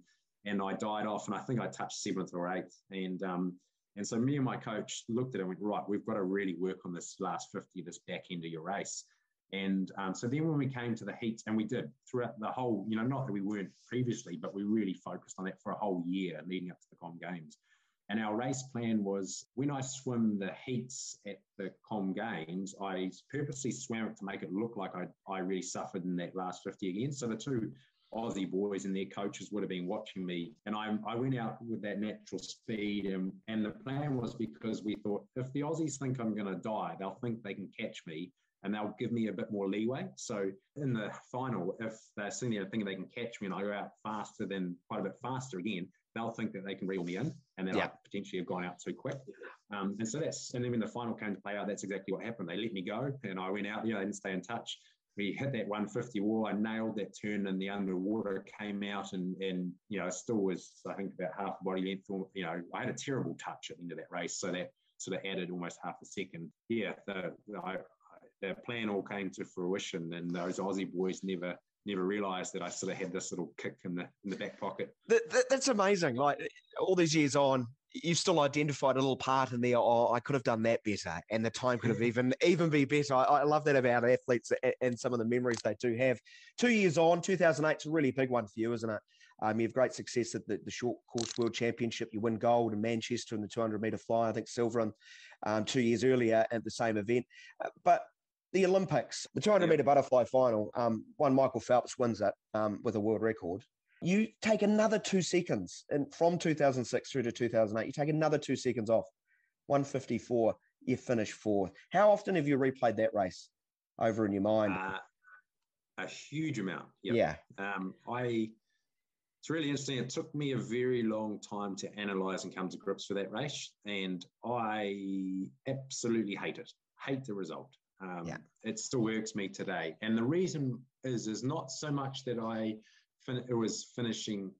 and I died off, and I think I touched seventh or eighth, and um, and so me and my coach looked at it and went, right, we've got to really work on this last 50, this back end of your race. And um, so then when we came to the heats, and we did throughout the whole, you know, not that we weren't previously, but we really focused on that for a whole year leading up to the Com Games. And our race plan was when I swim the heats at the Com Games, I purposely swam it to make it look like I, I really suffered in that last 50 again. So the two Aussie boys and their coaches would have been watching me. And I, I went out with that natural speed. And, and the plan was because we thought if the Aussies think I'm going to die, they'll think they can catch me and they'll give me a bit more leeway. So in the final, if they're sitting there thinking they can catch me and I go out faster than quite a bit faster again, they'll think that they can reel me in, and then yeah. I potentially have gone out too quick. Um, and so that's and then when the final came to play out, that's exactly what happened. They let me go, and I went out. You know, they didn't stay in touch. We hit that 150 wall. I nailed that turn in the underwater. Came out and and you know still was I think about half body length. You know, I had a terrible touch at the end of that race, so that sort of added almost half a second. Yeah, the, I, the plan all came to fruition, and those Aussie boys never never realised that I sort of had this little kick in the in the back pocket. That, that, that's amazing. Like all these years on, you've still identified a little part in there. Oh, I could have done that better, and the time could have even even be better. I, I, love that about athletes and some of the memories they do have. Two years on, 2008 is a really big one for you, isn't it? Um, you have great success at the, the short course world championship. You win gold in Manchester in the 200 meter fly. I think silver on um, two years earlier at the same event. Uh, but the Olympics, the 200 meter butterfly final, um, one Michael Phelps wins that um, with a world record. You take another two seconds, and from 2006 through to 2008, you take another two seconds off. 154, you finish fourth. How often have you replayed that race over in your mind? Uh, a huge amount. Yep. Yeah. Um, I. It's really interesting. It took me a very long time to analyze and come to grips with that race, and I absolutely hate it. Hate the result. Um, yeah. It still works me today, and the reason is is not so much that I fin- it was finishing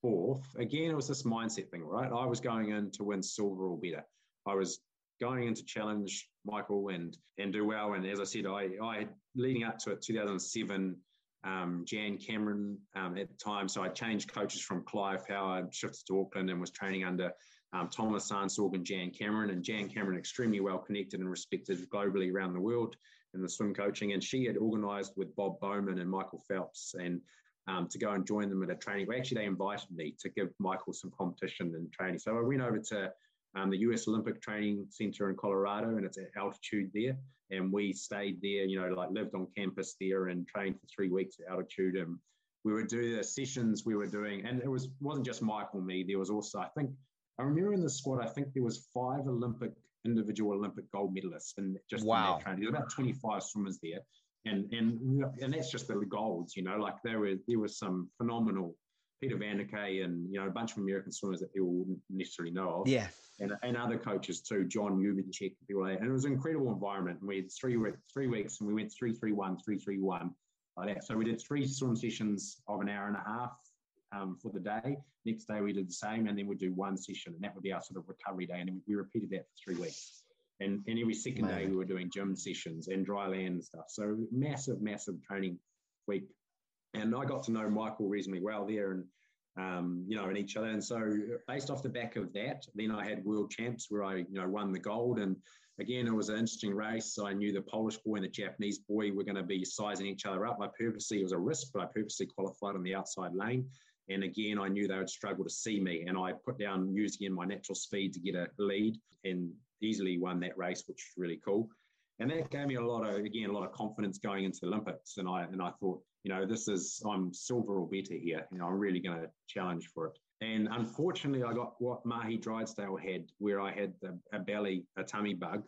fourth. Again, it was this mindset thing, right? I was going in to win silver or better. I was going in to challenge Michael and and do well. And as I said, I I leading up to it, 2007. Um, Jan Cameron um, at the time. So I changed coaches from Clive Howard, shifted to Auckland, and was training under um, Thomas Ansorg and Jan Cameron. And Jan Cameron, extremely well connected and respected globally around the world in the swim coaching. And she had organised with Bob Bowman and Michael Phelps and um, to go and join them at a training. Well, actually, they invited me to give Michael some competition and training. So I went over to um, the US Olympic Training Center in Colorado, and it's at altitude there. And we stayed there, you know, like lived on campus there and trained for three weeks at altitude. And we would do the sessions we were doing, and it was wasn't just Michael me. There was also, I think, I remember in the squad, I think there was five Olympic individual Olympic gold medalists, and just wow. in that training, there were about 25 swimmers there and and and that's just the golds, you know. Like there were there was some phenomenal Peter Vanderkaay and you know a bunch of American swimmers that people wouldn't necessarily know of. Yeah, and and other coaches too, Jon Urbanchek, people like that. And it was an incredible environment. And we had three three weeks, and we went three three one three three one like that. So we did three swim sessions of an hour and a half um, for the day. Next day we did the same, and then we'd do one session, and that would be our sort of recovery day. And we repeated that for three weeks. And, and every second day we were doing gym sessions and dry land and stuff. So massive, massive training week. And I got to know Michael reasonably well there and, um, you know, and each other. And so based off the back of that, then I had world champs where I, you know, won the gold. And again, it was an interesting race. So I knew the Polish boy and the Japanese boy were going to be sizing each other up. I purposely, it was a risk, but I purposely qualified on the outside lane. And again, I knew they would struggle to see me. And I put down using in my natural speed to get a lead. And easily won that race, which was really cool. And that gave me a lot of, again, a lot of confidence going into the Olympics. And I and I thought, you know, this is I'm silver or better here. You know, I'm really going to challenge for it. And unfortunately, I got what Mahi Drysdale had, where I had a belly, a tummy bug,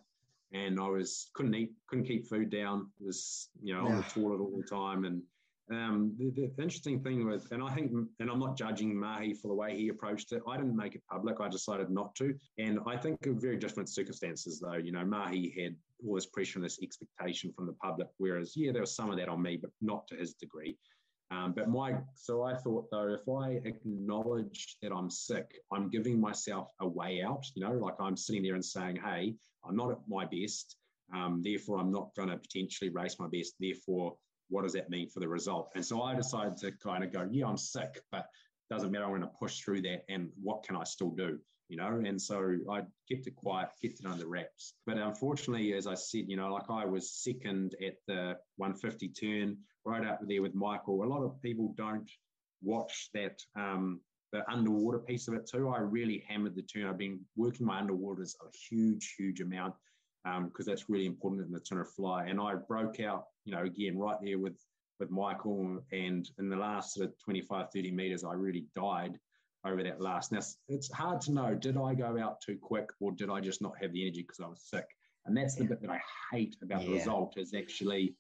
and I was couldn't eat, couldn't keep food down. Was you know yeah. on the toilet all the time, and um, the, the, interesting thing with, and I think, and I'm not judging Mahi for the way he approached it. I didn't make it public. I decided not to. And I think of very different circumstances, though. You know, Mahi had all this pressure and this expectation from the public, whereas, yeah, there was some of that on me, but not to his degree. Um, but my, so I thought though, if I acknowledge that I'm sick, I'm giving myself a way out. You know, like I'm sitting there and saying, "Hey, I'm not at my best. Um, therefore, I'm not going to potentially race my best. Therefore, what does that mean for the result? And so I decided to kind of go, yeah, I'm sick, but doesn't matter. I'm going to push through that. And what can I still do? You know, and so I kept it quiet, kept it under wraps. But unfortunately, as I said, you know, like I was second at the 150 turn, right up there with Michael. A lot of people don't watch that um, the underwater piece of it too. I really hammered the turn. I've been working my underwaters a huge, huge amount because um, that's really important in the tuna fly. And I broke out, you know, again right there with with Michael, and in the last sort of 25, 30 meters, I really died over that last. Now it's hard to know: did I go out too quick, or did I just not have the energy because I was sick? And that's the bit that I hate about yeah. the result is actually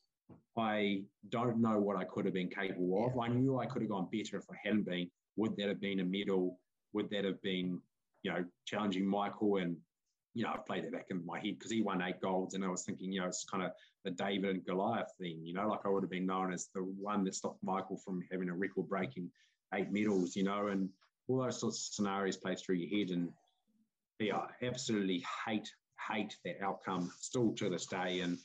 I don't know what I could have been capable of. Yeah. I knew I could have gone better if I hadn't been. Would that have been a medal? Would that have been, you know, challenging Michael and you know, I've played it back in my head because he won eight golds, and I was thinking, you know, it's kind of the David and Goliath thing, you know, like I would have been known as the one that stopped Michael from having a record breaking eight medals, you know, and all those sorts of scenarios play through your head. And yeah, I absolutely hate, hate that outcome still to this day. And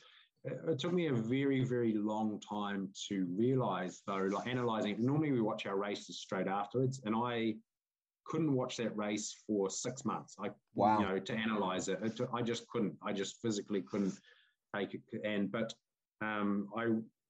it took me a very, very long time to realize, though, like analyzing. Normally, we watch our races straight afterwards, and I couldn't watch that race for six months. I, wow. you know, to analyze it, it, I just couldn't. I just physically couldn't take it. And but um, I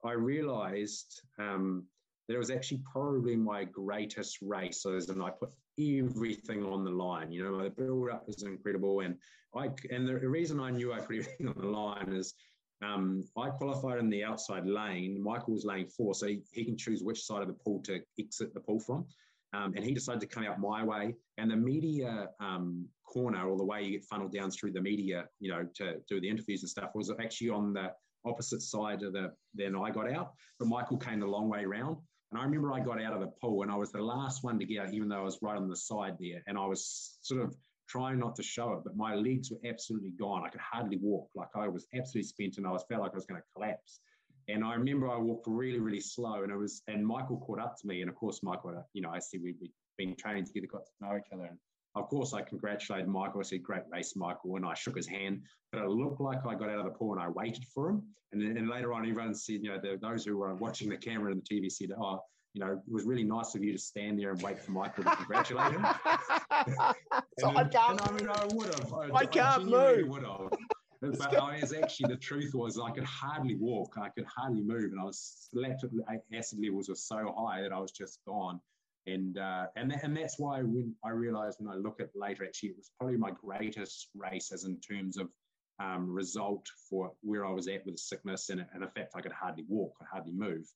I realized um, that it was actually probably my greatest race. So, and I put everything on the line. You know, the build up is incredible, and I and the reason I knew I put everything on the line is um, I qualified in the outside lane. Michael was lane four, so he, he can choose which side of the pool to exit the pool from. Um, and he decided to come out my way. And the media um, corner, or the way you get funneled down through the media, you know, to do the interviews and stuff, was actually on the opposite side of the. Then I got out, but Michael came the long way round. And I remember I got out of the pool and I was the last one to get out, even though I was right on the side there. And I was sort of trying not to show it, but my legs were absolutely gone. I could hardly walk. Like I was absolutely spent and I was felt like I was going to collapse. And I remember I walked really, really slow and it was, and Michael caught up to me. And of course, Michael, you know, I said we'd been training together, got to know each other. And of course, I congratulated Michael. I said, great race, Michael. And I shook his hand, but it looked like I got out of the pool and I waited for him. And then and later on, everyone said, you know, the, those who were watching the camera and the TV said, oh, you know, it was really nice of you to stand there and wait for Michael to congratulate him. so I can't. I mean, I would have. I, I can't move. Would have. But I was actually the truth was I could hardly walk. I could hardly move, and I was lactic acid levels were so high that I was just gone. And uh, and that, and that's why when I realised when I look at later, actually, it was probably my greatest race as in terms of um, result for where I was at with the sickness, and, and in fact, I could hardly walk, I hardly move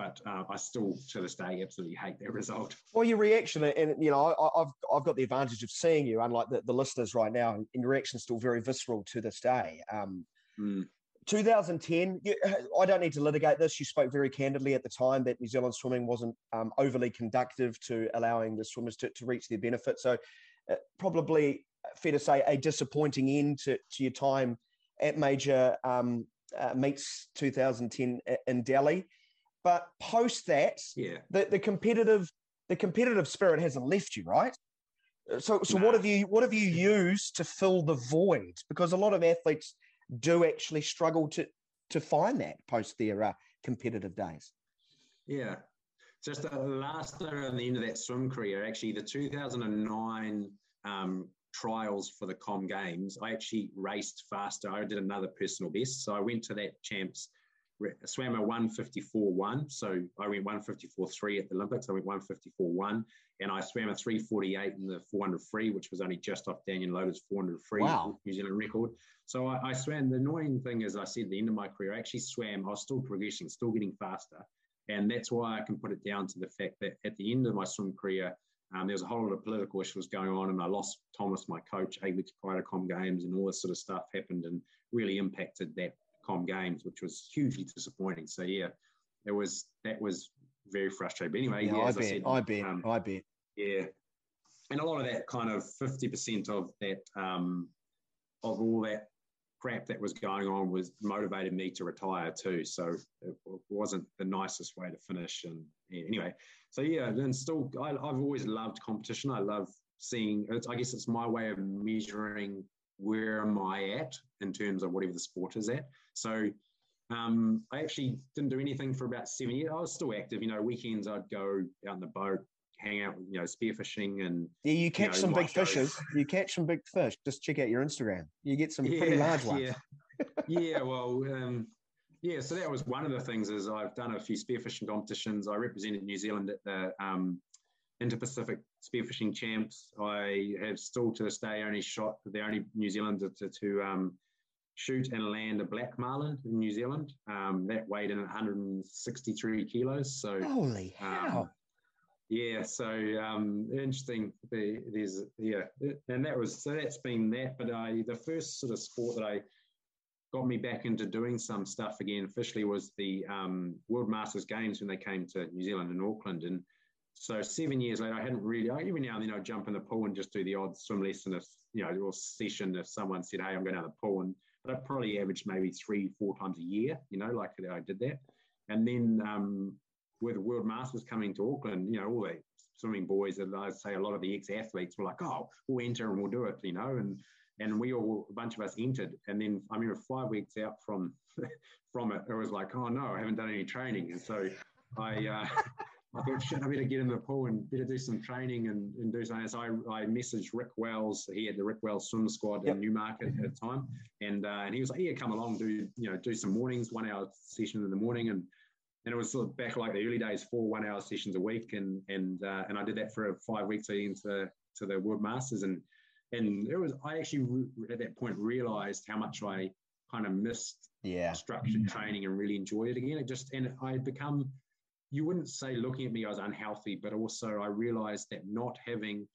but uh, I still to this day absolutely hate that result. Well, your reaction, and you know, I, have I've got the advantage of seeing you, unlike the, the listeners right now, and your reaction is still very visceral to this day. Um, mm. 2010, you, I don't need to litigate this. You spoke very candidly at the time that New Zealand swimming wasn't um, overly conductive to allowing the swimmers to, to reach their benefit. So, uh, probably fair to say a disappointing end to, to your time at major um, uh, meets 2010 in Delhi. But post that, yeah, the, the competitive the competitive spirit hasn't left you, right? So so nah. what have you what have you used to fill the void? Because a lot of athletes do actually struggle to to find that post their uh, competitive days. Yeah. Just the last year on the end of that swim career, actually, the 2009 um, trials for the Com Games, I actually raced faster. I did another personal best. So I went to that champs swam a 154.1. So I went 154.3 at the Olympics. I went 154.1. And I swam a 348 in the 400 free, which was only just off Danyon Loader's 400 free wow. New Zealand record. So I, I, swam. The annoying thing is, I said at the end of my career, I actually swam. I was still progressing, still getting faster. And that's why I can put it down to the fact that at the end of my swim career, um, there was a whole lot of political issues going on, and I lost Thomas, my coach, eight weeks prior to Com Games, and all this sort of stuff happened and really impacted that Com Games, which was hugely disappointing. So yeah, it was that was very frustrating. But anyway, yeah, yeah I, bet, I, said, I bet, um, I bet. Yeah, and a lot of that kind of fifty percent of that um, of all that crap that was going on was motivated me to retire too. So it wasn't the nicest way to finish. And yeah, anyway, so yeah, and still, I, I've always loved competition. I love seeing. I guess it's my way of measuring where am I at in terms of whatever the sport is at. So um, I actually didn't do anything for about seven years. I was still active. You know, weekends I'd go out in the boat, hang out, you know, spearfishing and. Yeah, you catch you know, some big fishes. You catch some big fish. Just check out your Instagram. You get some yeah, pretty large ones. Yeah, yeah. Well, um, yeah. So that was one of the things. Is I've done a few spearfishing competitions. I represented New Zealand at the um, Inter-Pacific spearfishing champs. I have still to this day only shot the only New Zealander to, to um, shoot and land a black marlin in New Zealand. Um, that weighed in 163 kilos. So holy um, hell. Um, yeah, so um, interesting. There's yeah, and that was so that's been that. But I the first sort of sport that I got me back into doing some stuff again officially was the um, World Masters Games when they came to New Zealand in Auckland and so seven years later, I hadn't really. Every now and then, I'd jump in the pool and just do the odd swim lesson, if you know, or session. If someone said, "Hey, I'm going down the pool," and but I probably averaged maybe three, four times a year. You know, like I did that. And then um, with the World Masters coming to Auckland, you know, all the swimming boys, and I'd say a lot of the ex-athletes were like, "Oh, we'll enter and we'll do it," you know, and and we all a bunch of us entered. And then I remember five weeks out from from it, it was like, "Oh no, I haven't done any training," and so I. Uh, I thought, shit, I better get in the pool and better do some training and, and do something. So I, I messaged Rick Wells. He had the Rick Wells swim squad yep. in Newmarket at the time. And uh, and he was like, yeah, come along, do, you know, do some mornings, one hour session in the morning. And and it was sort of back like the early days, four one-hour sessions a week, and and uh, and I did that for five weeks leading into to the World Masters, and and it was I actually at that point realized how much I kind of missed yeah. structured training and really enjoyed it again. It just and I had become you wouldn't say looking at me I was unhealthy, but also I realized that not having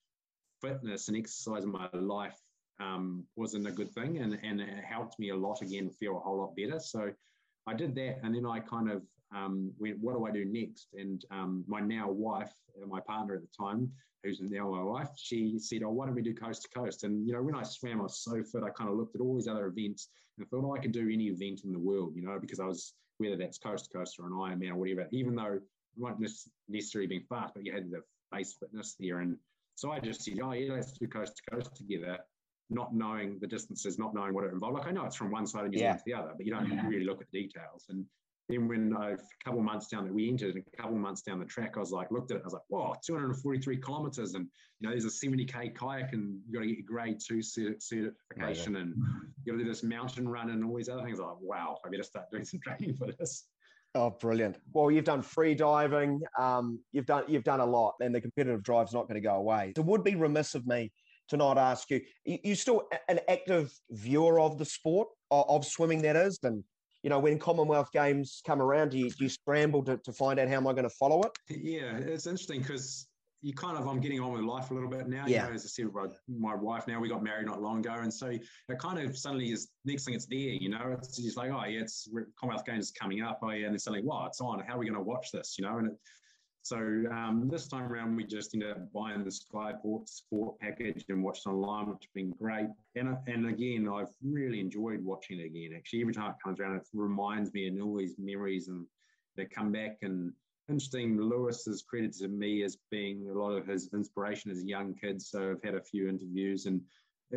fitness and exercise in my life um, wasn't a good thing, and and it helped me a lot again feel a whole lot better. So I did that, and then I kind of um, went, what do I do next? And um, my now wife, my partner at the time, who's now my wife, she said, oh, why don't we do coast to coast? And, you know, when I swam, I was so fit, I kind of looked at all these other events and thought, oh, I could do any event in the world, you know, because I was, whether that's coast to coast or an Ironman or whatever, even though it won't necessarily be fast, but you had the base fitness there. And so I just said, oh, yeah, let's do coast to coast together not knowing the distances, not knowing what it involved. Like I know it's from one side of New Zealand yeah. to the other, but you don't yeah. really look at the details. And then when I, a couple months down that we entered, and a couple months down the track, I was like, looked at it, I was like, whoa, 243 kilometers. And, you know, there's a 70K kayak and you got to get your grade two certification yeah, and you got to do this mountain run and all these other things. I'm like, wow, I better start doing some training for this. Oh, brilliant! Well, you've done free diving. Um, you've done you've done a lot, and the competitive drive's not going to go away. It would be remiss of me to not ask you. You still an active viewer of the sport of, of swimming, that is, and you know, when Commonwealth Games come around, do you, do you scramble to, to find out how am I going to follow it? Yeah, it's interesting because you kind of, I'm getting on with life a little bit now. Yeah. You know, as I said, my, my wife now, we got married not long ago. And so it kind of suddenly is, next thing it's there, you know, it's just like, oh, yeah, it's Commonwealth Games coming up. Oh, yeah. And then suddenly, wow, it's on. How are we going to watch this, you know? And it, so um, this time around, we just ended up buying the Sky Sport package and watched online, which has been great. And, and again, I've really enjoyed watching it again. Actually, every time it comes around, it reminds me of all these memories and they come back. And interesting, Lewis is credited to me as being a lot of his inspiration as a young kid. So I've had a few interviews and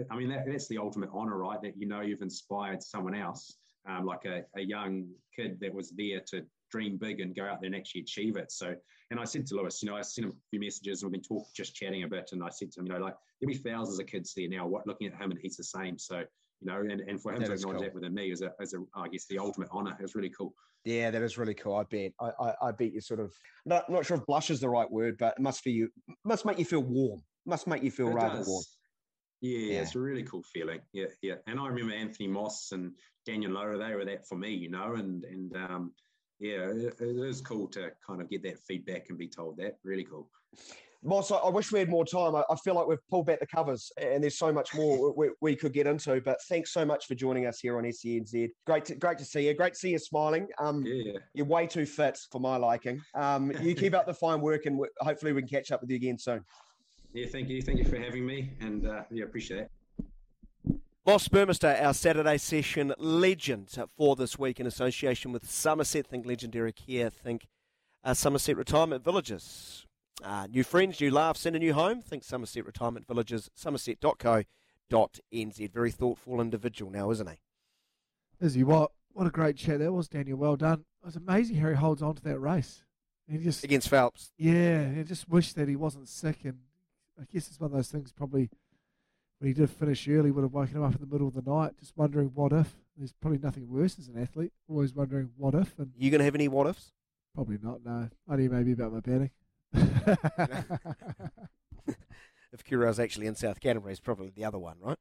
I mean, that, that's the ultimate honor, right? That you know you've inspired someone else, um, like a, a young kid that was there to dream big and go out there and actually achieve it. So, and I said to Lewis, you know, I sent him a few messages and we've been talking, just chatting a bit. And I said to him, you know, like there'll be thousands of kids there now, what looking at him and he's the same. So, you know, and, and for him that to acknowledge cool. that within me is a, is a, I guess, the ultimate honor. It was really cool. Yeah, that is really cool. I bet. I, I, I bet you sort of not not sure if blush is the right word, but it must feel you must make you feel warm. Must make you feel it rather does. warm. Yeah, yeah, it's a really cool feeling. Yeah, yeah. And I remember Anthony Mosse and Danyon Loader, they were that for me, you know, and and um, yeah, it, it is cool to kind of get that feedback and be told that. Really cool. Moss, I wish we had more time. I, feel like we've pulled back the covers and there's so much more we, we, could get into. But thanks so much for joining us here on SENZ. Great to, great to see you. Great to see you smiling. Um, yeah. You're way too fit for my liking. Um, you keep up the fine work and hopefully we can catch up with you again soon. Yeah, thank you. Thank you for having me. And uh, yeah, appreciate it. Moss Burmester, our Saturday session legend for this week in association with Somerset. Think legendary care, think uh, Somerset Retirement Villages. Uh, new friends, new laughs, and a new home. Think Somerset Retirement Villages, somerset.co.nz. Very thoughtful individual now, isn't he? Is he? What, what a great chat that was, Daniel. Well done. It was amazing how he holds on to that race. He just Against Phelps. Yeah, I just wish that he wasn't sick. And I guess it's one of those things probably – when he did finish early, would have woken him up in the middle of the night, just wondering what if. There's probably nothing worse as an athlete, always wondering what if. And you going to have any what ifs? Probably not. No, only maybe about my batting. if Kurow's actually in South Canterbury, it's probably the other one, right?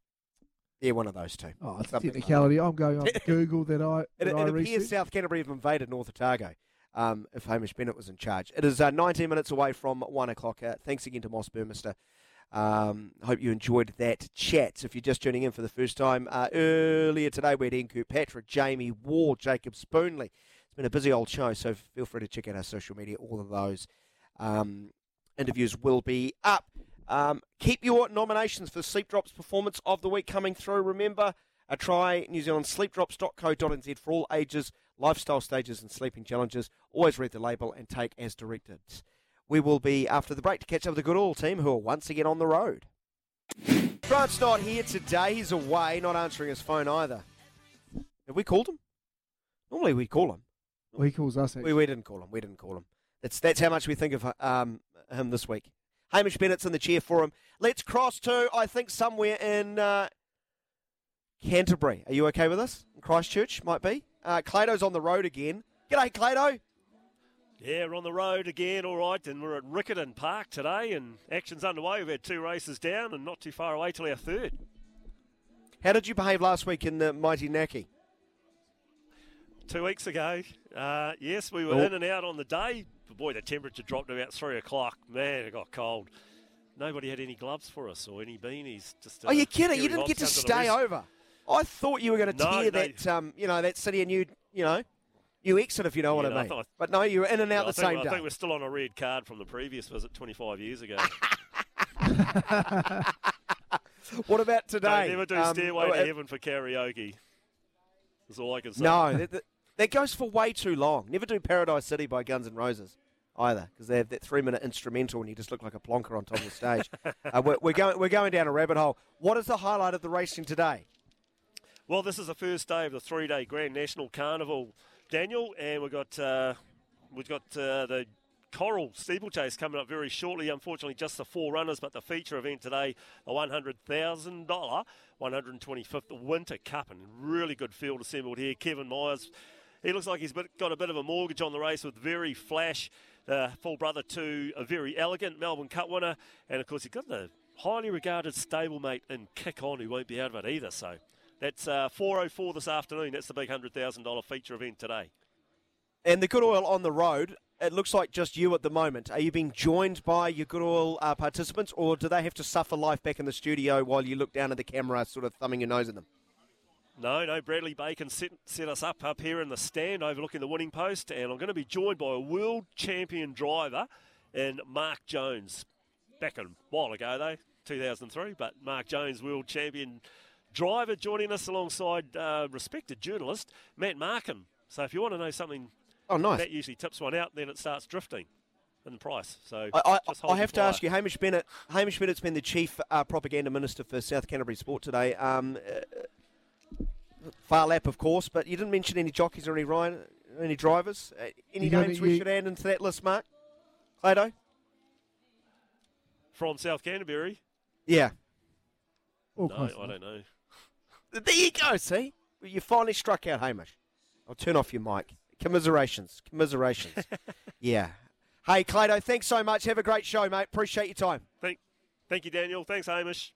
Yeah, one of those two. Oh, it's a technicality. Like I'm going on Google that I. That it, I it appears South Canterbury have invaded North Otago. Um, if Hamish Bennett was in charge, it is uh, 19 minutes away from one o'clock. Uh, thanks again to Moss Burmester um, hope you enjoyed that chat. So If you're just tuning in for the first time, uh, earlier today we had Ian Kirkpatrick, Jamie Ward, Jacob Spoonley. It's been a busy old show, so feel free to check out our social media. All of those um, interviews will be up. Um, keep your nominations for Sleep Drops Performance of the Week coming through. Remember, uh, try New Zealand sleepdrops.co.nz for all ages, lifestyle stages, and sleeping challenges. Always read the label and take as directed. We will be after the break to catch up with the Good Oil team who are once again on the road. Grant's not here today. He's away, not answering his phone either. Have we called him? Normally we call him. Well, he calls us. We, we didn't call him. We didn't call him. That's that's how much we think of um, him this week. Hamish Bennett's in the chair for him. Let's cross to I think somewhere in uh, Canterbury. Are you okay with us? Christchurch might be. Uh, Clado's on the road again. G'day, Clado. Yeah, we're on the road again, all right, and we're at Riccarton Park today, and action's underway. We've had two races down, and not too far away till our third. How did you behave last week in the Mighty Naki? Two weeks ago, uh, yes, we were Oh. in and out on the day. But boy, the temperature dropped about three o'clock. Man, it got cold. Nobody had any gloves for us or any beanies. Just Oh, you uh, kidding? You didn't get to stay over. I thought you were going to No, tear that, um, you know, that city and you, you know, you exit if you know what Yeah, I no, I mean. thought- but no, you were in and out I the think, same day. I think we're still on a red card from the previous visit 25 years ago. what about today? Don't never do Um, Stairway uh, to Heaven for karaoke. That's all I can say. No, that, that- that goes for way too long. Never do Paradise City by Guns N' Roses either, because they have that three-minute instrumental and you just look like a plonker on top of the stage. uh, we're, we're going, we're going down a rabbit hole. What is the highlight of the racing today? Well, this is the first day of the three-day Grand National Carnival, Daniel, and we've got uh, we've got uh, the Coral Steeplechase coming up very shortly. Unfortunately, just the four runners, but the feature event today, the one hundred thousand dollar, one hundred twenty-fifth Winter Cup, and really good field assembled here. Kevin Myers. He looks like he's got a bit of a mortgage on the race with very flash, uh, full brother to a very elegant Melbourne Cup winner, and of course he's got the highly regarded stablemate in Kick On who won't be out of it either. So that's uh, 4:04 this afternoon. That's the big hundred thousand dollar feature event today. And the Good Oil on the road, it looks like just you at the moment. Are you being joined by your Good Oil uh, participants, or do they have to suffer life back in the studio while you look down at the camera, sort of thumbing your nose at them? No, no, Bradley Bacon set, set us up up here in the stand overlooking the winning post, and I'm going to be joined by a world champion driver in Mark Jones. Back a while ago, though, 2003, but Mark Jones, world champion driver, joining us alongside uh, respected journalist Matt Markham. So if you want to know something, Oh, nice. Matt usually tips one out, then it starts drifting in the price. So I, I, just hold I have to ask you, Hamish Bennett. Hamish Bennett's been the chief uh, propaganda minister for South Canterbury Sport today. Um, uh, Phar Lap, of course, but you didn't mention any jockeys or any Ryan, any drivers. Uh, any You names we you- should add into that list, Mark? Clado? from South Canterbury. Yeah. All no, I don't know. There you go. See, you finally struck out, Hamish. I'll turn off your mic. Commiserations. Commiserations. yeah. Hey, Clado, thanks so much. Have a great show, mate. Appreciate your time. Thank, thank you, Daniel. Thanks, Hamish.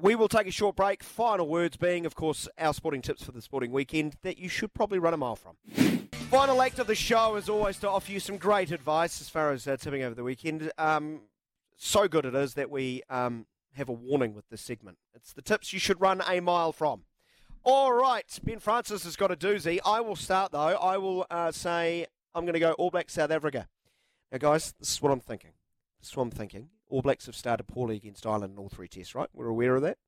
We will take a short break. Final words being, of course, our sporting tips for the sporting weekend that you should probably run a mile from. Final act of the show is always to offer you some great advice as far as uh, tipping over the weekend. Um, so good it is that we um, have a warning with this segment. It's the tips you should run a mile from. All right, Ben Francis has got a doozy. I will start though. I will uh, say I'm going to go All Blacks South Africa. Now, guys, this is what I'm thinking. This is what I'm thinking. All Blacks have started poorly against Ireland in all three tests, right? We're aware of that.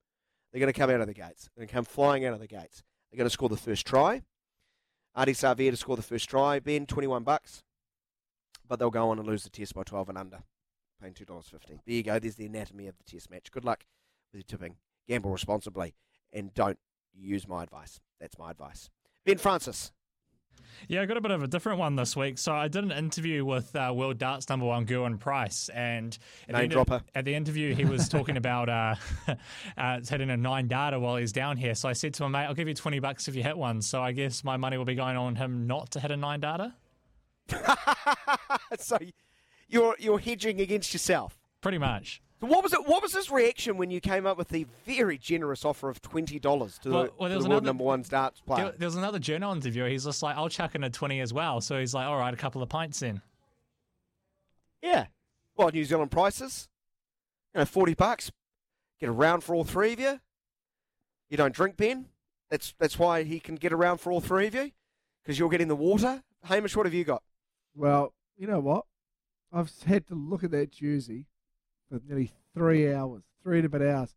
They're going to come out of the gates. They're going to come flying out of the gates. They're going to score the first try. Ardie Savea to score the first try. Ben, 21 bucks. But they'll go on and lose the test by 12 and under, paying $2.50. There you go. There's the anatomy of the test match. Good luck with your tipping. Gamble responsibly and don't use my advice. That's my advice. Ben Francis. Yeah, I got a bit of a different one this week. So I did an interview with uh, world darts number one Gerwyn Price, and at, the, dropper. At the interview he was talking about uh, uh, hitting a nine darter while he's down here. So I said to him, mate, I'll give you twenty bucks if you hit one. So I guess my money will be going on him not to hit a nine darter. so you're you're hedging against yourself. Pretty much. So what was it? What was his reaction when you came up with the very generous offer of twenty dollars to Well- the, well, there to the world another- number one darts player? There, there was another journal interviewer. He's just like, I'll chuck in a twenty as well. So he's like, all right, a couple of pints in. Yeah. Well, New Zealand prices, you know, forty bucks. Get a round for all three of you. You don't drink, Ben. That's that's why he can get around for all three of you, because you're getting the water. Hamish, what have you got? Well, you know what? I've had to look at that jersey for nearly three hours, three and a bit hours.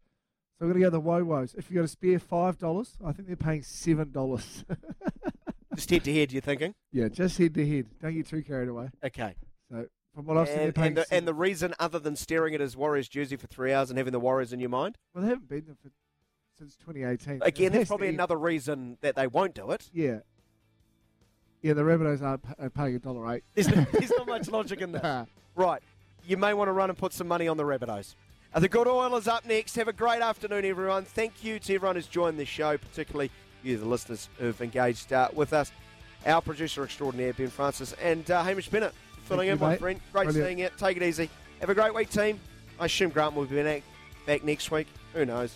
So I'm going to go the Woe-Woes. If you've got a spare $5, I think they're paying $7. Just head to head, you're thinking? yeah, just head to head. Don't get too carried away. Okay. So from what I've seen, they're And, paying and, the, and the reason, other than staring at his Warriors jersey for three hours and having the Warriors in your mind, Well, they haven't been there for, since 2018. again, there's probably another reason that they won't do it. Yeah. Yeah, the Rabbitohs aren't paying a dollar eight. There's, no- there's not much logic in this. Right. You may want to run and put some money on the Rabbitohs. Uh, the Good Oil is up next. Have a great afternoon, everyone. Thank you to everyone who's joined the show, particularly you, the listeners who've engaged uh, with us. our producer extraordinaire, Ben Francis, and uh, Hamish Bennett filling Thank in, you, my mate. friend. Great Brilliant. seeing you. Take it easy. Have a great week, team. I assume Grant will be back next week. Who knows?